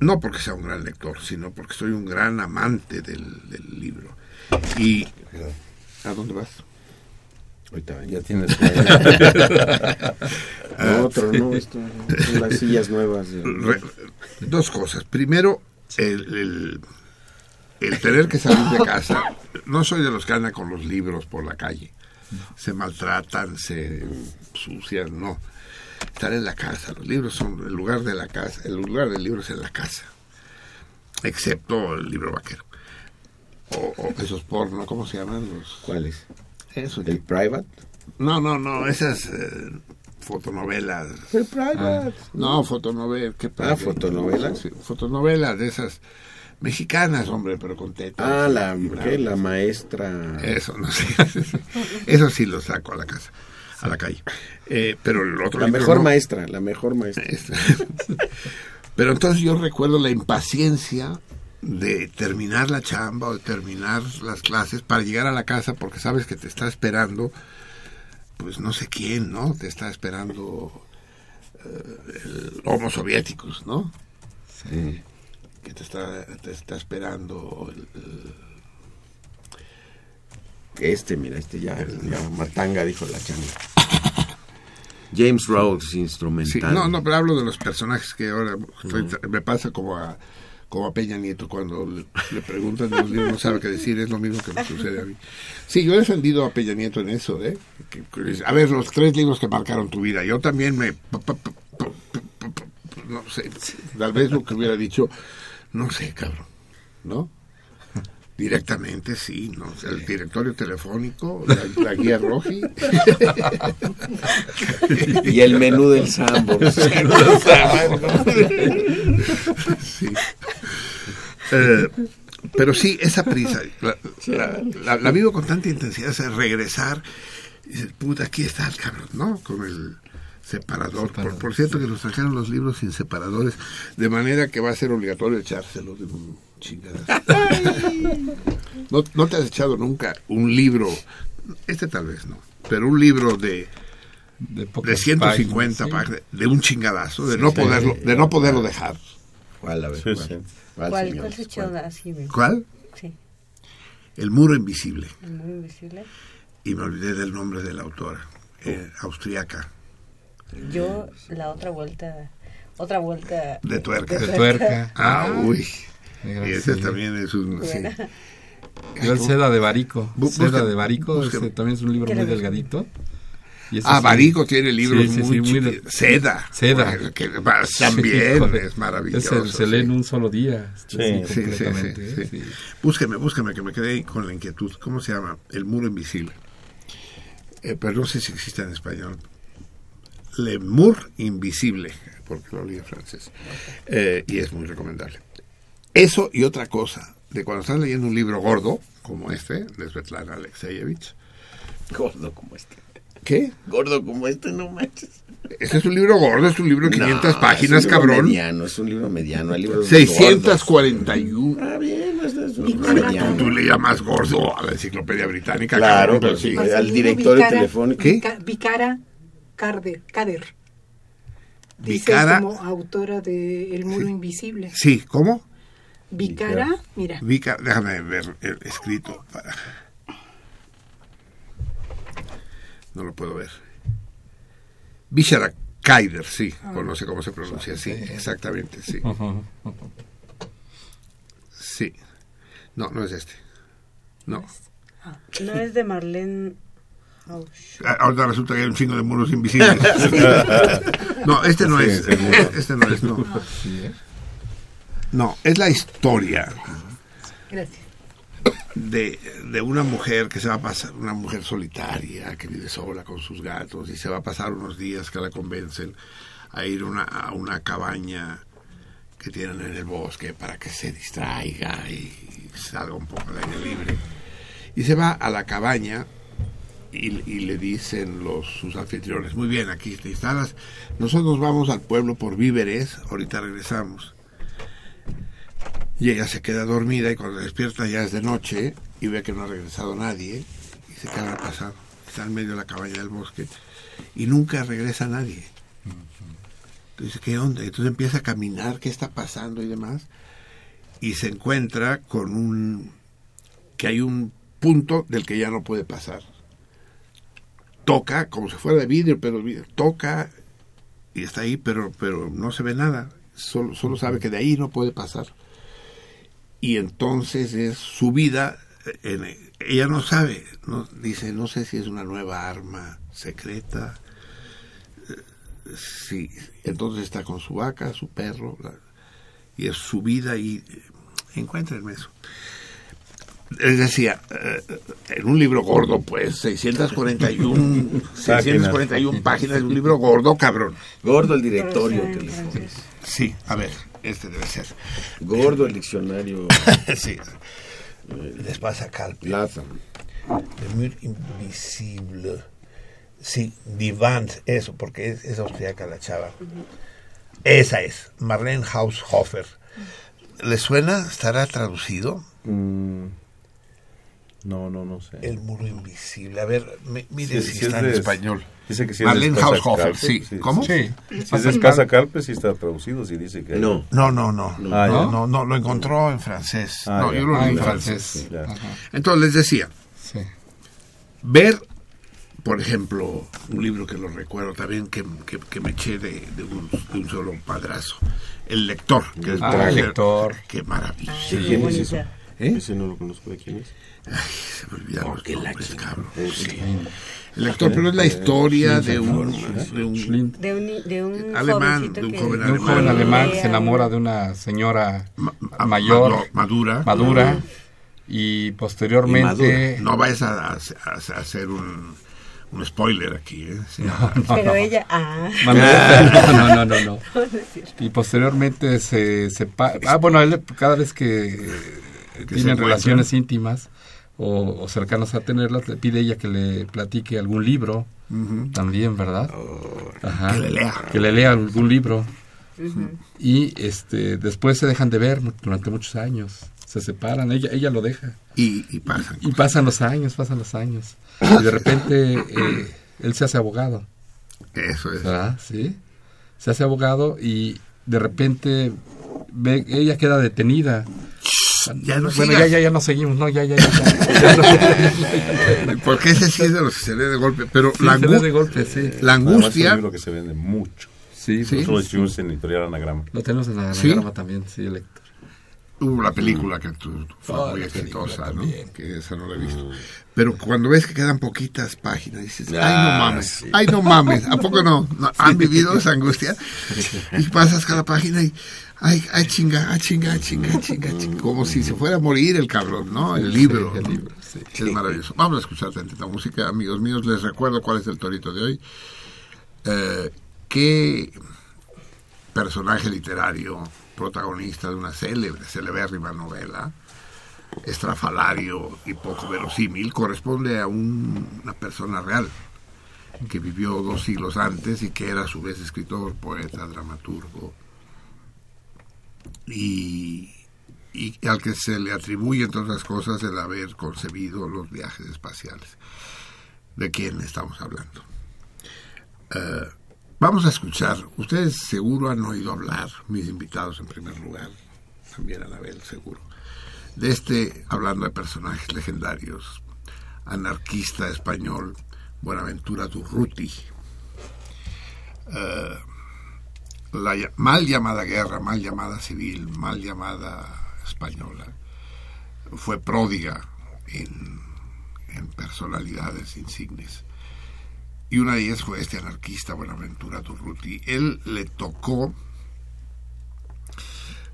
No porque sea un gran lector, sino porque soy un gran amante del, del libro. Y... ¿A dónde vas? Ahorita Ya tienes No, otro, no, esto, son las sillas nuevas. de- Re- dos cosas. Primero, el, el, el tener que salir de casa. No soy de los que andan con los libros por la calle. Se maltratan, se sucian, no. Estar en la casa. Los libros son el lugar de la casa. El lugar del libro es en la casa. Excepto el libro vaquero. O, o esos porno, ¿cómo se llaman? Los, ¿Cuáles? Eso. ¿El private? No, no, no, esas eh, fotonovelas. El private. No, fotonovelas. ¿qué Ah, private? fotonovelas. Sí, fotonovelas de esas mexicanas, hombre, pero con tetas. Ah, la, la maestra. Eso, no sé. Eso sí lo saco a la casa, a la calle. Eh, pero el otro La libro mejor no. maestra, la mejor maestra. Pero entonces yo recuerdo la impaciencia de terminar la chamba o de terminar las clases para llegar a la casa porque sabes que te está esperando, pues no sé quién, ¿no? Te está esperando eh, el Homo Soviéticos, ¿no? Sí. Que te está, te está esperando el- el- Este, mira, este ya, ya dijo la changa. James Rhodes, instrumental. Sí, no, no, pero hablo de los personajes que ahora me pasa como a como a Peña Nieto cuando le, le preguntan libros no sabe qué decir, es lo mismo que me sucede a mí. Sí, yo he defendido a Peña Nieto en eso, ¿eh? A ver, los tres libros que marcaron tu vida, yo también me... No sé, tal vez lo que hubiera dicho, no sé, cabrón, ¿no? Directamente, sí, ¿no? El directorio telefónico, la, la guía roji. Y el menú del Sambo. Sí. Eh, pero sí, esa prisa, la, la- vivo con tanta intensidad, es regresar y dices, puta, aquí está el cabrón, ¿no? Con el separador. Por, por cierto, que nos trajeron los libros sin separadores, de manera que va a ser obligatorio echárselos. Chingadas. ¿No, ¿No te has echado nunca un libro, este tal vez no, pero un libro de, de, de 150 páginas, de un chingadazo, de no poderlo, de no poderlo dejar? ¿Cuál, a ver? Sí, cuál? sí. ¿Cuál, señor? cuál se echó así? ¿Cuál? Sí, El muro invisible. el muy invisible. Y me olvidé del nombre de la autora, eh, austriaca. Yo, la otra vuelta, otra vuelta. De tuerca. De tuerca. Ah, uy. Y ese sí. también es un... sí. Yo el Seda de Barico. Seda de Barico ese también es un libro ¿Qué muy delgadito. Y Ah, sí- Barico tiene libros Sí, sí, muy, sí, muy de- Seda. Seda. Que también es maravilloso. Ese se lee sí. en un solo día. Sí, Sí, Sí, sí, completamente. sí, ¿eh? sí. Sí. Búsqueme, búsqueme, que me quedé con la inquietud. ¿Cómo se llama? El muro invisible. Eh, pero no sé si existe en español. Le Mur Invisible, porque lo leí en francés. Eh, y es muy recomendable. Eso y otra cosa, de cuando estás leyendo un libro gordo, como este, de Svetlana Alexeyevich. Gordo como este. ¿Qué? Gordo como este, no manches. Este es un libro gordo, es un libro de 500 No, páginas, es un libro cabrón. mediano, es un libro mediano. Hay libros 641. gordos. Ah, bien, es, es un libro mediano. Tú le llamas gordo a la enciclopedia británica. Claro, cabrón, pero sí. al directorio Vicara- telefónico. ¿Qué? Vica- Vicara Carder, Cader. Dice Vicara- como autora de El Muro Invisible. Sí, ¿cómo? Vicara, mira. Vica, déjame ver el escrito para. No lo puedo ver. Vishara Kaider, sí, o no sé cómo se pronuncia, sí, exactamente, sí. Sí. No, no es este. No. No es de Marlene. Ah, Ahora resulta que hay un chingo de muros invisibles. no, este no Sí, es. seguro. Este no es, no. No, es la historia Gracias. de, de una mujer que se va a pasar, una mujer solitaria que vive sola con sus gatos y se va a pasar unos días que la convencen a ir una, a una cabaña que tienen en el bosque para que se distraiga y salga un poco al aire libre. Y se va a la cabaña y, y le dicen los sus anfitriones, muy bien, aquí te instalas, nosotros vamos al pueblo por víveres, ahorita regresamos. Y ella se queda dormida y cuando despierta ya es de noche y ve que no ha regresado nadie y se queda al pasado. Está en medio de la cabaña del bosque y nunca regresa nadie. Entonces, ¿qué onda? Entonces empieza a caminar, ¿qué está pasando y demás? Y se encuentra con un... que hay un punto del que ya no puede pasar. Toca, como si fuera de vidrio, pero toca y está ahí, pero, pero no se ve nada. Solo, solo sabe que de ahí no puede pasar. Y entonces es su vida eh, en- ella no sabe no dice no sé si es una nueva arma secreta eh, sí entonces está con su vaca su perro la- y es su vida y eh, encuéntrenme eso les decía eh, en un libro gordo pues 641 641 páginas de un libro gordo cabrón Gordo el directorio telefónico. francés. sí a ver este debe ser Gordo el diccionario. sí les pasa. Le mur invisible. Sí, Divant, eso, porque es, es austriaca la chava. Esa es, Marlene Haushofer. ¿Le suena? ¿Estará traducido? Mm, no, no, no sé. El muro invisible. A ver, mire Sí, si sí está es en de- español. Dice que sí es Marlene Haushofer, sí. sí, ¿Cómo? sí. Si es de Casa Calpe, sí está traducido, sí dice que... No. No, no, no. Ah, no, no, no, lo encontró en francés. Ah, no, ya. yo lo Ah, leí en en francés. Entonces les decía, Sí. ver, por ejemplo, un libro que lo recuerdo también, que, que- que me eché de, de un, de un solo padrazo. El lector, que es Ah, el lector. Qué maravilla. Sí, ¿Quién es eso? ¿Eh? Ese no lo conozco de quién es. Se me olvidaron los nombres, cabrón. Sí. El lector, pero es la historia de un, de un. De un, de un Alemán, de un que- joven De un joven Alemán. alemán que se enamora de una señora ma- ma- mayor, madu- madura. madura, y posteriormente... No vayas a, a- a- hacer un, un spoiler aquí. ¿eh? Sí. Pero ella, ah, No, no, no, no, no. Y posteriormente se separa. Ah, bueno, él cada vez que se tienen relaciones íntimas o, o cercanas a tenerlas, le pide ella que le platique algún libro también, ¿verdad? Ajá. Que le lea. Que le lea algún libro. y este después se dejan de ver durante muchos años. Se separan, ella, ella lo deja. Y, y pasan. Y pasan los años, pasan los años. Y de repente eh, él se hace abogado. Eso es. ¿verdad? Sí. Se hace abogado y de repente ve, ella queda detenida. Ya no bueno, ya, ya, ya no seguimos, no, ya, ya, ya. ya, ya no. Porque ese sí es de los que se lee de golpe. Pero Sí, la, angu- de golpe, sí. la Además, es un angustia. libro que se vende mucho. Sí, Sí. Nosotros lo hicimos en editorial Anagrama. Lo tenemos en anagrama también, sí, el Héctor. Hubo la película que tu- fue Ah, muy exitosa, ¿no? Que esa no la he visto. Pero cuando ves que quedan poquitas páginas, dices, ay, no Ah, mames, sí. ay, no mames, ¿a poco no? ¿No? ¿Han vivido esa angustia? Y pasas cada página y, ay, ay, chinga, ay, chinga, ay, chinga, ay, chinga, chinga, como si se fuera a morir el cabrón, ¿no? El libro. el ¿no? libro, sí. Es maravilloso. Vamos a escuchar tantita música, amigos míos. Les recuerdo cuál es el torito de hoy. Eh, ¿Qué personaje literario, protagonista de una célebre, celebérrima novela, estrafalario y poco verosímil, corresponde a un- una persona real que vivió dos siglos antes y que era a su vez escritor, poeta, dramaturgo y, al que se le atribuye, entre otras cosas, el haber concebido los viajes espaciales. ¿De quién estamos hablando? Eh, vamos a escuchar, ustedes seguro han oído hablar, mis invitados en primer lugar, también Anabel seguro, de este, hablando de personajes legendarios, anarquista español, Buenaventura Durruti. Eh, la mal llamada guerra, mal llamada civil, mal llamada española, fue pródiga en, personalidades insignes. Y una de ellas fue este anarquista Buenaventura Durruti. Él le tocó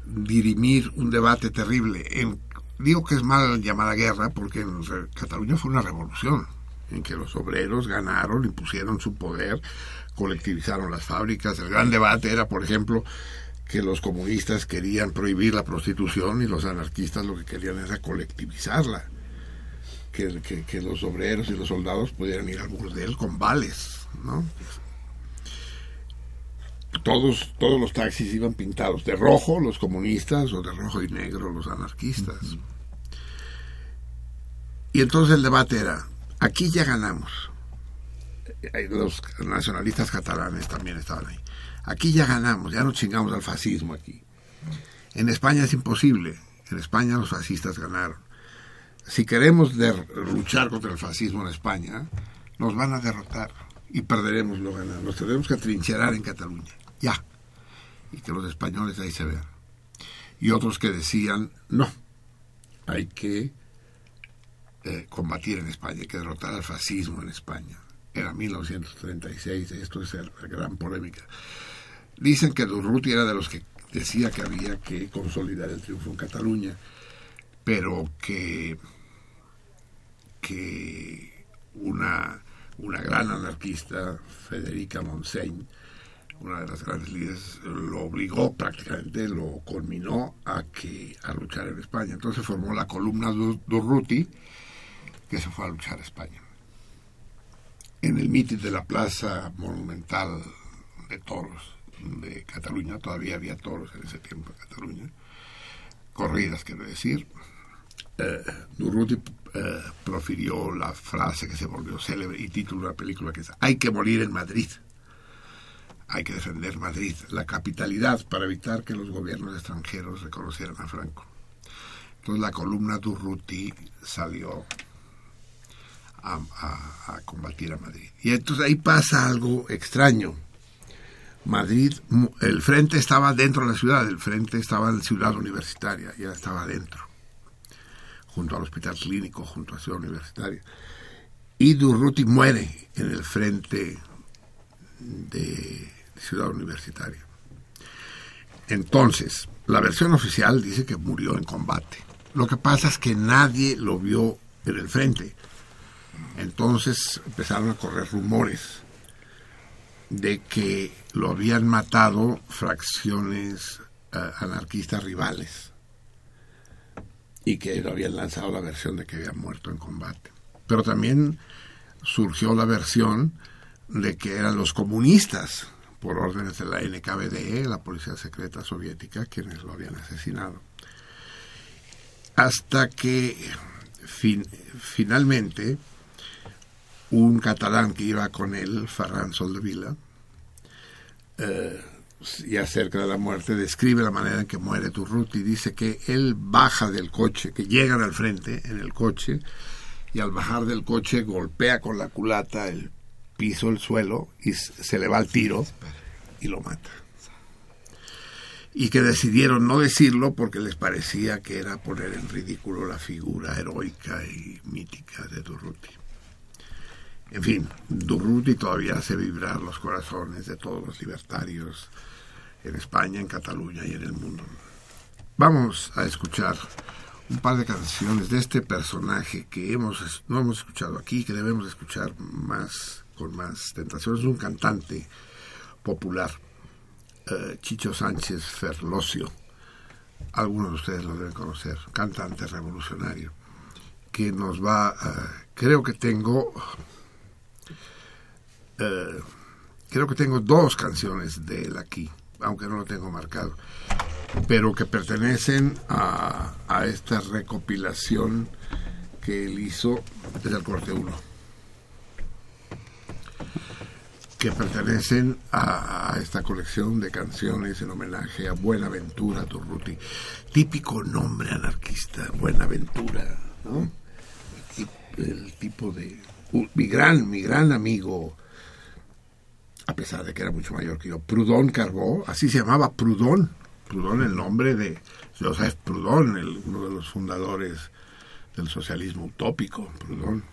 dirimir un debate terrible. En, digo que es mal llamada guerra porque en Cataluña fue una revolución en que los obreros ganaron, impusieron su poder, colectivizaron las fábricas. El gran debate era, por ejemplo, que los comunistas querían prohibir la prostitución y los anarquistas lo que querían era colectivizarla. Que, que- que los obreros y los soldados pudieran ir al burdel con vales, ¿no? Todos, todos los taxis iban pintados de rojo los comunistas o de rojo y negro los anarquistas. Y entonces el debate era, aquí ya ganamos. Eh, Los nacionalistas catalanes también estaban ahí. Aquí ya ganamos, ya no chingamos al fascismo aquí. En España es imposible. En España los fascistas ganaron. Si queremos luchar contra el fascismo en España, nos van a derrotar y perderemos lo ganado. Nos tenemos que atrincherar en Cataluña. Ya. Y que los españoles ahí se vean. Y otros que decían, no, hay que eh, combatir en España, hay que derrotar al fascismo en España. Era 1936, esto es la gran polémica. Dicen que Durruti era de los que decía que había que consolidar el triunfo en Cataluña, pero que, que una, una gran anarquista, Federica Montseny, una de las grandes líderes, lo obligó prácticamente, lo culminó a que a luchar en España. Entonces formó la columna Du- Durruti, que se fue a luchar a España. En el mitin de la Plaza Monumental de Toros de Cataluña, todavía había toros en ese tiempo en Cataluña, corridas quiero decir, eh, Durruti eh, profirió la frase que se volvió célebre y título de la película que es Hay que morir en Madrid. Hay que defender Madrid, la capitalidad, para evitar que los gobiernos extranjeros reconocieran a Franco. Entonces la columna Durruti salió a, combatir a Madrid. Y entonces ahí pasa algo extraño. Madrid, el frente estaba dentro de la ciudad, el frente estaba en Ciudad Universitaria, ya estaba dentro, junto al Hospital Clínico, junto a Ciudad Universitaria. Y Durruti muere en el frente de Ciudad Universitaria. Entonces, la versión oficial dice que murió en combate. Lo que pasa es que nadie lo vio en el frente. Entonces empezaron a correr rumores de que lo habían matado fracciones eh, anarquistas rivales y que lo habían lanzado la versión de que había muerto en combate. Pero también surgió la versión de que eran los comunistas, por órdenes de la NKVD, la policía secreta soviética, quienes lo habían asesinado. Hasta que fin- finalmente un catalán que iba con él, Ferran Soldevila, eh, ya cerca de la muerte, describe la manera en que muere Turruti. Dice que él baja del coche, que llegan al frente en el coche, y al bajar del coche golpea con la culata el piso, el suelo, y se le va el tiro y lo mata. Y que decidieron no decirlo porque les parecía que era poner en ridículo la figura heroica y mítica de Durruti. En fin, Durruti todavía hace vibrar los corazones de todos los libertarios en España, en Cataluña y en el mundo. Vamos a escuchar un par de canciones de este personaje que hemos no hemos escuchado aquí, que debemos escuchar más con más tentación. Es un cantante popular, eh, Chicho Sánchez Ferlosio. Algunos de ustedes lo deben conocer, cantante revolucionario, que nos va, a- creo que tengo, eh, creo que tengo dos canciones de él aquí, aunque no lo tengo marcado, pero que pertenecen a, a esta recopilación que él hizo desde el corte 1 que pertenecen a, a esta colección de canciones en homenaje a Buenaventura Durruti. Típico nombre anarquista, Buenaventura, ¿no? El, tipo de... mi gran, mi gran amigo, a pesar de que era mucho mayor que yo, Proudhon Carbó, así se llamaba Proudhon. Proudhon, el nombre de Joseph Proudhon, el- uno de los fundadores del socialismo utópico, Proudhon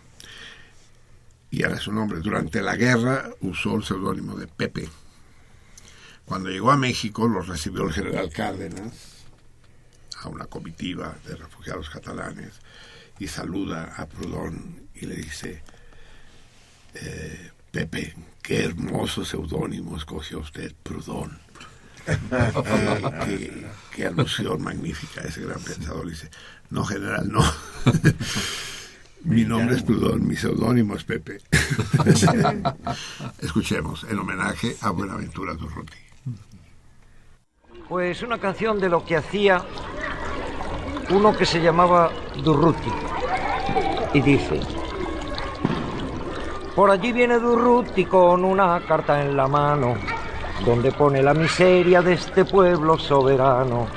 y era su nombre. Durante la guerra usó el seudónimo de Pepe. Cuando llegó a México lo recibió el general Cárdenas a una comitiva de refugiados catalanes y saluda a Proudhon y le dice, eh, Pepe, qué hermoso seudónimo escogió usted, Proudhon. Eh, qué, qué alusión magnífica ese gran pensador. Dice, no, general, no. Mi nombre es Proudhon, mi seudónimo es Pepe. Escuchemos, en homenaje a Buenaventura Durruti. Pues una canción de lo que hacía uno que se llamaba Durruti. Y dice, por allí viene Durruti con una carta en la mano, donde pone la miseria de este pueblo soberano.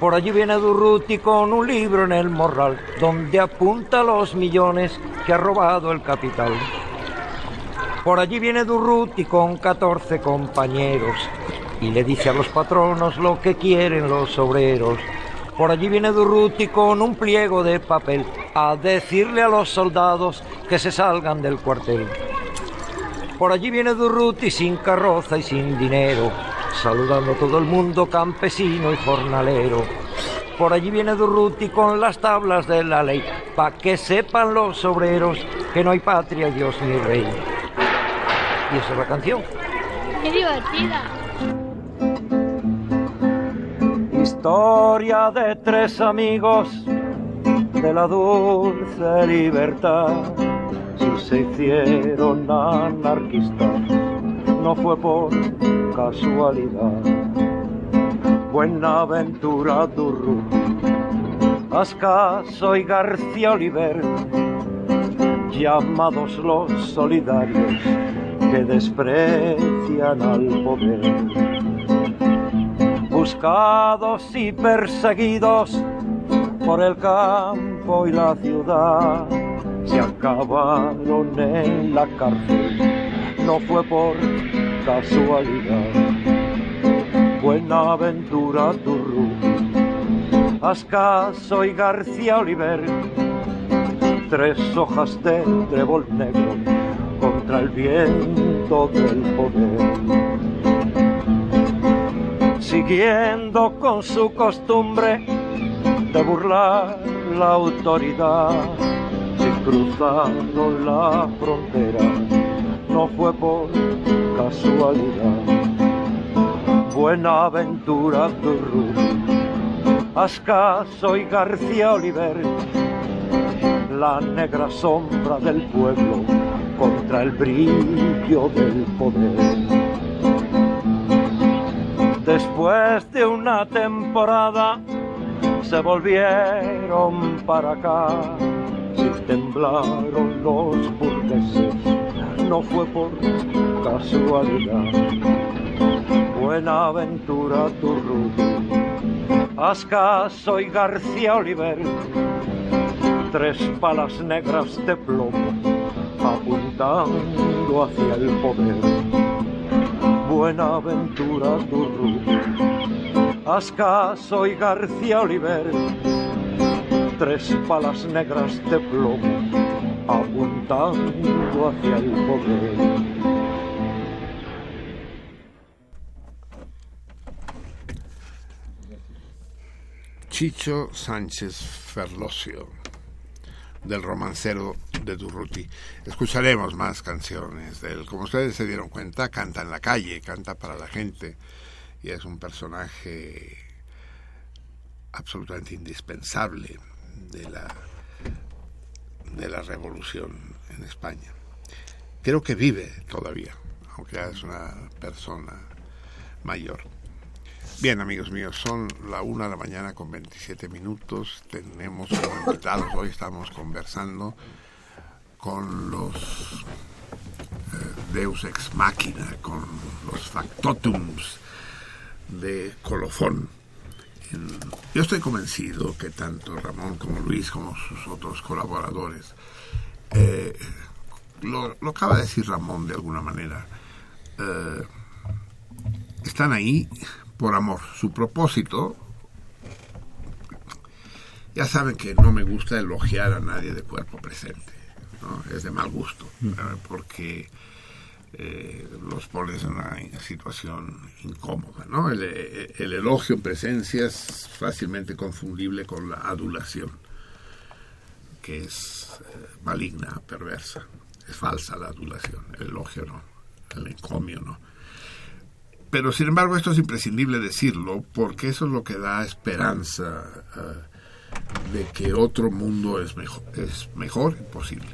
Por allí viene Durruti con un libro en el morral, donde apunta los millones que ha robado el capital. Por allí viene Durruti con 14 compañeros y le dice a los patronos lo que quieren los obreros. Por allí viene Durruti con un pliego de papel a decirle a los soldados que se salgan del cuartel. Por allí viene Durruti sin carroza y sin dinero, saludando a todo el mundo campesino y jornalero. Por allí viene Durruti con las tablas de la ley, pa' que sepan los obreros que no hay patria, Dios ni rey. Y esa es la canción. ¡Qué divertida! Historia de tres amigos de la dulce libertad. Si se hicieron anarquistas, no fue por casualidad. Buenaventura Durru, Ascaso y García Oliver, llamados los solidarios que desprecian al poder buscados y perseguidos por el campo y la ciudad, se acabaron en la cárcel, no fue por casualidad. Buenaventura Turru, Ascaso y García Oliver, tres hojas de trébol negro contra el viento del poder siguiendo con su costumbre de burlar la autoridad. Si cruzaron la frontera, no fue por casualidad. Buenaventura Turru, Ascaso y García Oliver, la negra sombra del pueblo contra el brillo del poder Después de una temporada se volvieron para acá y temblaron los burgueses. No fue por casualidad. Buenaventura Turruti, Ascaso y García Oliver, tres palas negras de plomo apuntando hacia el poder. Buenaventura Turruti, Ascaso y García Oliver, tres palas negras de plomo apuntando hacia el poder. Chicho Sánchez Ferlosio, del romancero de Durruti. Escucharemos más canciones de él. Como ustedes se dieron cuenta, canta en la calle, canta para la gente y es un personaje absolutamente indispensable de la, de la revolución en España. Creo que vive todavía, aunque ya es una persona mayor. Bien, amigos míos, son la una de la mañana con 27 minutos. Tenemos como invitados, hoy estamos conversando con los eh, Deus Ex Machina, con los Factotums de Colofón. Yo estoy convencido que tanto Ramón como Luis, como sus otros colaboradores, eh, lo, lo acaba de decir Ramón de alguna manera, eh, están ahí por amor. Su propósito, ya saben que no me gusta elogiar a nadie de cuerpo presente, ¿no? es de mal gusto, eh, porque eh, los pones en una situación incómoda. ¿no? El, eh, el elogio en presencia es fácilmente confundible con la adulación, que es eh, maligna, perversa. Es falsa la adulación, el elogio no, el encomio no. Pero sin embargo esto es imprescindible decirlo porque eso es lo que da esperanza eh, de que otro mundo es mejor, es mejor y posible.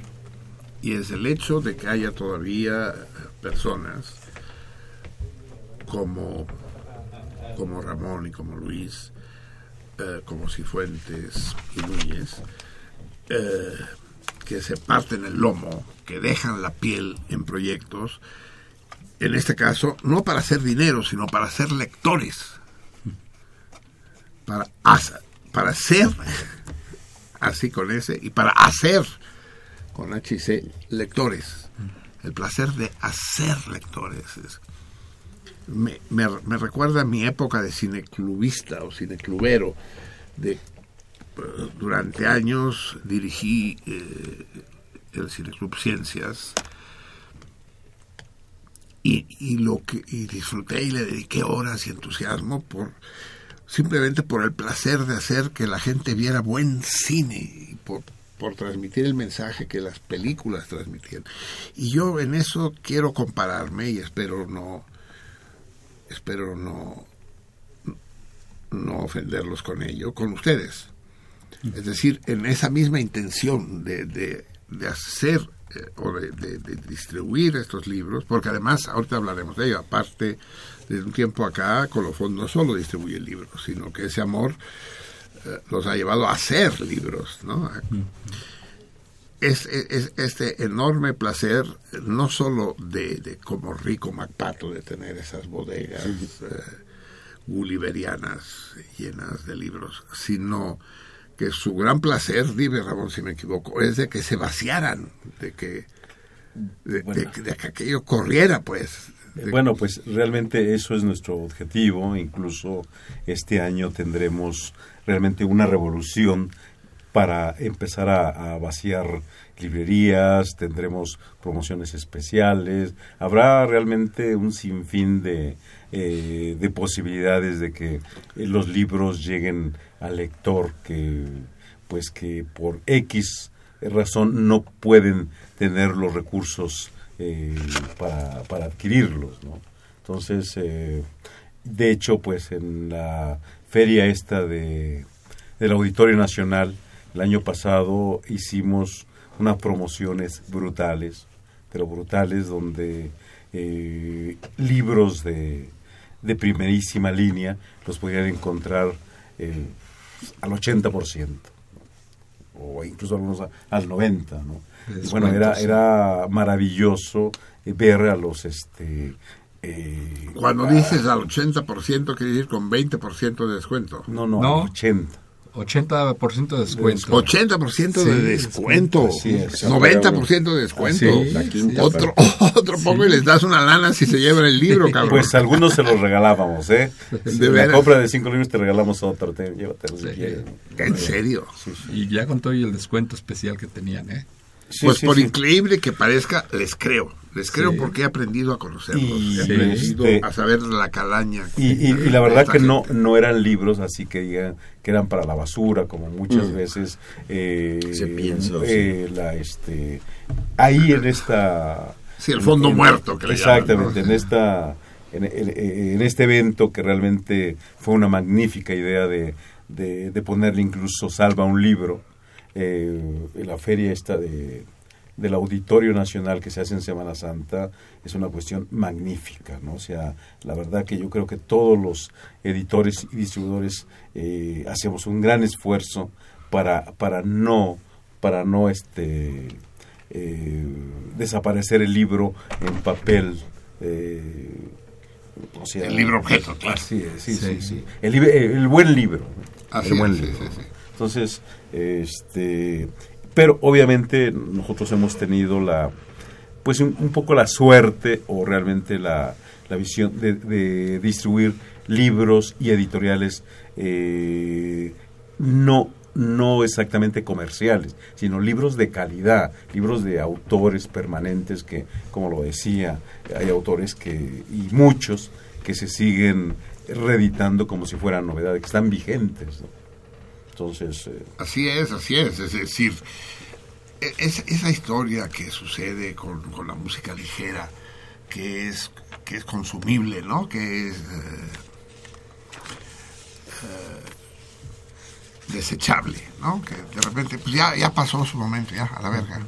Y es el hecho de que haya todavía eh, personas como, como Ramón y como Luis, eh, como Cifuentes y Núñez, que se parten el lomo, que dejan la piel en proyectos, en este caso, no para hacer dinero, sino para ser lectores. Para, hacer, para ser, así con ese, y para hacer, con H y C, lectores. El placer de hacer lectores. Es- me, recuerda a mi época de cineclubista o cineclubero. De, durante años dirigí eh, el Cineclub Ciencias y, y lo que y disfruté y le dediqué horas y entusiasmo por simplemente por el placer de hacer que la gente viera buen cine y por, por transmitir el mensaje que las películas transmitían. Y yo en eso quiero compararme y espero no espero no no ofenderlos con ello con ustedes. Es decir en esa misma intención de, de, de hacer eh, o de, de- de distribuir estos libros, porque además, ahorita hablaremos de ello, aparte, desde un tiempo acá, Colofón no solo distribuye libros, sino que ese amor eh, los ha llevado a hacer libros, ¿no? Es, es- este enorme placer, no solo de, de como rico Macpato, de tener esas bodegas eh, gulliverianas llenas de libros, sino que su gran placer, dime Ramón si me equivoco, es de que se vaciaran, de que, de, de- de que aquello corriera, pues. De- Bueno, pues realmente eso es nuestro objetivo. Incluso este año tendremos realmente una revolución para empezar a, a vaciar librerías, tendremos promociones especiales, habrá realmente un sinfín de, eh, de posibilidades de que eh, los libros lleguen al lector que pues que por X razón no pueden tener los recursos eh, para, para adquirirlos, ¿no? Entonces, eh, de hecho, pues en la feria esta de, del Auditorio Nacional, el año pasado hicimos unas promociones brutales, pero brutales, donde eh, libros de, de primerísima línea los podrían encontrar al 80% o incluso algunos a- al 90, ¿no? Y bueno, era, era maravilloso eh, ver a los este eh, Cuando dices al 80%, quiere decir con 20% de descuento. No, no, No. 80. 80% de descuento. 80% de Sí, descuento. Es. 90% de descuento. Sí, La sí, quinta sí. otro, otro poco y les das una lana si se llevan el libro, cabrón. Pues algunos se los regalábamos, ¿eh? De la veras. compra de cinco libros te regalamos otro, te, llévatelo si quieres. ¿En serio? Y ya con todo y el descuento especial que tenían, ¿eh? pues sí, por sí. increíble que parezca, les creo. Les creo Sí. porque he aprendido a conocerlos. Y, he aprendido este, a saber la calaña. Y, y- y la verdad que no, no eran libros así que digan que eran para la basura, como muchas Mm. veces eh, Se piensa, eh, la, este, ahí en esta... Sí, el fondo en- muerto que le Exactamente, llaman, ¿no? en esta... En, en- en este evento que realmente fue una magnífica idea de, de, de ponerle incluso salva un libro eh, en la feria esta de del Auditorio Nacional que se hace en Semana Santa es una cuestión magnífica, ¿no? O sea, la verdad que yo creo que todos los editores y distribuidores eh, hacemos un gran esfuerzo para, para no, para no este eh, desaparecer el libro en papel. eh, o sea, El libro objeto, claro. Así es, sí, sí, Sí. sí. El, buen libro. Así el buen es, libro. sí, sí. Entonces, este, pero obviamente nosotros hemos tenido la, pues un, un poco la suerte o realmente la, la visión de, de distribuir libros y editoriales eh, no no exactamente comerciales, sino libros de calidad, libros de autores permanentes que, como lo decía, hay autores que, y muchos, que se siguen reeditando como si fueran novedades, que están vigentes. ¿no? Entonces, eh, Así es, así es. Es decir, e- es- esa historia que sucede con, con la música ligera, que es, que es consumible, ¿no? Que es eh, eh, desechable, ¿no? Que de repente, pues ya, ya pasó su momento, ya, a la verga.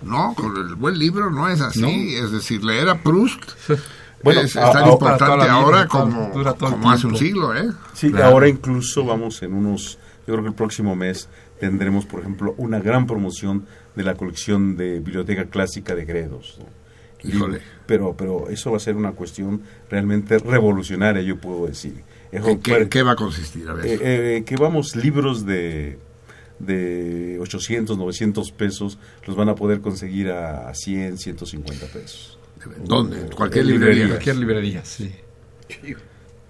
No, con el buen libro no es así. No. Es decir, leer a Proust Bueno, es, a- tan a- importante vida, ahora como, como hace un siglo, ¿eh? Sí, Claro. ahora incluso vamos en unos, yo creo que el próximo mes tendremos, por ejemplo, una gran promoción de la colección de Biblioteca Clásica de Gredos. ¿no? Híjole. Pero, pero eso va a ser una cuestión realmente revolucionaria, yo puedo decir. Eso ¿En qué, en va a consistir? A ver. eh, eh, que vamos, libros de, de 800, 900 pesos, los van a poder conseguir a 100, 150 pesos. ¿Dónde? Eh, Cualquier en librería. Cualquier librería, sí.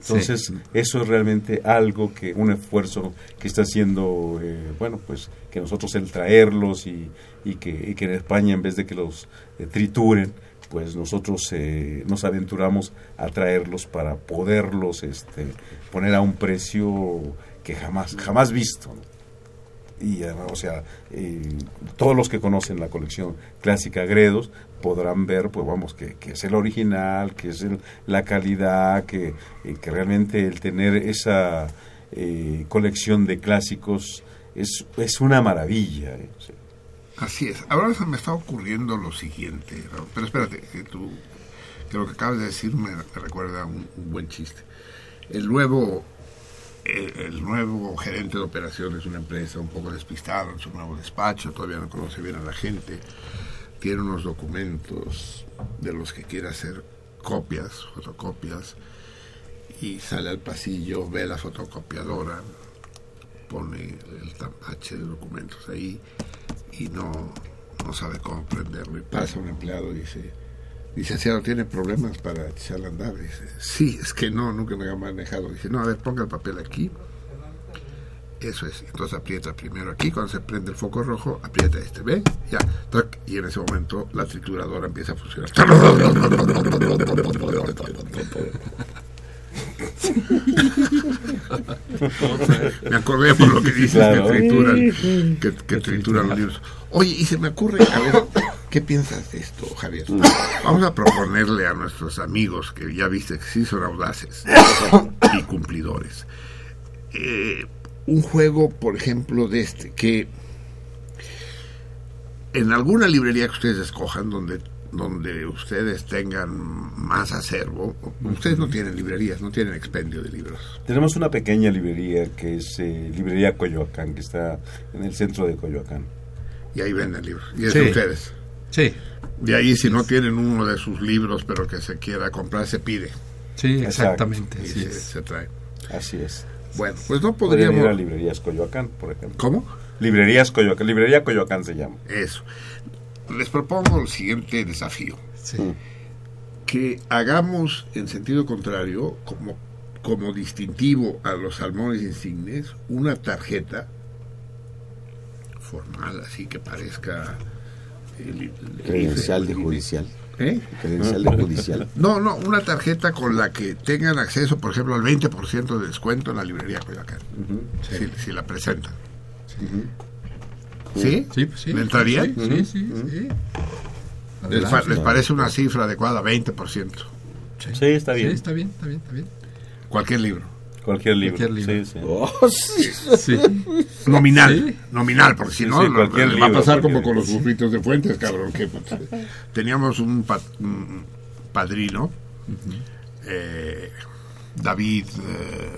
Entonces, eso es realmente algo que, un esfuerzo que está haciendo, eh, bueno, pues que nosotros el traerlos y, y que, y que en España, en vez de que los eh, trituren, pues nosotros eh, nos aventuramos a traerlos para poderlos este, poner a un precio que jamás, jamás visto. ¿no? y además, o sea, eh, todos los que conocen la colección clásica Gredos podrán ver, pues vamos, que, que es el original, que es el- la calidad, que, eh, que realmente el tener esa eh, colección de clásicos es, es una maravilla. ¿eh? Sea, Así es. Ahora se me está ocurriendo lo siguiente, pero espérate, que, tú, que lo que acabas de decir me, me recuerda un, un buen chiste. El nuevo, el, el nuevo gerente de operaciones de una empresa un poco despistado en su nuevo despacho, todavía no conoce bien a la gente, tiene unos documentos de los que quiere hacer copias, fotocopias, y sale al pasillo, ve la fotocopiadora, pone el tampache de documentos ahí y no, no sabe cómo prenderlo. Y pasa un empleado y dice, licenciado, ¿tiene problemas para echarle a andar? Dice, sí, es que no, nunca me ha manejado. Dice, no, a ver, ponga el papel aquí. Eso es. Entonces aprieta primero aquí, cuando se prende el foco rojo, aprieta este, ¿ve? Ya. Tac, Y en ese momento la trituradora empieza a funcionar. Me acordé por lo que dices Claro. que trituran, que, que trituran los libros. Oye, y se me ocurre, Javier, ¿qué piensas de esto, Javier? Vamos a proponerle a nuestros amigos, que ya viste que sí son audaces y cumplidores, eh, un juego, por ejemplo, de este, que en alguna librería que ustedes escojan, donde donde ustedes tengan más acervo, ustedes no tienen librerías, no tienen expendio de libros. Tenemos una pequeña librería que es eh, Librería Coyoacán, que está en el centro de Coyoacán. Y ahí venden libros. Y es Sí. de ustedes. Sí. De ahí, si no tienen uno de sus libros, pero que se quiera comprar, se pide. Sí, exactamente. Y así se, es. se trae. Así es. Bueno, pues no Podrían podríamos... ir a Librerías Coyoacán, por ejemplo. ¿Cómo? Librerías Coyoacán. Librería Coyoacán se llama. Eso. Les propongo el siguiente desafío. Que hagamos en sentido contrario, como, como distintivo a los salmones insignes, una tarjeta formal, así que parezca... el- el- Credencial de el- judicial. ¿Eh? Credencial de judicial. No, no, una tarjeta con la que tengan acceso, por ejemplo, al 20% de descuento en la librería Coyoacán, si, si la presentan. ¿Sí? Sí, pues sí. ¿Le entrarían? Sí, sí, sí, sí. ¿Les, pa- Adelante. les parece una cifra adecuada? 20%. Sí, está bien. Sí, está bien, está bien, está bien. Cualquier libro. Cualquier libro. Cualquier libro. Sí, sí. Oh, sí. Sí. Nominal, Sí. nominal, porque si no, lo- cualquier le va a libro, pasar como con los libro. burritos de fuentes, cabrón. Que pues, teníamos un, pa- un padrino, eh, David, eh,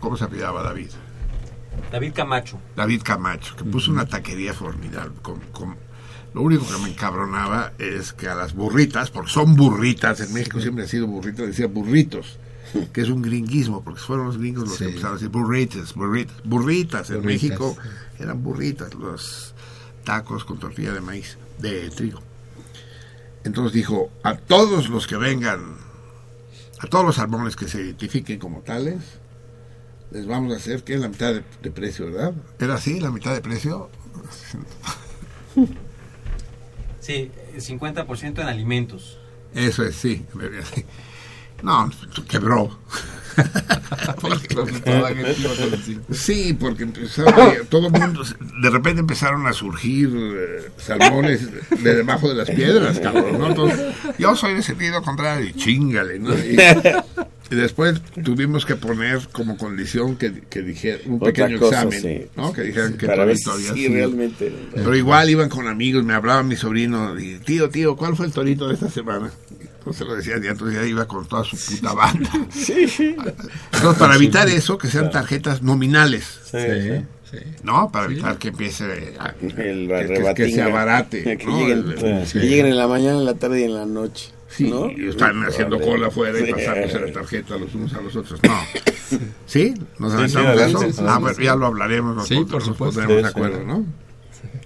¿cómo se apellidaba David? David Camacho. David Camacho, que puso una taquería formidable. Con, con- lo único que me encabronaba es que a las burritas, porque son burritas, en México siempre ha sido burritas, decía burritos, que es un gringuismo, porque fueron los gringos los Sí. que empezaron a decir burritas, burritas, burritas. En Burritas. México eran burritas, los tacos con tortilla de maíz, de trigo. Entonces dijo, a todos los que vengan, a todos los salmones que se identifiquen como tales, les vamos a hacer que la mitad de, de precio, ¿verdad? ¿Era así, la mitad de precio? Sí, el 50% en alimentos. Eso es, sí. No, quebró. Sí, porque empezaba, todo el mundo, de repente empezaron a surgir eh, salmones de debajo de las piedras, cabrón, ¿no? Entonces, yo soy de sentido contrario, y chingale, ¿no? Y, y después tuvimos que poner como condición que, que dijera un Otra pequeño cosa, examen, sí. ¿no? Que dijeran que Para ver torito había si sido. realmente... Pero igual iban con amigos, me hablaba mi sobrino, y tío, tío, ¿cuál fue el torito de esta semana? Entonces lo decía, y entonces ya iba con toda su puta banda. Entonces, para evitar eso, que sean tarjetas nominales, Sí, sí. Sí. ¿no? Para evitar que empiece a, El que, que- se abarate. Que, ¿no? lleguen, El- que lleguen en la mañana, en la tarde y en la noche. Sí, ¿no? y están haciendo cola afuera y Sí. pasándose la tarjeta los unos a los otros. No. ¿Sí? ¿Nos Sí, aventamos sí, de adelante, eso? Ah, bueno, sí. ya lo hablaremos. Nos Sí, pon- por nos supuesto. pondremos de Sí, sí. acuerdo, ¿no?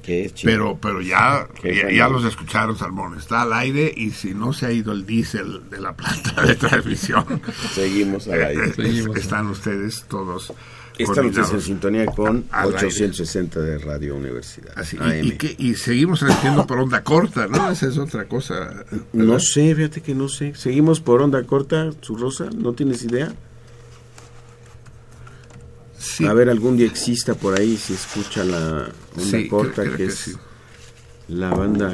Qué chido. Pero, pero ya, Qué ya, los escucharon, Salmón. Está al aire y si no se ha ido el diésel de la planta de transmisión, Seguimos al aire. eh, Seguimos. están ustedes todos Están ustedes en sintonía con Al aire. 860 de Radio Universidad. Así, AM. y, y que- y seguimos transmitiendo por onda corta, ¿no? Esa es otra cosa. No sé, fíjate que no sé. Seguimos por onda corta, su rosa, ¿no tienes idea? Sí. A ver, algún día exista por ahí, si escucha la onda Sí, corta, creo- creo que, que es sí. la banda...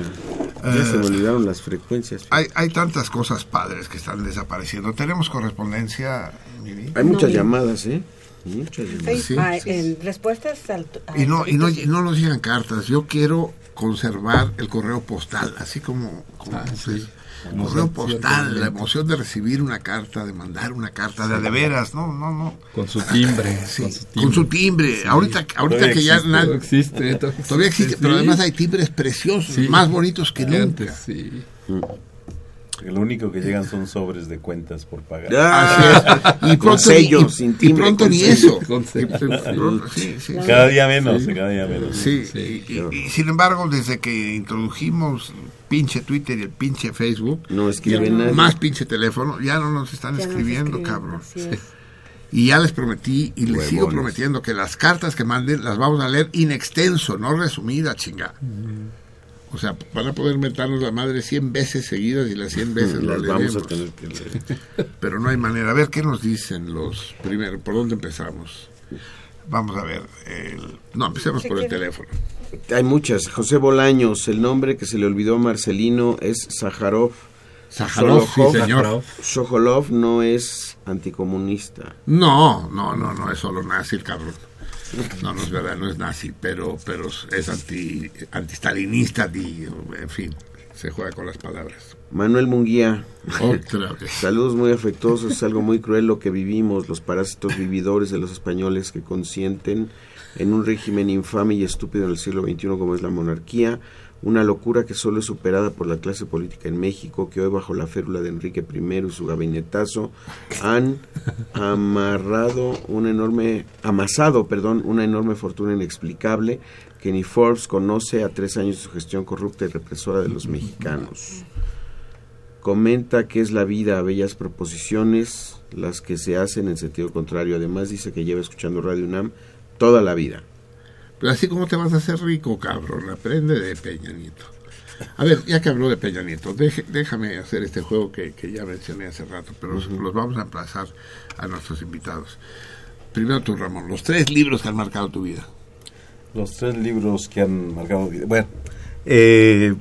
Ya se me olvidaron las frecuencias. Hay, hay tantas cosas padres que están desapareciendo. ¿Tenemos correspondencia, Miri? Hay muchas mira. llamadas, ¿eh? Muchas llamadas. Sí, en respuestas al... Y no, y no, y no nos digan cartas. Yo quiero conservar el correo postal, así como, como Ah, sí. Correo postal, la emoción de recibir una carta, de mandar una carta, de de veras, no, no, no. Con su timbre. Sí, con su timbre. con su timbre. Sí. Ahorita, ahorita Todavía que ya existe, nadie- Todavía existe. todavía existe, pero sí. además hay timbres preciosos, Sí. más bonitos que Que nunca. antes, sí. Lo único que llegan son sobres de cuentas por pagar. Ah, Así es. Y con pronto, sello, ni, y- sin y timbre, pronto con ni eso. Cada día menos, cada día menos. Sí, Sí, y, y- y sin embargo, desde que introdujimos pinche Twitter y el pinche Facebook, No escribe ya nadie. más pinche teléfono, ya no nos están Ya nos escribiendo, escriben, cabrón. es. Y ya les prometí y les Huevones. sigo prometiendo que las cartas que manden las vamos a leer in extenso, no resumida, chinga. O sea, van a poder meternos la madre 100 veces seguidas y las 100 veces lo Las vamos a tener que leer. Pero no hay manera. A ver, ¿qué nos dicen los primero? ¿Por dónde empezamos? Vamos a ver. el- No, empecemos por el teléfono. Hay muchas. José Bolaños, el nombre que se le olvidó a Marcelino es Sájarov. Sájarov, sí, señor. Sojolov no es anticomunista. No, no, no, no es solo nazi el cabrón. No, no es verdad, no es nazi, pero, pero es anti, antistalinista, en fin. se juega con las palabras. Manuel Munguía. Otra vez. Saludos muy afectuosos. Es algo muy cruel lo que vivimos, los parásitos vividores de los españoles que consienten en un régimen infame y estúpido en el siglo XXI como es la monarquía. Una locura que solo es superada por la clase política en México, que hoy bajo la férula de Enrique I y su gabinetazo han amarrado un enorme, amasado, perdón, una enorme fortuna inexplicable que ni Forbes conoce a tres años de su gestión corrupta y represora de los mexicanos. Comenta que es la vida a bellas proposiciones las que se hacen en sentido contrario. Además dice que lleva escuchando Radio UNAM toda la vida. Pero así como te vas a hacer rico, cabrón, aprende de Peña Nieto. A ver, ya que habló de Peña Nieto, deje- déjame hacer este juego que, que ya mencioné hace rato, pero los, los vamos a emplazar a nuestros invitados. Primero tú, Ramón, los tres libros que han marcado tu vida. Los tres libros que han marcado mi vida. Bueno, eh,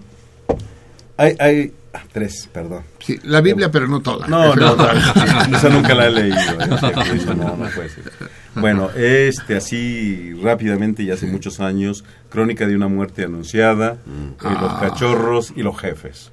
hay, hay tres, perdón. Sí, la Biblia, pero no toda. No, no, no. esa nunca la he leído. ¿eh? Eso no, no puede ser. Bueno, este así rápidamente y hace muchos años, Crónica de una muerte anunciada, eh, Los Ah. cachorros y los jefes.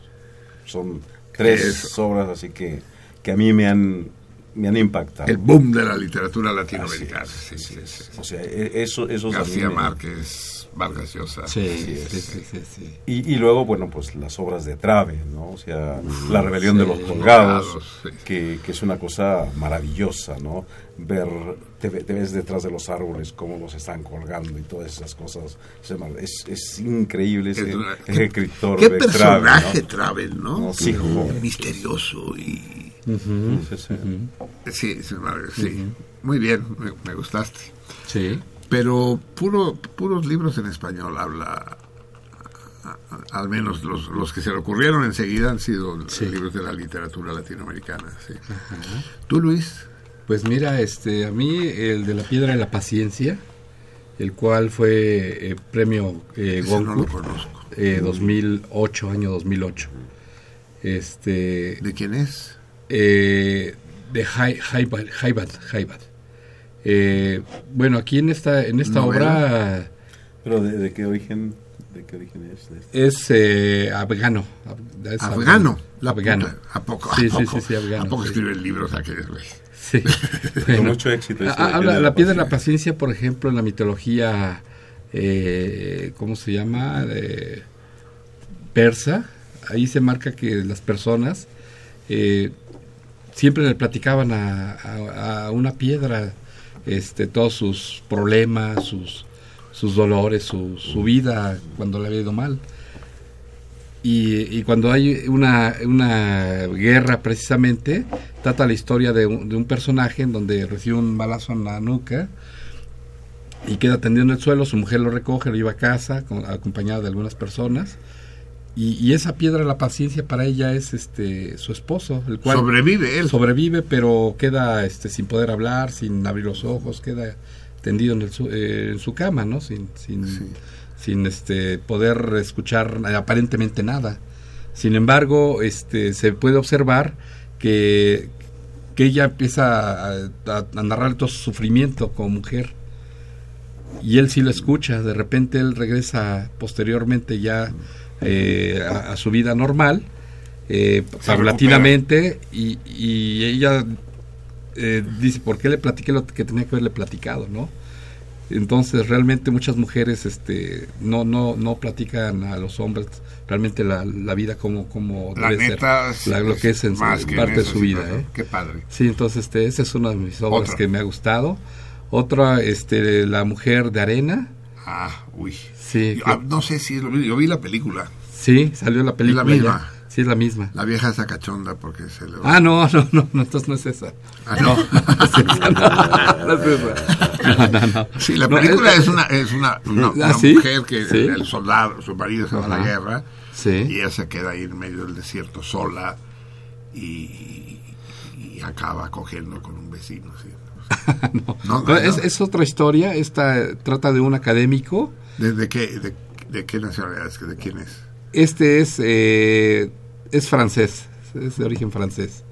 Son tres Eso. obras así que, que a mí me han, me han impactado. El boom de la literatura latinoamericana. Sí, sí, sí. O sea, e- eso, mí García Márquez, Vargas Llosa. Es. Y, y luego, bueno, pues las obras de Trave, ¿no? O sea, La rebelión de sí. los colgados, sí. que, que es una cosa maravillosa, ¿no? Ver, te, ve- te ves detrás de los árboles cómo los están colgando y todas esas cosas. Es, mar- es, es increíble ese, escritor Qué de personaje Trave, Travel, ¿no? No, sí, joder. misterioso y... ¿no? Sí, sí. Sí, sí, sí. Muy bien, me, me gustaste. Sí. Pero puro, puros libros en español habla. Al menos los, los que se le ocurrieron enseguida han sido libros de la literatura latinoamericana. Sí. ¿Tú, Luis? Pues mira, este, a mí el de la piedra de la paciencia, el cual fue eh, premio eh, no Goncourt, conozco. eh, 2008, año 2008. Este, ¿De quién es? eh, de Haibad. Eh, bueno, aquí en esta, en esta ¿Novela? obra Pero de, de qué origen, de qué origen es? De- es eh, afgano. Es Afgano. La afgano. ¿A poco? Sí, ¿A sí, poco? sí, sí, afgano. ¿A poco sí. escriben libros aquellos, güey? Sí. Con mucho éxito. Ah, habla- Piedra de la la piedra de la paciencia, por ejemplo, en la mitología, eh, ¿cómo se llama? Eh, persa. Ahí se marca que las personas eh, siempre le platicaban a, a- a una piedra este, todos sus problemas, sus, sus dolores, su, vida cuando le había ido mal. Y, cuando hay una, una guerra precisamente, trata la historia de un, personaje en donde recibe un balazo en la nuca y queda tendido en el suelo, su mujer lo recoge, lo lleva a casa con- acompañada de algunas personas y, y esa piedra de la paciencia para ella es este su esposo, el cual Sobrevive él. sobrevive pero queda este sin poder hablar, sin abrir los ojos, queda tendido en, el su, eh, en su cama, ¿no? Sin, sin, sin este poder escuchar aparentemente nada. Sin embargo, este se puede observar que, que ella empieza a, a- a narrar todo su sufrimiento como mujer y él sí lo escucha. De repente él regresa posteriormente ya eh, a, a su vida normal, eh, paulatinamente, y, y ella eh, dice, ¿por qué le platiqué lo que tenía que haberle platicado, no? Entonces realmente muchas mujeres este no no no platican a los hombres realmente la, la vida como como La debe neta, ser la- lo que es en su- más que en parte de su vida. ¿eh? Qué padre. Sí, entonces este, esa es una de mis obras Otra. que me ha gustado. Otra, este, La Mujer de Arena. Ah, uy. Sí, Yo, ah, no sé si es lo mismo. Yo vi la película. sí, salió la película. Es la misma. ya. Sí, es la misma. La vieja esa cachonda porque se le... Ah, no, no, no, no, entonces no es esa. Ah, no. no es no, es esa. No, no, no. Sí, la película es, una, es una, una, ¿Ah, una sí? mujer que Sí. el, soldado, su marido se va a la guerra Sí. y ella se queda ahí en medio del desierto sola y, y acaba cogiendo con un vecino. ¿sí? no. Es, es otra historia. Esta trata de un académico. ¿De, de qué, de, de qué nacionalidad es? ¿De quién es? Este es, eh, es francés, es de origen francés.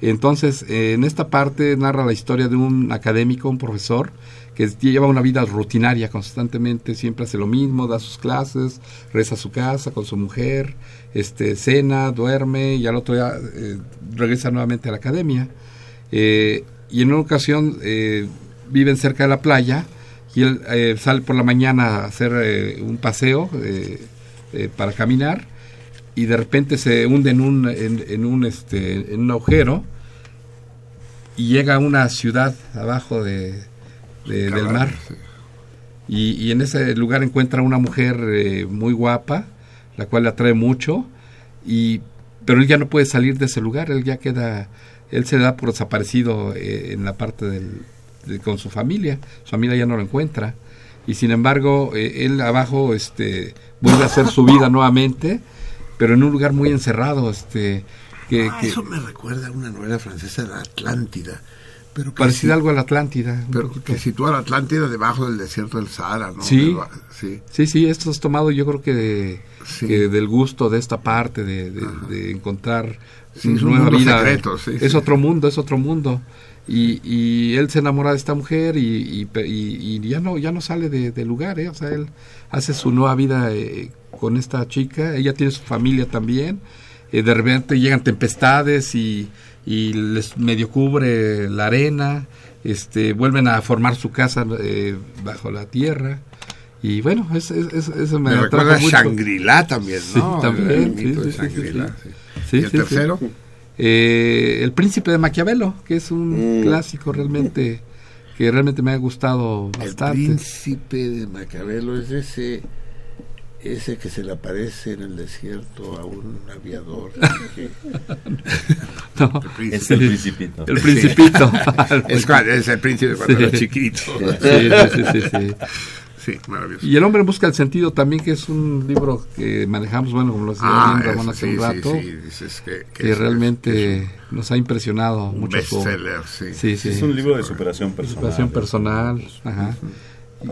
Entonces, eh, en esta parte narra la historia de un académico, un profesor, que lleva una vida rutinaria constantemente, siempre hace lo mismo, da sus clases, reza a su casa con su mujer, este, cena, duerme y al otro día eh, regresa nuevamente a la academia. Eh, y en una ocasión viven cerca de la playa y él eh, sale por la mañana a hacer eh, un paseo eh, para caminar y de repente se hunde en un, en, en un, este, en un agujero y llega a una ciudad abajo de, de- del mar. Y, y en ese lugar encuentra una mujer eh, muy guapa, la cual le atrae mucho, y, pero él ya no puede salir de ese lugar, él ya queda, él se da por desaparecido eh, en la parte del, de- con su familia, su familia ya no lo encuentra, y sin embargo eh, él abajo este, vuelve a hacer su vida nuevamente, pero en un lugar muy encerrado, este, que, Ah, que- eso me recuerda a una novela francesa, La Atlántida. Pero que parecida si- algo a la Atlántida. Pero que sitúa la Atlántida debajo del desierto del Sahara, ¿no? Sí. Sí. Sí, sí, esto es tomado yo creo que, de- que del gusto de esta parte, de, de- de encontrar Sí, nueva vida. secreto, es otro mundo, es otro mundo. Y, y él se enamora de esta mujer y, y y- y ya no ya no sale de- lugar, ¿eh? o sea, él hace su nueva vida eh, con esta chica, ella tiene su familia también, eh, de repente llegan tempestades y, y les medio cubre la arena, este, vuelven a formar su casa eh, bajo la tierra. Y bueno, es, es- es- eso me, Me recuerda a. Shangri-La también, ¿no? Sí, también. El de sí, sí, sí, Shangri-La, sí. sí. Sí, ¿Y el sí, sí. tercero? Eh, el príncipe de Maquiavelo, que es un Mm. clásico realmente, que realmente me ha gustado El bastante. príncipe de Maquiavelo es ese ese que se le aparece en el desierto a un aviador. que- No, príncipe. Es el principito. El principito. es, el príncipe cuando Sí. era chiquito. Sí, sí, sí, sí, sí. Sí, maravilloso. Y El hombre en busca del sentido también, que es un libro que manejamos, bueno, como lo decía Ah, Ramón hace sí, un sí, rato, sí, dices que- que que es- realmente nos ha impresionado Un mucho. su- bestseller, sí. sí, sí. Es un libro de superación personal. Superación personal, ajá.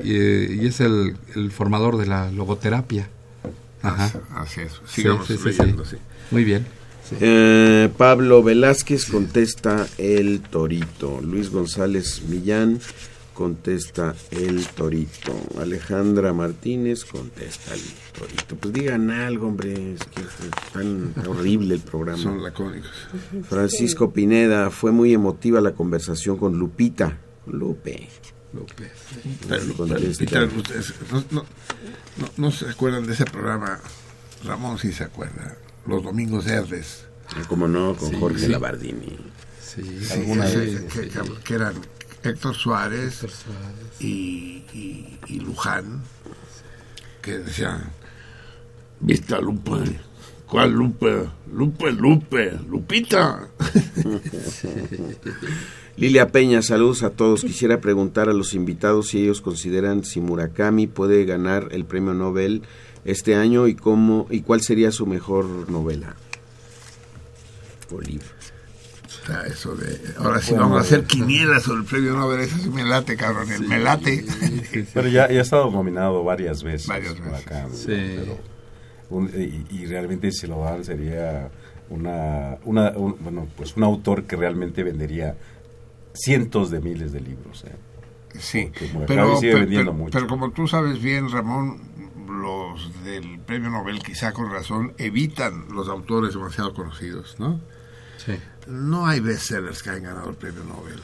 y, eh, y es el, el formador de la logoterapia. Ajá. Así es. Sigamos Sí, sí, sí, leyendo, sí. sí. Muy bien. sí. Eh, Pablo Velázquez contesta el torito. Luis González Millán contesta el torito. Alejandra Martínez contesta el torito. Pues digan algo, hombre. Es que es tan horrible el programa. Son lacónicos. Francisco Pineda, fue muy emotiva la conversación con Lupita. Lupe. Lupe. Ustedes no, no, no, no se acuerdan de ese programa. Ramón sí se acuerda. Los Domingos Verdes. Ah, Como no, con Sí, Jorge sí. Labardini. Sí, Sí, que eran Héctor Suárez, Y, y, y Luján, que decían, ¿viste a Lupe? ¿Cuál Lupe? Lupe, Lupe, Lupita. Lilia Peña, saludos a todos. Quisiera preguntar a los invitados si ellos consideran si Murakami puede ganar el premio Nobel este año y cómo y cuál sería su mejor novela. O libro. Eso de, ahora sí vamos a hacer quinielas sobre el premio Nobel, eso sí me late, cabrón, el me late. Pero ya, ya ha estado nominado varias veces. Varias veces. Sí. Pero un- y, y realmente si lo dan sería una, una un- bueno pues un autor que realmente vendería cientos de miles de libros. ¿eh? Sí, pero, sigue pero- vendiendo pero- mucho. pero como tú sabes bien, Ramón, los del premio Nobel, quizá con razón, evitan los autores demasiado conocidos, ¿no? Sí. No hay bestsellers que hayan ganado el premio Nobel.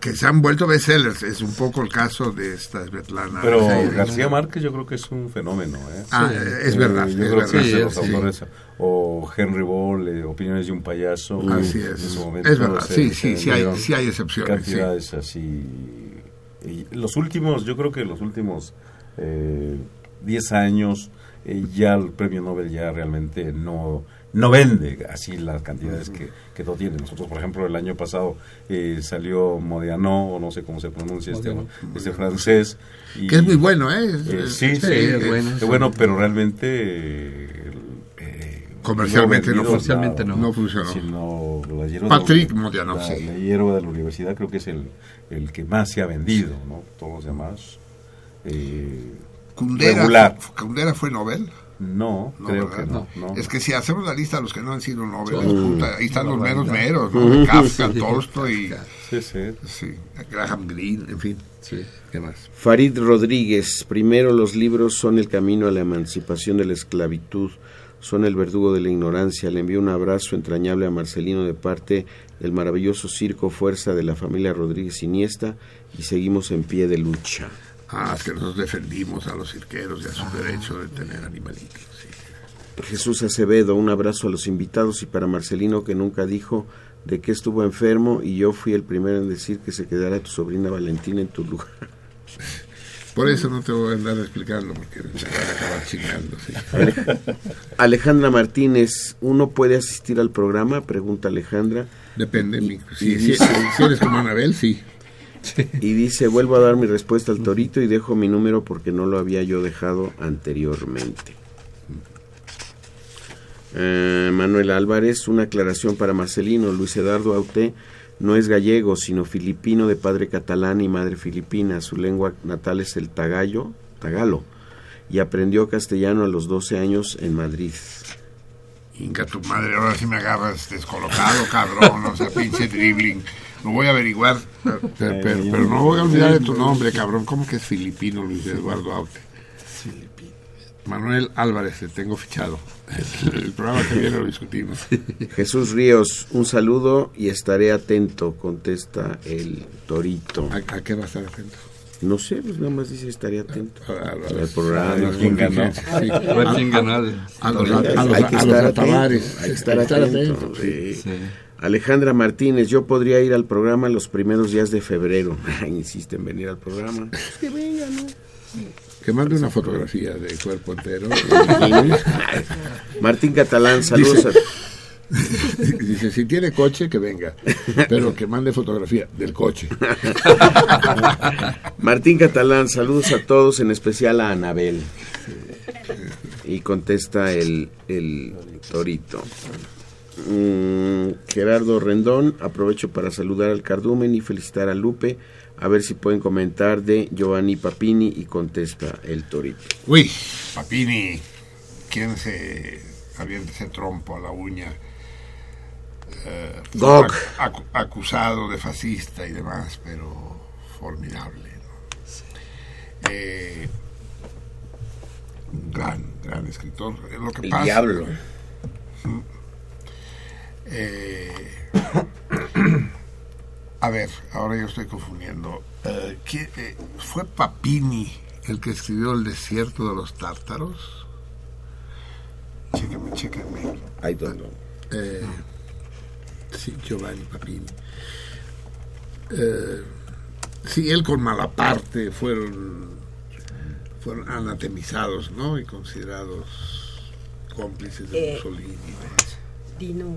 Que se han vuelto bestsellers, es un poco el caso de esta Svetlana. Pero. García Márquez yo creo que es un fenómeno. ¿eh? Ah, es verdad, Yo es creo verdad. que es de Sí, los sí. autores. O Henry Ball, eh, Opiniones de un payaso. Así En es. su momento Es verdad, se- sí, sí, sí hay- sí hay excepciones, Cantidades así. Y los últimos, yo creo que los últimos eh, 10 años eh, ya el premio Nobel ya realmente no no vende así las cantidades que, que no tiene. Nosotros, por ejemplo, el año pasado eh, salió Modiano, o no sé cómo se pronuncia este, este francés. y- Que es muy bueno, ¿eh? Eh, sí, sí, sí, es es bueno, es bueno, pero realmente eh, Comercialmente no, Comercialmente no, funcionó. sino la hierba Patrick de, Modiano, la, sí. la hierba de la universidad creo que es el, el que más se ha vendido, ¿no? Todos los demás. Eh, Kundera, regular. Kundera fue Nobel. No, creo que no, no. Es que si hacemos la lista de los que no han sido Nobel, Son- puta, ahí están los barbaridad. meros, ¿no? Kafka. Tolstoy, Sí, sí. sí, Graham Greene, en fin. Sí. ¿Qué más? Farid Rodríguez, primero los libros son el camino a la emancipación de la esclavitud, son el verdugo de la ignorancia. Le envío un abrazo entrañable a Marcelino de parte del maravilloso circo Fuerza de la familia Rodríguez Iniesta y seguimos en pie de lucha. Ah, es que nosotros defendimos a los cirqueros y a su derecho de tener animalitos. sí. Jesús Acevedo, un abrazo a los invitados y para Marcelino que nunca dijo de que estuvo enfermo y yo fui el primero en decir que se quedara tu sobrina Valentina en tu lugar. Por eso no te voy a andar explicando, porque se van a acabar chingando. sí. Alejandra Martínez, ¿uno puede asistir al programa? Pregunta Alejandra. Depende, mi- y si, dice- si eres como Anabel, sí. Y dice, vuelvo a dar mi respuesta al torito y dejo mi número porque no lo había yo dejado anteriormente. Eh, Manuel Álvarez, una aclaración para Marcelino. Luis Eduardo Auté no es gallego, sino filipino de padre catalán y madre filipina. Su lengua natal es el tagallo, tagalo, y aprendió castellano a los 12 años en Madrid. Inca tu madre, ahora sí me agarras descolocado, cabrón, o sea, pinche dribbling. Lo voy a averiguar, pero, pero- no voy a olvidar de tu nombre, cabrón. ¿Cómo que es filipino, Luis Eduardo Aute? Manuel Álvarez, te tengo fichado. El, el programa que viene lo discutimos. Jesús Ríos, un saludo y estaré atento, contesta el torito. ¿A, a qué va a estar atento? No sé, pues nada más dice estaré atento. a Al los- programa. a las contingencias, sí. A ver quién ganó. A los- los- Hay que estar atento, atabares. hay que estar Estar atento, atento, sí. Sí. Alejandra Martínez, yo podría ir al programa los primeros días de febrero. Insiste en venir al programa. Pues que venga, ¿no? Que mande una fotografía de cuerpo entero. Martín Catalán, saludos a... Dice, dice, si tiene coche, que venga. Pero que mande fotografía del coche. Martín Catalán, saludos a todos, en especial a Anabel. Y contesta el, el torito. Mm, Gerardo Rendón, aprovecho para saludar al Cardumen y felicitar a Lupe. A ver si pueden comentar de Giovanni Papini y contesta el torito. Uy, Papini, ¿quién se avienta ese trompo a la uña? Eh, Gog. acusado de fascista y demás, pero formidable. ¿no? Eh, un gran, gran escritor. Lo que El pasa, diablo. Eh, a ver, ahora yo estoy confundiendo. Eh, ¿quién- eh, ¿Fue Papini el que escribió El desierto de los tártaros? Chécame, chécame. I don't know. Eh, sí, Giovanni Papini. Eh, sí, él con Malaparte fueron, fueron anatemizados, ¿no? Y considerados cómplices de Eh, Mussolini. Dino.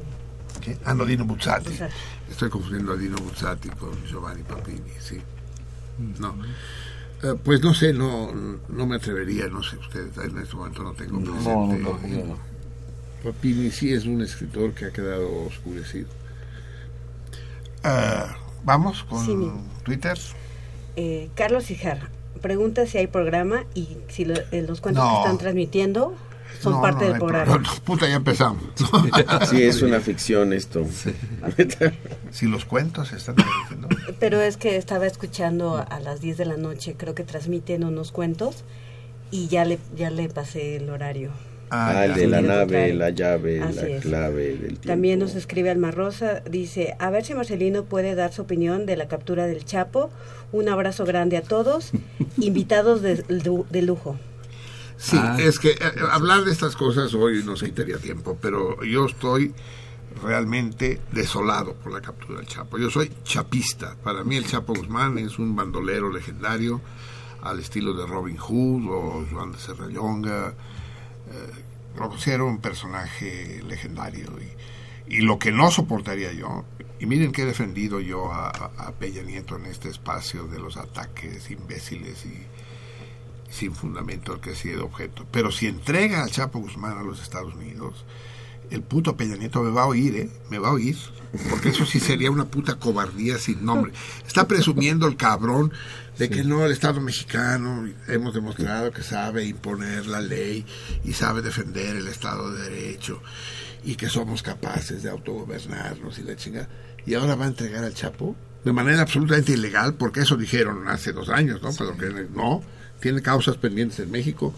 ¿Qué? Ah, no, Dino Buzzati. Buzzati. Estoy confundiendo a Dino Buzzati con Giovanni Papini, sí. No. Eh, pues no sé, no, no me atrevería, no sé ustedes, en este momento no tengo presente. No, no. Papini sí es un escritor que ha quedado oscurecido. Ah, Vamos con Sí, Twitter. Eh, Carlos Ijar pregunta si hay programa y si lo- eh, los cuentos No. que están transmitiendo son No, parte no, del programa. pro- Puta, ya empezamos. Sí, es una ficción esto. si los cuentos están. Pero es que estaba escuchando a las 10 de la noche, creo que transmiten unos cuentos y ya le, ya le pasé el horario. Ah, el de la Sí, nave, la llave, Así la es. clave del tiempo. También nos escribe Alma Rosa, dice, a ver si Marcelino puede dar su opinión de la captura del Chapo. Un abrazo grande a todos, invitados de, de- de lujo. Sí, es que eh, hablar de estas cosas hoy nos quitaría tiempo, pero yo estoy realmente desolado por la captura del Chapo. Yo soy chapista. Para mí el Chapo Guzmán es un bandolero legendario al estilo de Robin Hood o Juan de Serrallonga. Eh, lo considero un personaje legendario y, y lo que no soportaría yo, y miren que he defendido yo a, a- a Peña Nieto en este espacio de los ataques imbéciles y sin fundamento al que ha sido objeto. Pero si entrega al Chapo Guzmán a los Estados Unidos, el puto Peña Nieto me va a oír, ¿eh? Me va a oír. Porque eso sí sería una puta cobardía sin nombre. Está presumiendo el cabrón de que no, el Estado mexicano hemos demostrado que sabe imponer la ley y sabe defender el Estado de Derecho y que somos capaces de autogobernarnos y la chingada. Y ahora va a entregar al Chapo de manera absolutamente ilegal, porque eso dijeron hace dos años, ¿no? Pero que no, tiene causas pendientes en México,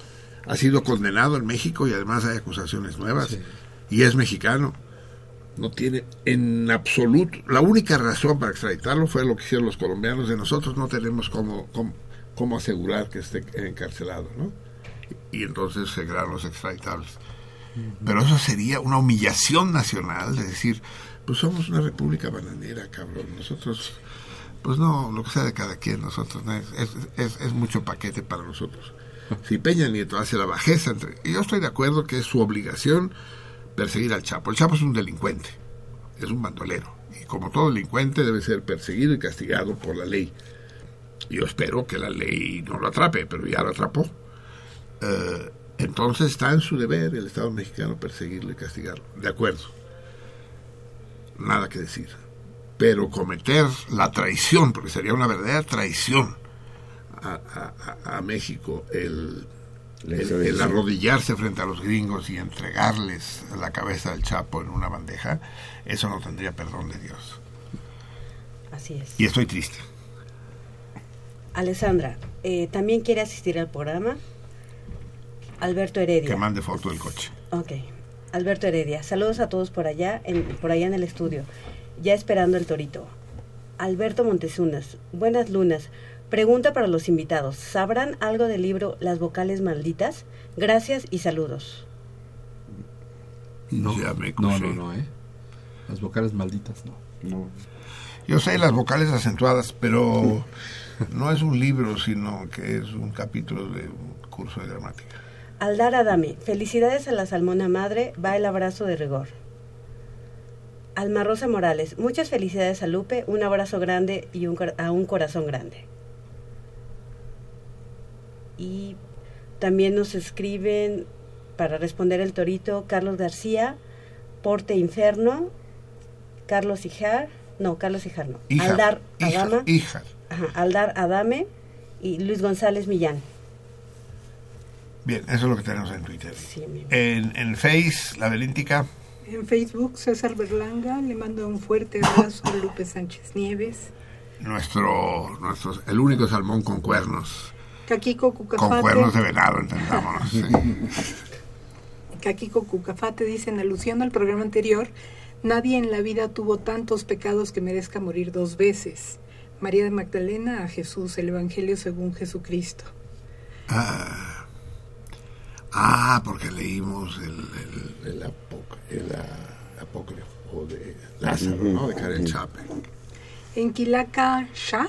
ha sido condenado en México y además hay acusaciones nuevas y es mexicano. No tiene en absoluto. La única razón para extraditarlo fue lo que hicieron los colombianos. De nosotros no tenemos cómo, cómo, cómo asegurar que esté encarcelado, ¿no? Y entonces se crearon los extraditables. Pero eso sería una humillación nacional, de decir, pues somos una república bananera, cabrón. Nosotros, pues no, lo que sea de cada quien, nosotros, ¿no? es, es, mucho paquete para nosotros. Si Peña Nieto hace la bajeza, entre, yo estoy de acuerdo que es su obligación perseguir al Chapo. El Chapo es un delincuente, es un bandolero. Y como todo delincuente debe ser perseguido y castigado por la ley. Yo espero que la ley no lo atrape, pero ya lo atrapó. Eh, entonces está en su deber el Estado mexicano perseguirlo y castigarlo. De acuerdo. Nada que decir. Pero cometer la traición, porque sería una verdadera traición a, a, a México el, el, el, arrodillarse frente a los gringos y entregarles la cabeza del Chapo en una bandeja, eso no tendría perdón de Dios. Así es. Y estoy triste. Alessandra, eh, ¿también quiere asistir al programa? Alberto Heredia. Que mande foto del coche. Ok. Alberto Heredia, saludos a todos por allá, en, por allá en el estudio, ya esperando el torito. Alberto Montezunas, buenas lunas. Pregunta para los invitados. ¿Sabrán algo del libro Las vocales malditas? Gracias y saludos. No, no, no, no, ¿eh? Las vocales malditas, no. no. Yo sé las vocales acentuadas, pero no es un libro, sino que es un capítulo de un curso de gramática. Aldar Adame, felicidades a la Salmona Madre, va el abrazo de rigor. Alma Rosa Morales, muchas felicidades a Lupe, un abrazo grande y un, a un corazón grande. Y también nos escriben para responder el torito Carlos García, Porte Inferno, Carlos Ijar, no, Carlos Ijar no, Hija, Aldar Adama, ajá, Aldar Adame y Luis González Millán. Bien, eso es lo que tenemos en Twitter. Sí, en, en Face, la Belíntica. En Facebook, César Berlanga le manda un fuerte abrazo a Lupe Sánchez Nieves. Nuestro, nuestro, el único salmón con cuernos. Caquico Cucafate. Con cuernos de venado, entendámonos. sí. Caquico Cucafate dice en alusión al programa anterior, nadie en la vida tuvo tantos pecados que merezca morir dos veces. María de Magdalena a Jesús, el Evangelio según Jesucristo. Ah, ah porque leímos el, el, el, el uh, apócrifo de Lázaro. ¿no? De Karen Chape. En Quilaca Shah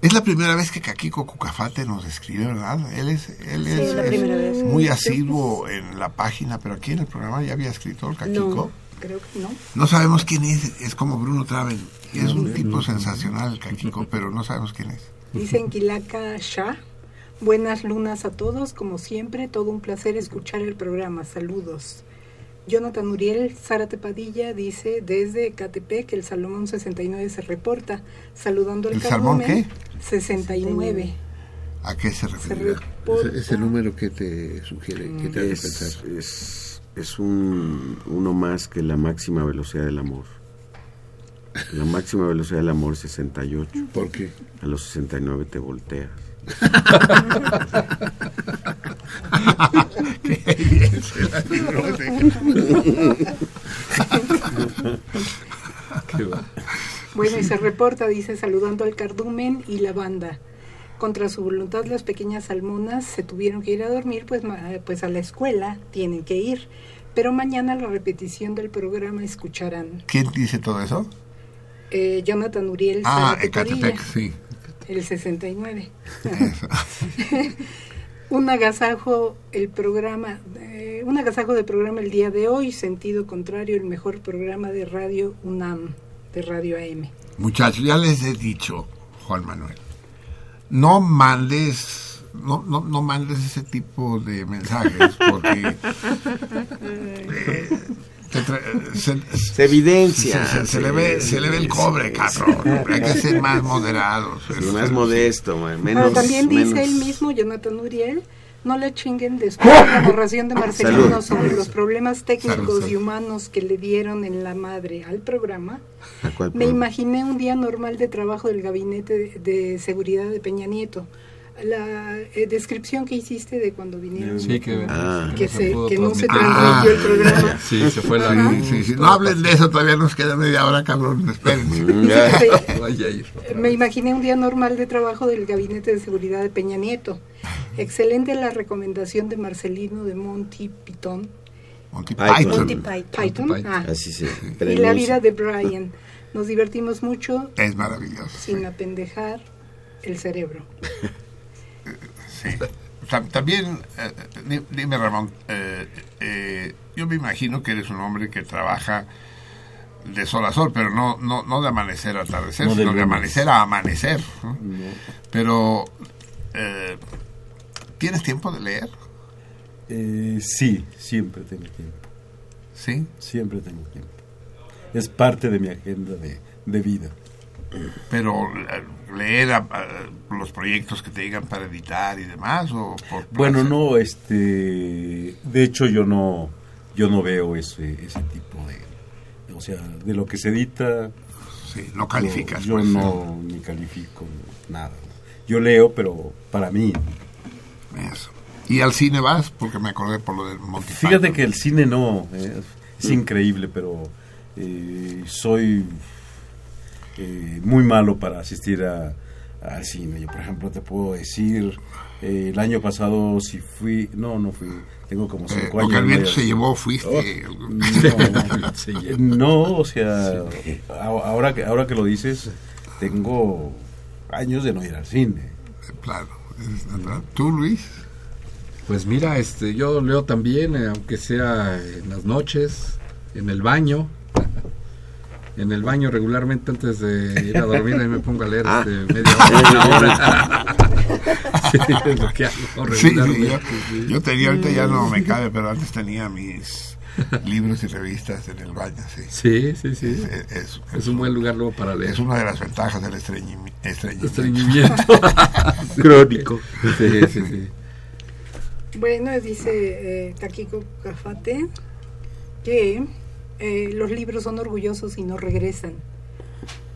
es la primera vez que Caquico Cucafate nos escribe, ¿verdad? Él es, él Sí, es, la es primera vez. muy asiduo en la página, pero aquí en el programa ya había escrito el Caquico. No, creo que no. No sabemos quién es, es como Bruno Traven. Y es un tipo sensacional el Caquico, pero no sabemos quién es. Dice en Quilaca Shah. Buenas lunas a todos, como siempre, todo un placer escuchar el programa. Saludos. Jonathan Uriel Zárate Padilla dice desde Catepec el Salomón 69 se reporta, saludando al ¿El Salmón qué? 69. ¿A qué se refiere? Ese, ese, número que te sugiere, que te es, hace pensar. Es, es un, uno más que la máxima velocidad del amor. La máxima velocidad del amor es 68. ¿Por qué? A los 69 te volteas. Qué bien se la Qué va. Bueno, y se reporta, dice, saludando al cardumen y la banda. Contra su voluntad, las pequeñas salmonas se tuvieron que ir a dormir, pues, pues a la escuela tienen que ir. Pero mañana la repetición del programa escucharán. ¿Quién dice todo eso? Eh, Jonathan Uriel. Ah, Ecatepec, sí. El 69. un agasajo el programa, eh, un agasajo del programa el día de hoy, sentido contrario, el mejor programa de radio UNAM, de Radio AM. Muchachos, ya les he dicho, Juan Manuel, no mandes, no, no, no mandes ese tipo de mensajes, porque eh, se, Se evidencia. Se, se- se le ve, se le ve el cobre, cabrón. Hay que ser más moderados. Sí, más modesto, man, Ahora, menos. también dice menos- él mismo, Jonathan Uriel, no le chinguen después de la narración de Marcelino Salud. sobre los problemas técnicos Salud, salud. y humanos que le dieron en la madre al programa. ¿A cuál Me imaginé un día normal de trabajo del gabinete de, de seguridad de Peña Nieto. La eh, descripción que hiciste de cuando vinieron. Sí, que, Ah. que, se, pudo que no se transmitió el programa. Sí, se fue la. Sí, sí, no hablen de eso, todavía nos queda media hora, cabrón. Espérense. Ir. Me imaginé un día normal de trabajo del Gabinete de Seguridad de Peña Nieto. Excelente la recomendación de Marcelino de Monty Python. Monty Python. Monty Python. Python. ah. Así se Y la vida de Brian. Nos divertimos mucho Es maravilloso. sin apendejar el cerebro. Sí. Ta- También, eh, di- dime Ramón, eh, eh, yo me imagino que eres un hombre que trabaja de sol a sol, pero no, no, no de amanecer a atardecer, No sino de amanecer a amanecer. ¿no? No. Pero, eh, ¿tienes tiempo de leer? Eh, sí, siempre tengo tiempo. ¿Sí? Siempre tengo tiempo. Es parte de mi agenda de, de vida. Pero leer a- a los proyectos que te digan para editar y demás, o por Bueno, no, este, de hecho yo no, yo no veo ese, ese tipo de, o sea, de lo que se edita. Sí, no calificas, Yo, pues, no ni califico nada. Yo leo, pero para mí. Eso. ¿Y al cine vas? Porque me acordé por lo del Monty Fíjate Python. que el cine no, eh, es increíble, pero eh, soy eh, muy malo para asistir a, al cine. Yo, por ejemplo, te puedo decir, eh, el año pasado si fui, no, no fui, tengo como Eh, cinco lo años. que el no viento voy a- se llevó, fuiste. No, no, o sea, ahora que, ahora que lo dices, tengo años de no ir al cine. Claro, es natural. ¿Tú, Luis? Pues mira, este, yo leo también, eh, aunque sea en las noches, en el baño. En el baño regularmente antes de ir a dormir ahí me pongo a leer Ah. este, media hora, una hora. Sí, es lo que hago Sí, yo, yo tenía, ahorita ya no me cabe, pero antes tenía mis libros y revistas en el baño, sí. Sí, sí, sí. Es, es- Es un buen lugar luego para leer. es una de las ventajas del estreñimi- estreñimiento. Estreñimiento. Crónico. Sí, sí, sí. Bueno, dice eh, Takiko Cafate que eh, los libros son orgullosos y no regresan.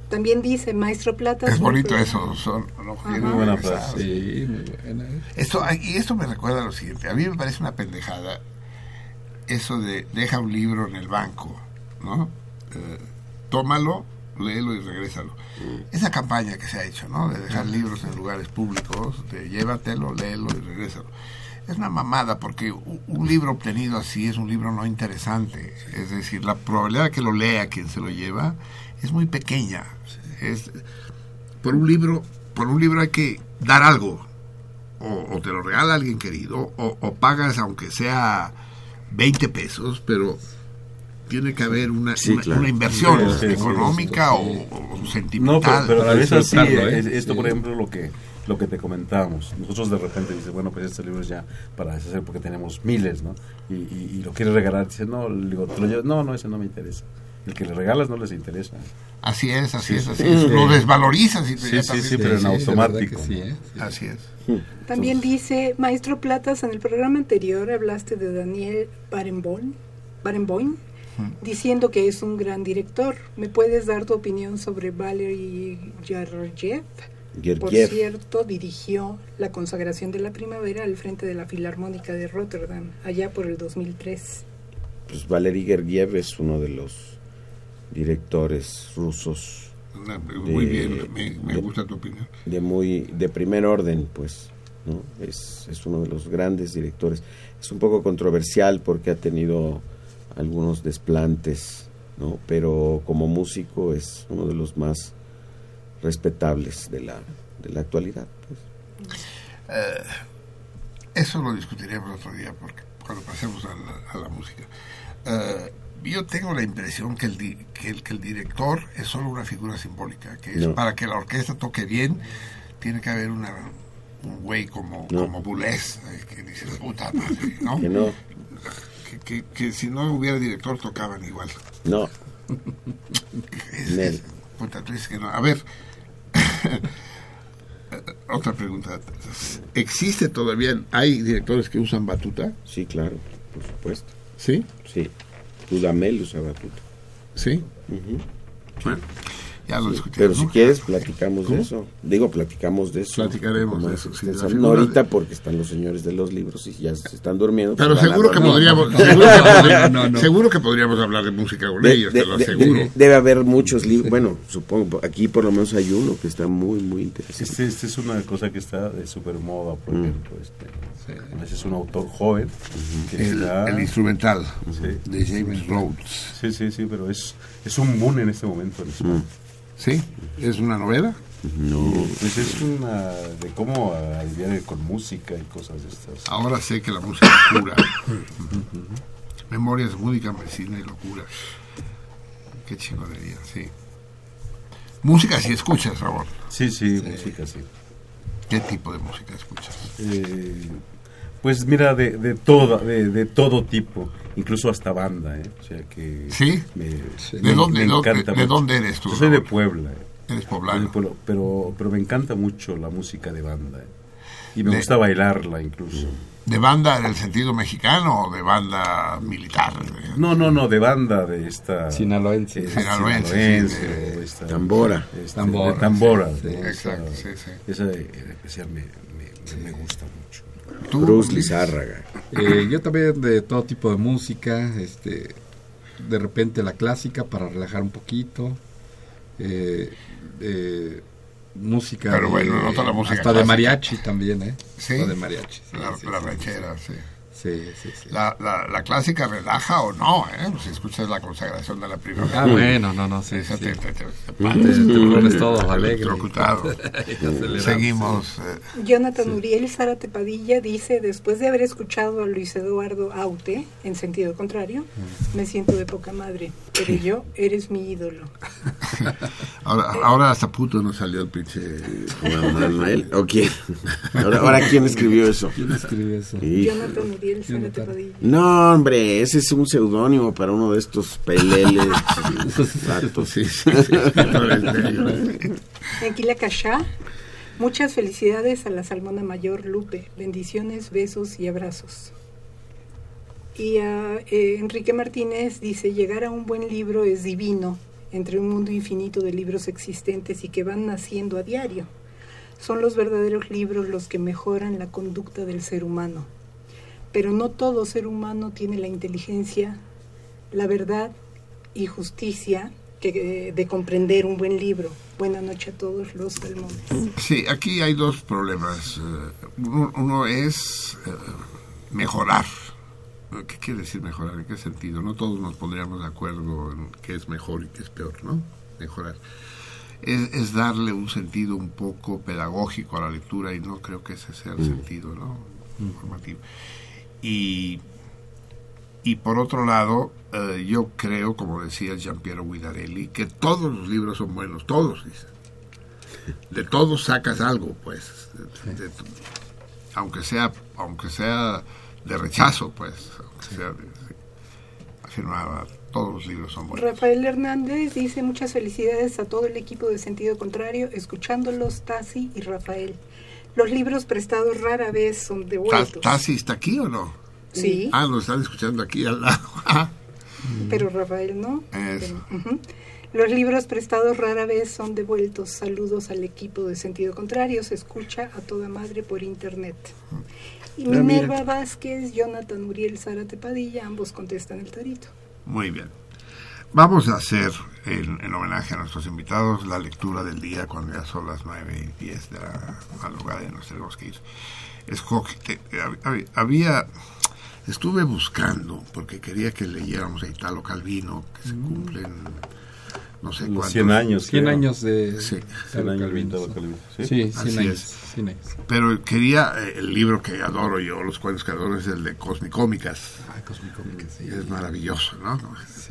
También dice Maestro Plata. Es bonito eso. Son, Ajá. muy buena frase. Sí, muy buena. Esto, y esto me recuerda a lo siguiente. A mí me parece una pendejada eso de deja un libro en el banco, ¿no? Eh, tómalo, léelo y regrésalo. Esa campaña que se ha hecho, ¿no? De dejar libros en lugares públicos, de llévatelo, léelo y regrésalo. Es una mamada porque un libro obtenido así es un libro no interesante. Es decir, la probabilidad de que lo lea quien se lo lleva es muy pequeña. Es, por un libro, por un libro hay que dar algo, o, o te lo regala alguien querido, o, o pagas aunque sea 20 pesos, pero tiene que haber una, Sí, una, claro. una inversión Sí, sí, sí, económica sí. o, o No, sentimental. pero, pero a veces ¿eh? es- esto Sí. por ejemplo lo que lo que te comentábamos. Nosotros de repente dices, bueno, pues este libro es ya para deshacer porque tenemos miles, ¿no? Y, y, y lo quieres regalar, dices, no, le digo, ¿te lo llevas? no, no, ese no me interesa. El que le regalas no les interesa. Así es, así Sí, es, sí, así sí. es. Lo desvalorizas y Sí, sí, también- sí, pero en automático. ¿eh? Así es. También dice Maestro Platas, en el programa anterior hablaste de Daniel Barenboim, Barenboim diciendo que es un gran director. ¿Me puedes dar tu opinión sobre Valery Gergiev? Por Gergiev. cierto, dirigió La consagración de la primavera al frente de la Filarmónica de Rotterdam, allá por el 2003. Pues Valery Gergiev es uno de los directores rusos Muy de- bien, me, me de- gusta tu opinión. de muy de primer orden pues no es, es uno de los grandes directores es un poco controversial porque ha tenido algunos desplantes no pero como músico es uno de los más respetables de la de la actualidad pues. Eh, eso lo discutiremos otro día porque cuando pasemos a la, a la música. Eh, yo tengo la impresión que el, que el que el director es solo una figura simbólica, que es No. para que la orquesta toque bien tiene que haber una un güey como No. como Boulez eh, que dice puta madre, ¿no? que no Que, que, que si no hubiera director tocaban igual. No. Puta, tú dices que no. A ver, otra pregunta. ¿Existe todavía, hay directores que usan batuta? Sí, claro, por supuesto. ¿Sí? Sí. Dudamel usa batuta. ¿Sí? Bueno, ya lo discutimos. Pero si ¿no? quieres, platicamos ¿Cómo? de eso. Digo, platicamos de eso. Platicaremos de es eso, sí, no ahorita porque están los señores de los libros y ya se están durmiendo. Pero pues seguro que, podríamos, seguro, que podríamos, seguro que podríamos hablar de música con De- ellos, de- te lo aseguro. de- debe haber muchos libros. Bueno, supongo, aquí por lo menos hay uno que está muy, muy interesante. Este, este es una cosa que está de super moda, por Mm. ejemplo. Este, Ese es un autor joven. que El- está- el instrumental Sí. de James Rhodes. Sí, sí, sí, pero es, es un boom en este momento. en. Mm. ¿Sí? ¿Es una novela? No. Pues es una de cómo aliviar con música y cosas de estas. Ahora sé que la música es cura. Memorias, música, medicina y locura. Qué chingonería, sí. Música si escuchas, Ramón. Sí, sí, música, sí. ¿Qué tipo de música escuchas? Eh, pues mira, de, de, todo, de, de todo tipo, incluso hasta banda, ¿eh? O sea que... ¿Sí? Me, ¿De me- dónde- me de dónde- encanta de dónde eres tú, Yo soy de? Puebla. ¿eh? Eres poblano. Pero, pero me encanta mucho la música de banda. ¿eh? Y me De- gusta bailarla incluso. ¿De banda en el sentido mexicano o de banda militar? No, no, no, de banda de esta... Sinaloense. eh, Sinaloense, sinaloense, sí, de- esta- Tambora. este, Tambora, de tambora. sí, ¿no? sí. Esa- Exacto, sí, sí. Esa en especial me, me, me gusta mucho. Bruce Lizárraga. Eh, yo también de todo tipo de música, este, de repente la clásica para relajar un poquito, eh, eh, música, Pero de- bueno, no toda la música hasta de mariachi también, ¿eh? ¿Sí? Hasta de mariachi. sí, La, sí, la sí, ranchera, sí. Sí, sí, sí. La, la, la clásica relaja o no, ¿eh? Si escuchas la consagración de la primavera. Ah, bueno, no, no, sí, Esa sí. te, te, te, pones todo alegre. Seguimos. eh, Jonathan Uriel Zárate Padilla dice, después de haber escuchado a Luis Eduardo Aute, en sentido contrario, me siento de poca madre, pero yo eres mi ídolo. ahora, ahora hasta puto nos salió el pinche. Manuel. ¿O quién? Ahora, ahora, ¿quién escribió eso? ¿Quién escribe eso? Jonathan Uriel No, hombre, ese es un seudónimo para uno de estos peleles. Exacto, Sí, Cachá, muchas felicidades a la Salmona Mayor Lupe. Bendiciones, besos y abrazos. Y a eh, Enrique Martínez dice, llegar a un buen libro es divino, entre un mundo infinito de libros existentes y que van naciendo a diario. Son los verdaderos libros los que mejoran la conducta del ser humano. Pero no todo ser humano tiene la inteligencia, la verdad y justicia que, eh, de comprender un buen libro. Buenas noches a todos los salmones. Sí, aquí hay dos problemas. Eh, Uno, uno es eh, mejorar. ¿Qué quiere decir mejorar? ¿En qué sentido? No todos nos pondríamos de acuerdo en qué es mejor y qué es peor, ¿no? Mejorar. Es, es darle un sentido un poco pedagógico a la lectura y no creo que ese sea el sentido, ¿no? Informativo. Y, y por otro lado, eh, yo creo, como decía Giampiero Guidarelli, que todos los libros son buenos, todos, dice. De todos sacas algo, pues. de- aunque sea aunque sea de rechazo, pues. Aunque sea de- de- afirmaba, todos los libros son buenos. Rafael Hernández dice muchas felicidades a todo el equipo de Sentido Contrario, escuchándolos Tasi y Rafael. Los libros prestados rara vez son devueltos. ¿Tasi está aquí o no? Sí, Ah, lo están escuchando aquí al lado. Ah, pero Rafael no. Eso. Los libros prestados rara vez son devueltos. Saludos al equipo de Sentido Contrario. Se escucha a toda madre por internet. Y Minerva mira. Vázquez, Jonathan Uriel Zárate Padilla, ambos contestan el tarito. Muy bien. Vamos a hacer, en, en homenaje a nuestros invitados, la lectura del día cuando ya son las 9 y 10 de la madrugada y nos tenemos que ir. Escoge, te- hab- hab- había, estuve buscando, porque quería que leyéramos a Italo Calvino, que se cumplen, no sé cuántos. 100 años. 100 creo. años de Sí. 100 años Calvino. Calvino, Sí, ¿sí? 100 Así años. es. 100 años. Pero quería, eh, el libro que adoro yo, los cuentos que adoro, es el de Cosmicómicas. Ah, Cosmicómica, sí. Es maravilloso, ¿no?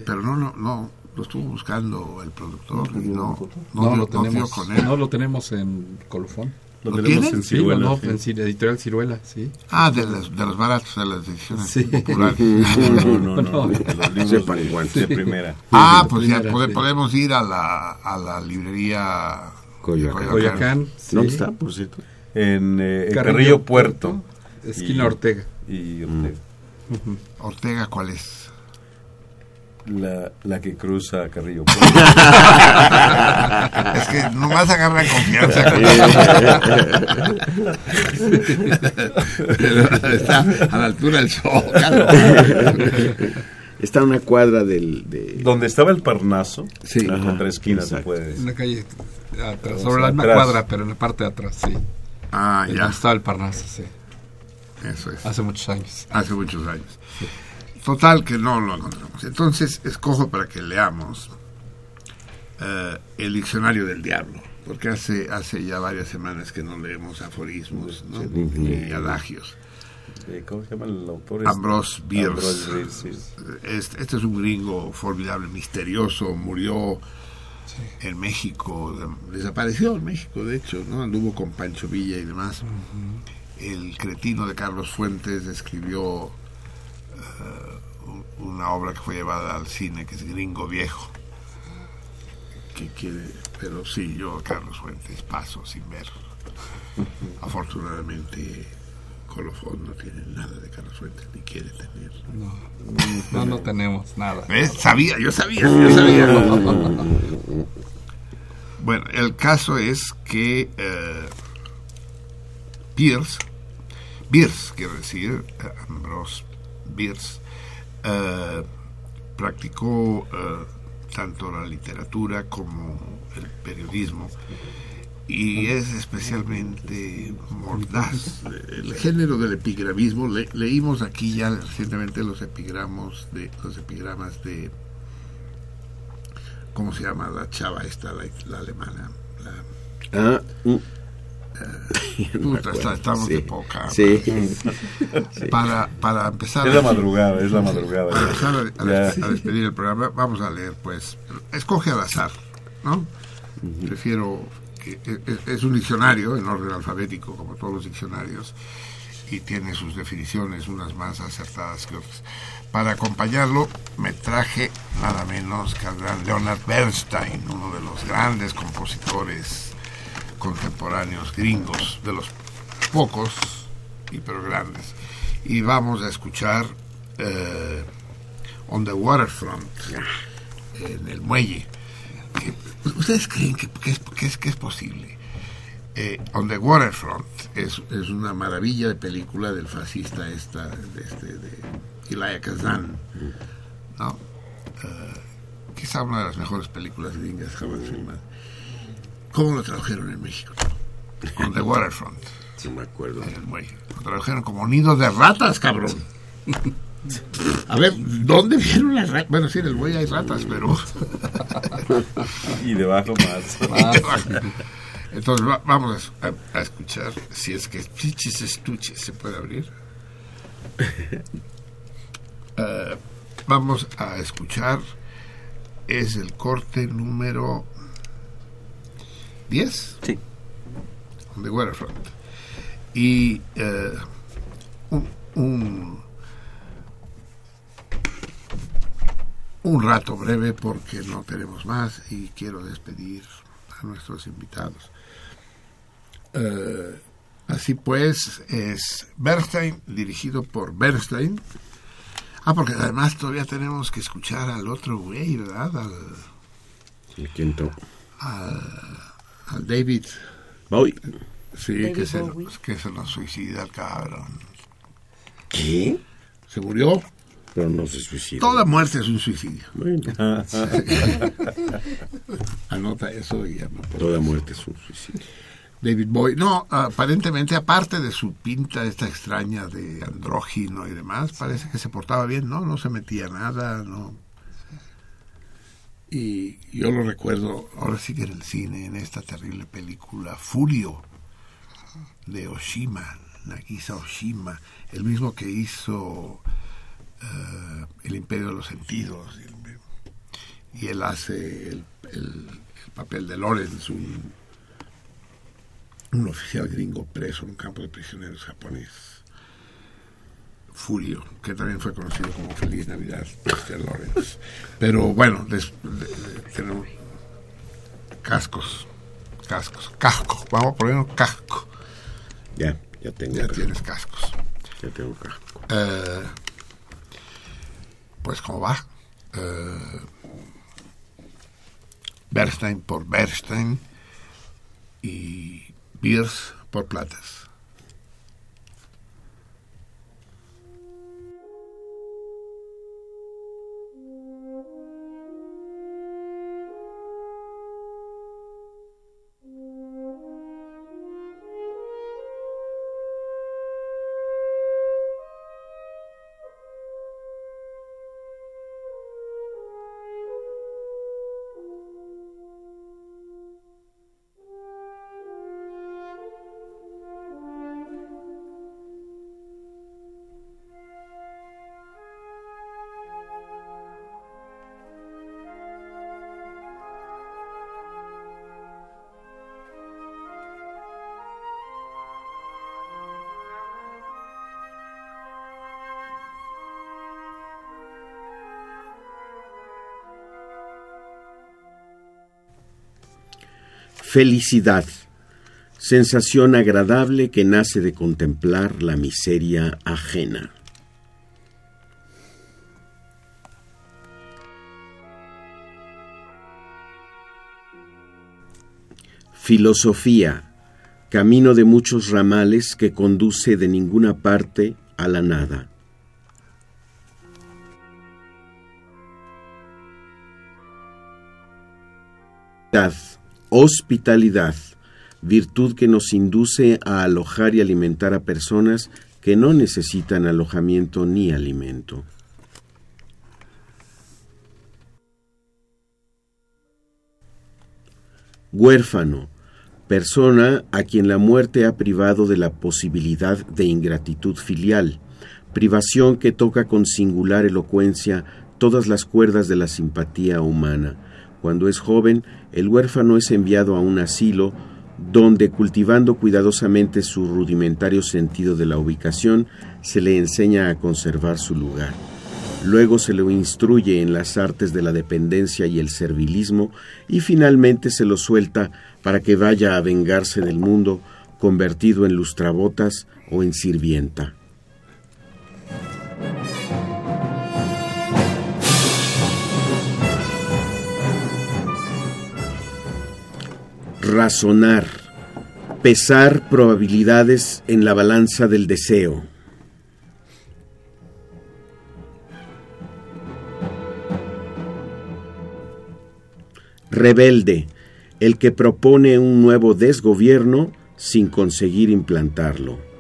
Pero no, no, no, lo estuvo buscando el productor y no, no, No, lo no dio tenemos, con él. no lo tenemos en colofón. Lo ¿Lo tenemos en Sí, Ciruela, no, sí. en editorial Ciruela, sí. Ah, de los, de los baratos, de las ediciones Sí. populares. No, no, no, No. de los libros Sepan de, igual. de primera. Ah, pues ya primera, pode- sí. podemos ir a la, a la librería Coyoacán. Coyoacán, sí. ¿Dónde está, por cierto? En eh, en Carrillo Carrillo, Puerto. Esquina Y- Ortega. Y Ortega. Ortega, ¿cuál es? La, la que cruza Carrillo Puerto. es que nomás agarra confianza. Pero está a la altura del zócalo. Está a una cuadra del... De... Donde estaba el Parnaso, Sí. en la contraesquina se puede En decir. la calle atrás, sobre la misma cuadra, pero en la parte de atrás, sí. Ah, ya. donde estaba el Parnaso, sí. Eso es. Hace muchos años. Hace muchos años. Total que no lo encontramos. Entonces escojo para que leamos eh, el diccionario del diablo, porque hace hace ya varias semanas que no leemos aforismos ¿no? y adagios. ¿Cómo se llama el autor? Ambrose Bierce. Ambrose Bierce, sí. Este, este es un gringo formidable, misterioso, murió en México, de- desapareció en México, de hecho, ¿no? Anduvo con Pancho Villa y demás. El cretino de Carlos Fuentes escribió eh, un- una obra que fue llevada al cine, que es Gringo Viejo. Que quiere, pero sí, yo a Carlos Fuentes paso sin ver. Afortunadamente, Colofón no tiene nada de Carlos Fuentes, ni quiere tener. No, no, no tenemos nada. ¿Ves? Sabía, yo sabía, yo sabía. bueno, el caso es que eh, Pierce, quiero decir, eh, Ambrose Bierce, eh, practicó eh, tanto la literatura como el periodismo y es especialmente mordaz. El género del epigramismo, le- leímos aquí ya recientemente los epigramos de los epigramas de ¿cómo se llama la chava esta, la, alemana? Ah, mm. Puta, está- estamos Sí. de poca. Sí. Para, para empezar Es la madrugada, es la madrugada. Para empezar a, despedir el programa, vamos a leer, pues, escoge al azar, ¿no? Prefiero que e- e- es un diccionario en orden alfabético, como todos los diccionarios, y tiene sus definiciones, unas más acertadas que otras. Para acompañarlo, me traje nada menos que al gran Leonard Bernstein, uno de los grandes compositores contemporáneos gringos, de los pocos y pero grandes. Y vamos a escuchar eh, On the Waterfront, en el muelle. ¿Ustedes creen que, es, que es, que es posible? Eh, On the Waterfront es, es una maravilla de película del fascista esta, de, este, de Elia Kazan, ¿no? Eh, quizá una de las mejores películas gringas jamás filmadas. ¿Cómo lo tradujeron en México? On the Waterfront. No me acuerdo. En el muelle. Lo tradujeron como nido de ratas, cabrón. A ver, ¿dónde vieron las ratas? Bueno, sí, en el muelle hay ratas, pero... Y debajo más. Entonces va- vamos a, a escuchar si es que Chichis Estuches se puede abrir. Eh, vamos a escuchar, es el corte número 10. Sí. De Waterfront. Y eh, un, un, un rato breve porque no tenemos más y quiero despedir a nuestros invitados. Eh, así pues, es Bernstein, dirigido por Bernstein. Ah, porque además todavía tenemos que escuchar al otro güey, ¿verdad? Al, ¿Y quién to- al, al David. Bowie. Sí, David que se, Bowie. que se nos suicida el cabrón. ¿Qué? ¿Se murió? Pero no se suicidó. Toda muerte es un suicidio. Bueno. Anota eso y ya me Toda muerte es un suicidio. David Bowie. No, aparentemente, aparte de su pinta esta extraña de andrógino y demás, parece que se portaba bien, ¿no? No se metía nada, ¿no? Y yo lo recuerdo, ahora sí que en el cine, en esta terrible película, Furio, de Oshima, Nagisa Oshima, el mismo que hizo eh, El Imperio de los Sentidos. Y él hace el, el- el papel de Lawrence, un un oficial gringo preso en un campo de prisioneros japonés. Fulio, que también fue conocido como Feliz Navidad, Mr. Lawrence. Pero bueno, tenemos cascos, cascos, casco, vamos a poner un casco. Ya, ya tengo Ya casco. tienes cascos. Ya tengo casco. Eh, pues cómo va. Eh, Bernstein por Bernstein y Beers por Platas. Felicidad. Sensación agradable que nace de contemplar la miseria ajena. Filosofía. Camino de muchos ramales que conduce de ninguna parte a la nada. Hospitalidad, virtud que nos induce a alojar y alimentar a personas que no necesitan alojamiento ni alimento. Huérfano, persona a quien la muerte ha privado de la posibilidad de ingratitud filial, privación que toca con singular elocuencia todas las cuerdas de la simpatía humana. Cuando es joven, el huérfano es enviado a un asilo donde, cultivando cuidadosamente su rudimentario sentido de la ubicación, se le enseña a conservar su lugar. Luego se lo instruye en las artes de la dependencia y el servilismo y finalmente se lo suelta para que vaya a vengarse del mundo convertido en lustrabotas o en sirvienta. Razonar. Pesar probabilidades en la balanza del deseo. Rebelde. El que propone un nuevo desgobierno sin conseguir implantarlo.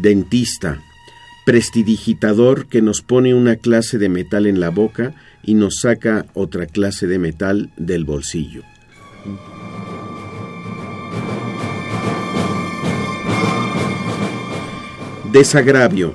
Dentista, prestidigitador que nos pone una clase de metal en la boca y nos saca otra clase de metal del bolsillo. Desagravio,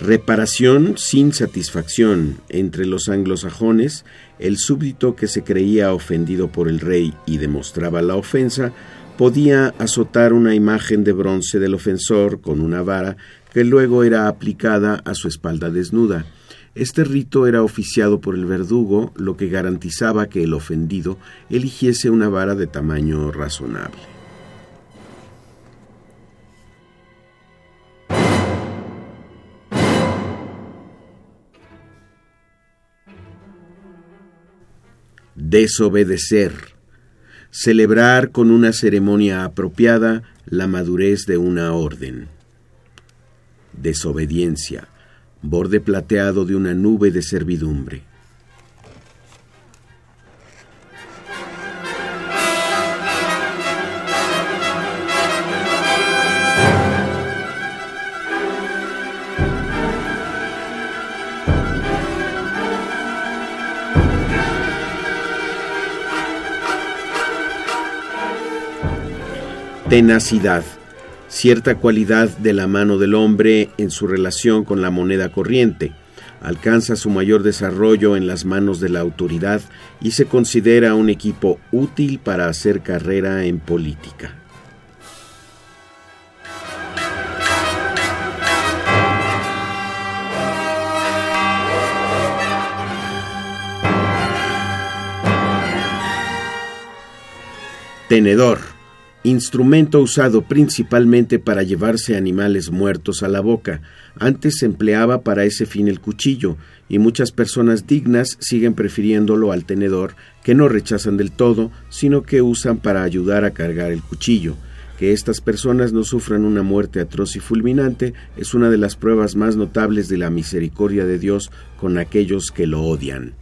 reparación sin satisfacción entre los anglosajones, el súbdito que se creía ofendido por el rey y demostraba la ofensa, podía azotar una imagen de bronce del ofensor con una vara que luego era aplicada a su espalda desnuda. Este rito era oficiado por el verdugo, lo que garantizaba que el ofendido eligiese una vara de tamaño razonable. Desobedecer. Celebrar con una ceremonia apropiada la madurez de una orden. Desobediencia. Borde plateado de una nube de servidumbre. Tenacidad. cierta cualidad de la mano del hombre en su relación con la moneda corriente, alcanza su mayor desarrollo en las manos de la autoridad y se considera un equipo útil para hacer carrera en política. Tenedor. Instrumento usado principalmente para llevarse animales muertos a la boca. Antes se empleaba para ese fin el cuchillo, y muchas personas dignas siguen prefiriéndolo al tenedor, que no rechazan del todo, sino que usan para ayudar a cargar el cuchillo. Que estas personas no sufran una muerte atroz y fulminante es una de las pruebas más notables de la misericordia de Dios con aquellos que lo odian.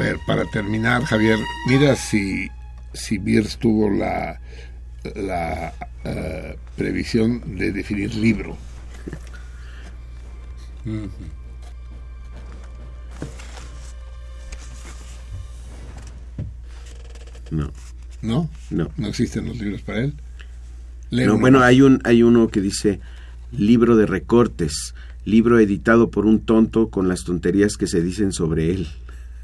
Ver, para terminar, Javier, mira si, si Bierce tuvo la, la eh, previsión de definir libro. No. ¿No? No. ¿No existen los libros para él? No, bueno, hay un hay uno que dice libro de recortes, libro editado por un tonto con las tonterías que se dicen sobre él.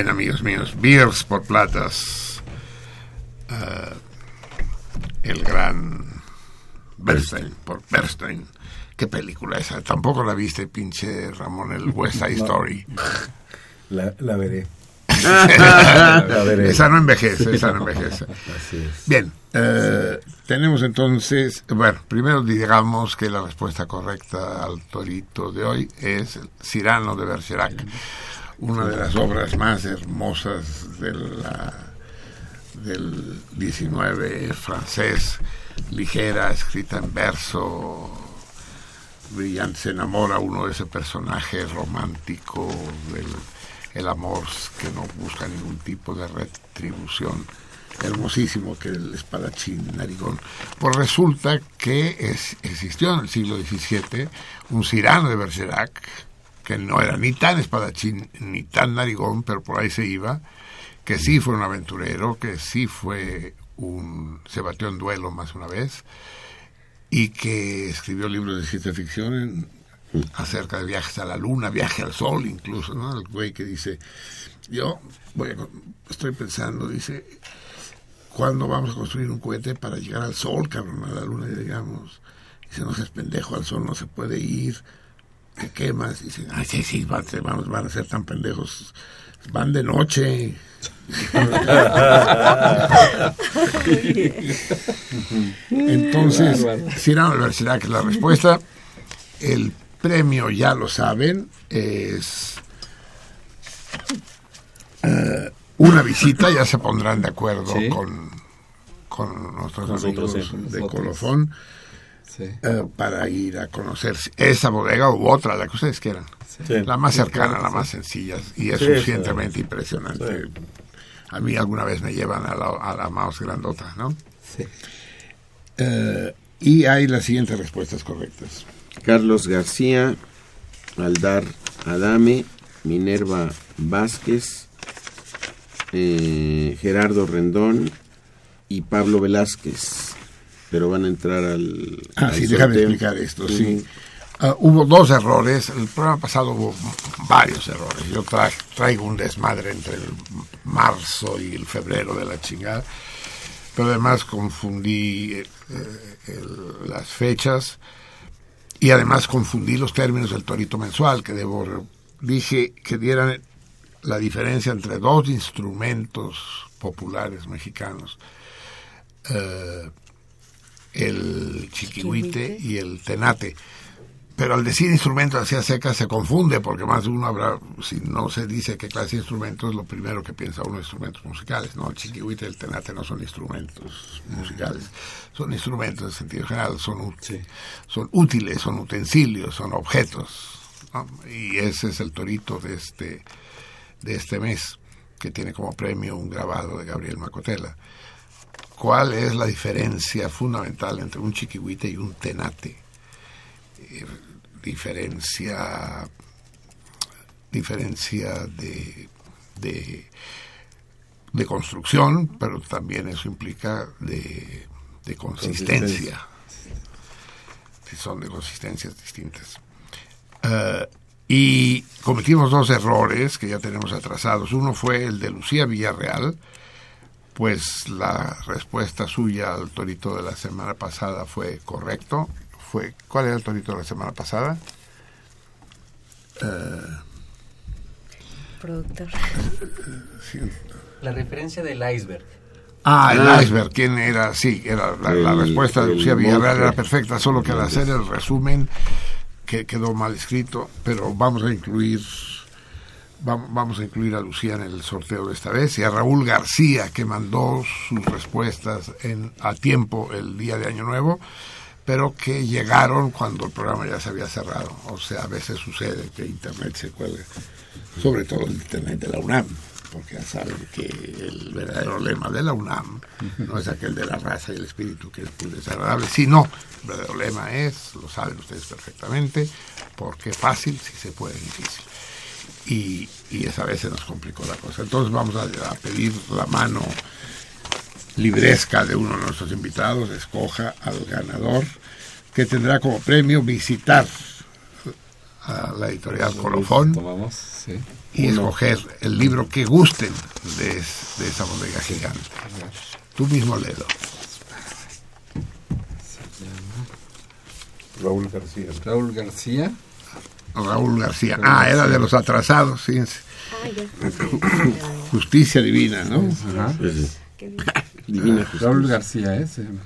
Bien, amigos míos, Beers por platas. Eh, el gran Bernstein, por Bernstein. ¿Qué película esa? Tampoco la viste, pinche Ramón, el West Side. Story. La, la veré. La esa no envejece, esa no envejece. Así es. Bien, eh, tenemos entonces, bueno, primero digamos que la respuesta correcta al torito de hoy es Cyrano de Bergerac, una de las obras más hermosas del 19 francés, ligera, escrita en verso, brillante, se enamora uno de ese personaje romántico del el amor que no busca ningún tipo de retribución. Hermosísimo que el espadachín narigón. Pues resulta que existió en el siglo XVII un Cyrano de Bergerac que no era ni tan espadachín ni tan narigón pero por ahí se iba que sí fue un aventurero que sí fue un se batió en duelo más una vez y que escribió libros de ciencia ficción acerca de viajes a la luna, viaje al sol incluso, ¿no? El güey que dice, yo voy a estoy pensando, dice, ¿cuándo vamos a construir un cohete para llegar al sol, cabrón, a la luna, digamos? Dice, no seas pendejo, al sol no se puede ir, te quemas. Dice, ay, sí, sí, van, vamos, van a ser tan pendejos, van de noche. Entonces, Bárbaro. Cyrano de Bergerac es la respuesta. El premio, ya lo saben, es eh, una visita, ya se pondrán de acuerdo Sí. con, con nuestros Nosotros, amigos sí, de. Colofón Sí. eh, para ir a conocer esa bodega u otra, la que ustedes quieran. Sí. La más cercana, la más sencilla y es Sí, suficientemente sí. impresionante. A mí alguna vez me llevan a la, a la más grandota, ¿no? Sí. Eh, y hay las siguientes respuestas correctas. Carlos García Aldar Adame, Minerva Vázquez, eh, Gerardo Rendón y Pablo Velázquez. Pero van a entrar al. Ah, al sí, déjame explicar esto, sí. Ah, hubo dos errores. El programa pasado hubo varios errores. Yo tra- traigo un desmadre entre el marzo y el febrero de la chingada. Pero además confundí eh, el- las fechas y además confundí los términos del torito mensual, que debo. Dije que dieran la diferencia entre dos instrumentos populares mexicanos. eh, el chiquihuite y el tenate. Pero al decir instrumentos hacia seca se confunde, porque más de uno habrá, si no se dice qué clase de instrumentos, lo primero que piensa uno instrumentos musicales. No, el chiquihuite y el tenate no son instrumentos musicales, son instrumentos en sentido general, son, son útiles, son utensilios, son objetos. ¿no? Y ese es el torito de este, de este mes, que tiene como premio un grabado de Gabriel Macotela. ¿Cuál es la diferencia fundamental entre un chiquihuite y un tenate? Eh, diferencia diferencia de, de, de construcción, pero también eso implica de, de consistencia. Si son de consistencias distintas. Eh, y cometimos dos errores que ya tenemos atrasados. Uno fue el de Lucía Villarreal, pues la respuesta suya al torito de la semana pasada fue correcto. Fue, ¿Cuál era el torito de la semana pasada? Eh, Productor. La referencia del iceberg. Ah, el Ah. iceberg, ¿quién era? Sí, era la, respuesta de Lucía Villarreal era perfecta, solo que al hacer el resumen que quedó mal escrito, pero vamos a incluir vamos a incluir a Lucía en el sorteo de esta vez y a Raúl García que mandó sus respuestas en a tiempo el día de Año Nuevo, pero que llegaron cuando el programa ya se había cerrado. O sea, a veces sucede que Internet se cuelga, sobre todo el Internet de la UNAM, porque ya saben que el verdadero lema de la UNAM no es aquel de la raza y el espíritu que es muy desagradable, sino el verdadero lema es, lo saben ustedes perfectamente, porque fácil si se puede difícil. Y, y esa vez se nos complicó la cosa. Entonces vamos a, a pedir la mano libresca de uno de nuestros invitados, escoja al ganador, que tendrá como premio visitar a la editorial Colofón Tomamos, sí. y Uno. escoger el libro que gusten de, es- de esa bodega gigante. Tú mismo léelo. Raúl García. Raúl García. Raúl García. Ah, era de los atrasados, fíjense. Justicia divina, ¿no? Ajá. Divina Raúl García, ¿eh? Se llama.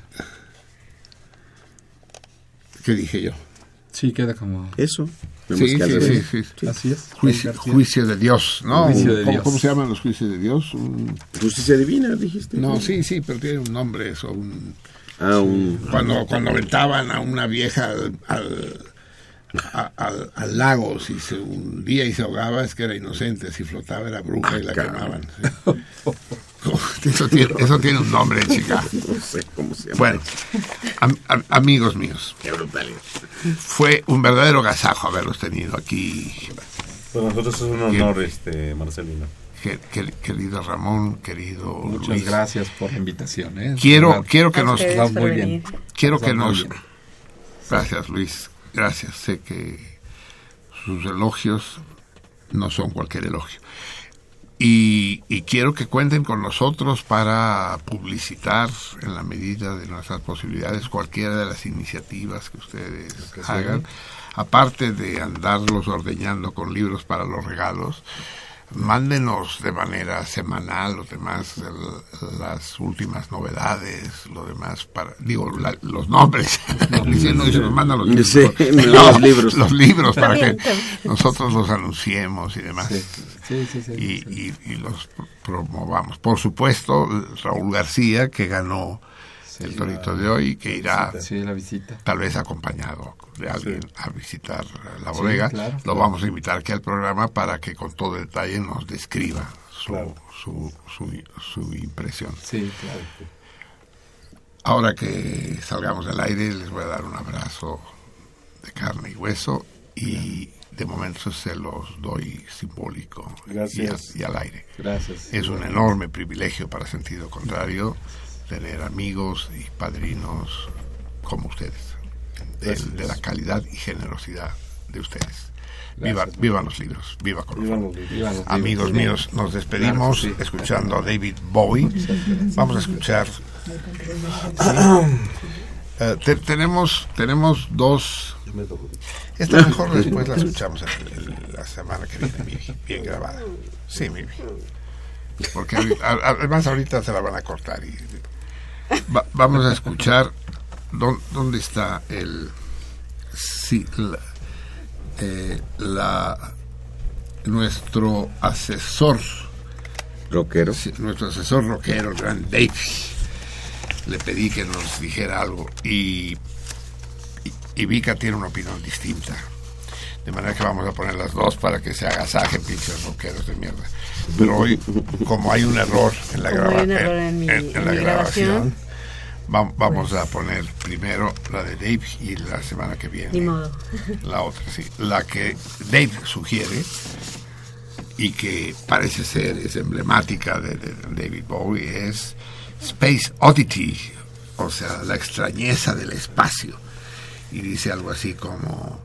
¿Qué dije yo? Sí, queda como... Eso. Sí, sí, sí, sí, sí. Así es. Juicio, de Dios, ¿no? Juicio de ¿Cómo, Dios. cómo se llaman los juicios de Dios? Un- Justicia divina, dijiste. No, sí, sí, pero tiene un nombre eso. Un... Ah, un... Cuando, cuando aventaban a una vieja al, al, a- al- al lago, si se hundía y se ahogaba, es que era inocente. Si flotaba, era bruja y la quemaban. sí. Eso tiene, eso tiene un nombre, chica. No sé cómo se llama. Bueno, am- am- amigos míos, Qué brutalidad. fue un verdadero agasajo haberlos tenido aquí. Para nosotros es un honor, este, Marcelino. Que- que- querido Ramón, querido Muchas Luis. gracias por la invitación, ¿eh? Quiero, quiero que nos... Está muy bien. Quiero que nos... bien. Gracias, Luis. Gracias. Sé que sus elogios no son cualquier elogio. Y, y quiero que cuenten con nosotros para publicitar en la medida de nuestras posibilidades cualquiera de las iniciativas que ustedes hagan. Aparte de andarlos ordeñando con libros para los regalos, mándenos de manera semanal los demás el- las últimas novedades, lo demás para digo la- los nombres. Diciendo eso, nos mandan los libros. Sí, los libros. Los libros para que nosotros los anunciemos y demás. Sí, sí, sí. y, y- y los pro- promovamos. Por supuesto, Raúl García, que ganó el torito de hoy, que irá Sí, la visita. tal vez acompañado de alguien a visitar la bodega. claro, Lo claro. vamos a invitar aquí al programa para que con todo detalle nos describa su, su, su, su impresión. Sí, claro. Ahora que salgamos del aire, les voy a dar un abrazo de carne y hueso y de momento se los doy simbólico Gracias. Y, y al aire. Gracias. Es un enorme privilegio para sentido contrario tener amigos y padrinos como ustedes, de, la calidad y generosidad de ustedes. Viva, vivan los libros, viva Colofón. Amigos míos, nos despedimos Claro que sí. escuchando a David Bowie. Vamos a escuchar. Eh, te- tenemos, tenemos dos. Esta mejor después la escuchamos el- el- la semana que viene, bien grabada. Sí, Mivi. Porque además ahorita se la van a cortar. Y, va- vamos a escuchar dón- dónde está el. Sí, la, eh, la- nuestro asesor. Rockero. Nuestro asesor rockero el gran Dave. Le pedí que nos dijera algo y, y, y Vika tiene una opinión distinta de manera que vamos a poner las dos para que se agasajen pinches rockeros de mierda pero hoy como hay un error en la, Como grava- hay un error en mi- en en la mi grabación grabación. va- vamos a poner primero la de Dave y la semana que viene Ni modo. la otra, sí. La que Dave sugiere y que parece ser es emblemática de, de David Bowie es Space Oddity, o sea, la extrañeza del espacio. Y dice algo así como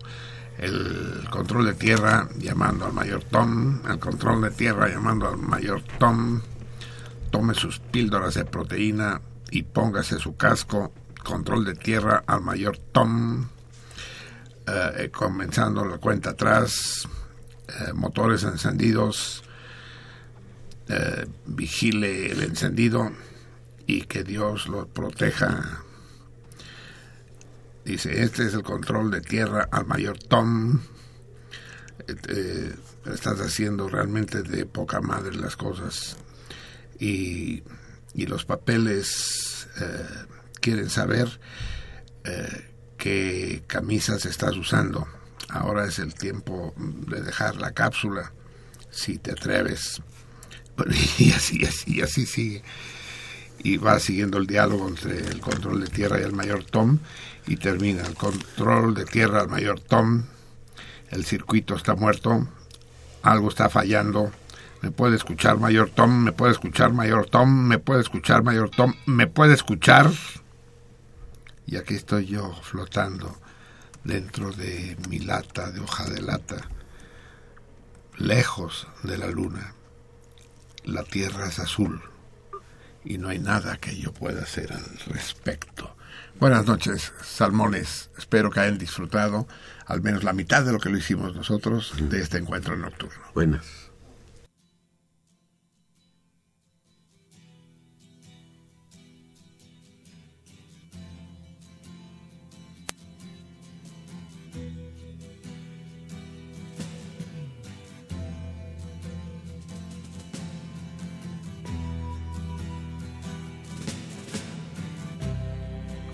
el control de tierra llamando al mayor Tom, el control de tierra llamando al mayor Tom, tome sus píldoras de proteína y póngase su casco, control de tierra al mayor Tom, eh, comenzando la cuenta atrás, eh, motores encendidos, eh, vigile el encendido y que Dios lo proteja. Dice, este es el control de tierra al mayor Tom. Eh, estás haciendo realmente de poca madre las cosas. Y, y los papeles eh, quieren saber eh, qué camisas estás usando. Ahora es el tiempo de dejar la cápsula, si te atreves. Y así, así, así sigue. Y va siguiendo el diálogo entre el control de tierra y el mayor Tom. Y termina el control de tierra al mayor Tom. El circuito está muerto. Algo está fallando. ¿Me puede escuchar, mayor Tom? ¿Me puede escuchar, mayor Tom? ¿Me puede escuchar, mayor Tom? ¿Me puede escuchar? Y aquí estoy yo flotando dentro de mi lata de hoja de lata, lejos de la luna. La tierra es azul y no hay nada que yo pueda hacer al respecto. Buenas noches, salmones. Espero que hayan disfrutado al menos la mitad de lo que lo hicimos nosotros de este encuentro nocturno. Buenas.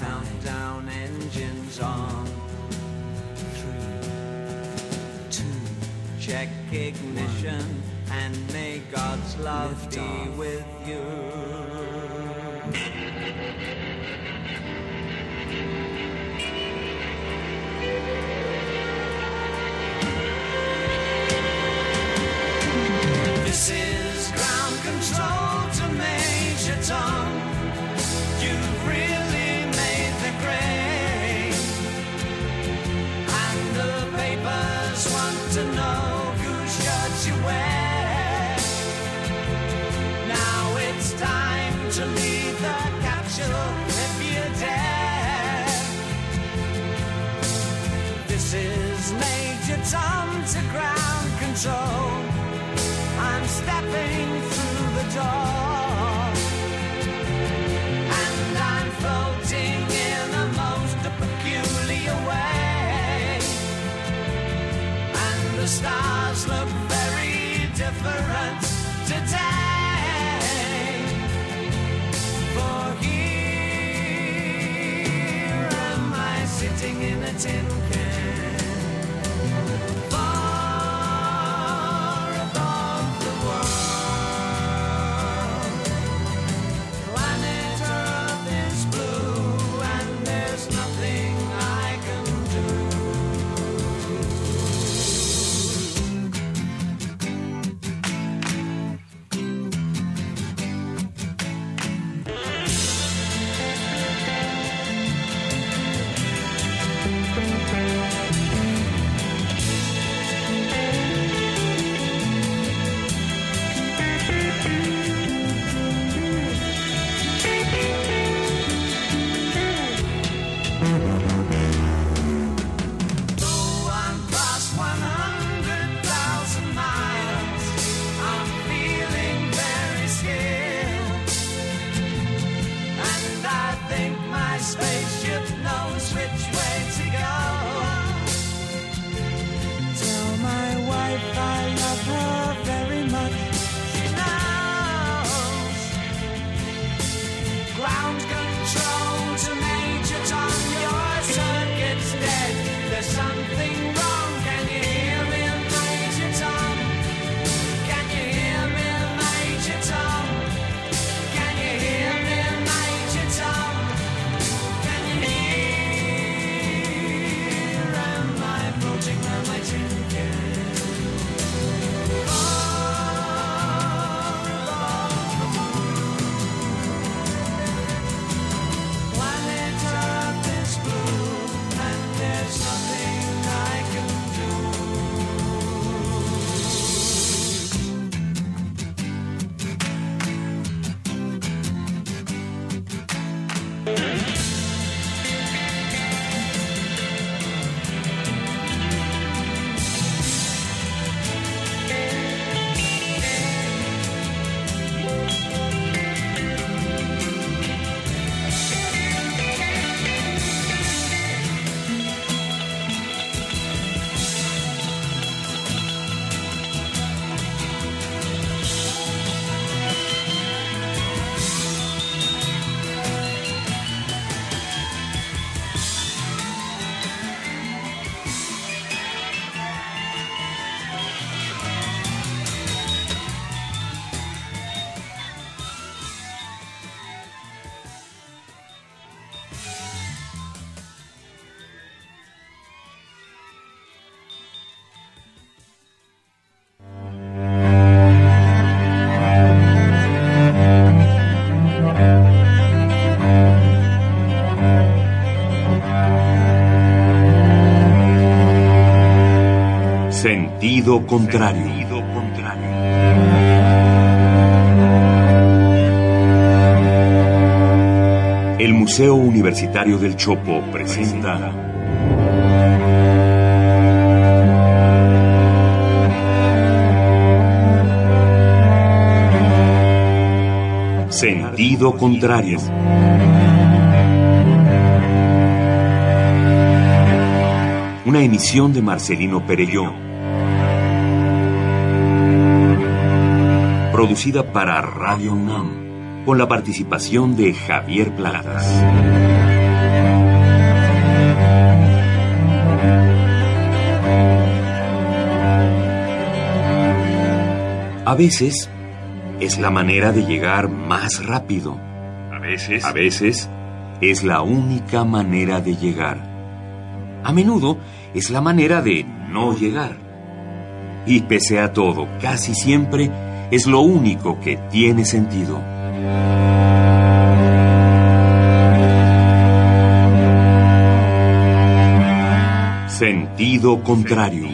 Countdown engines on. Three, two, check ignition and may God's love be with you. This is in a tin Sentido contrario. El Museo Universitario del Chopo presenta Sentido contrario. Una emisión de Marcelino Perelló. Producida para Radio UNAM, con la participación de Javier Platas. A veces es la manera de llegar más rápido. A veces. A veces es la única manera de llegar. A menudo es la manera de no llegar. Y pese a todo, casi siempre es lo único que tiene sentido. Sentido contrario.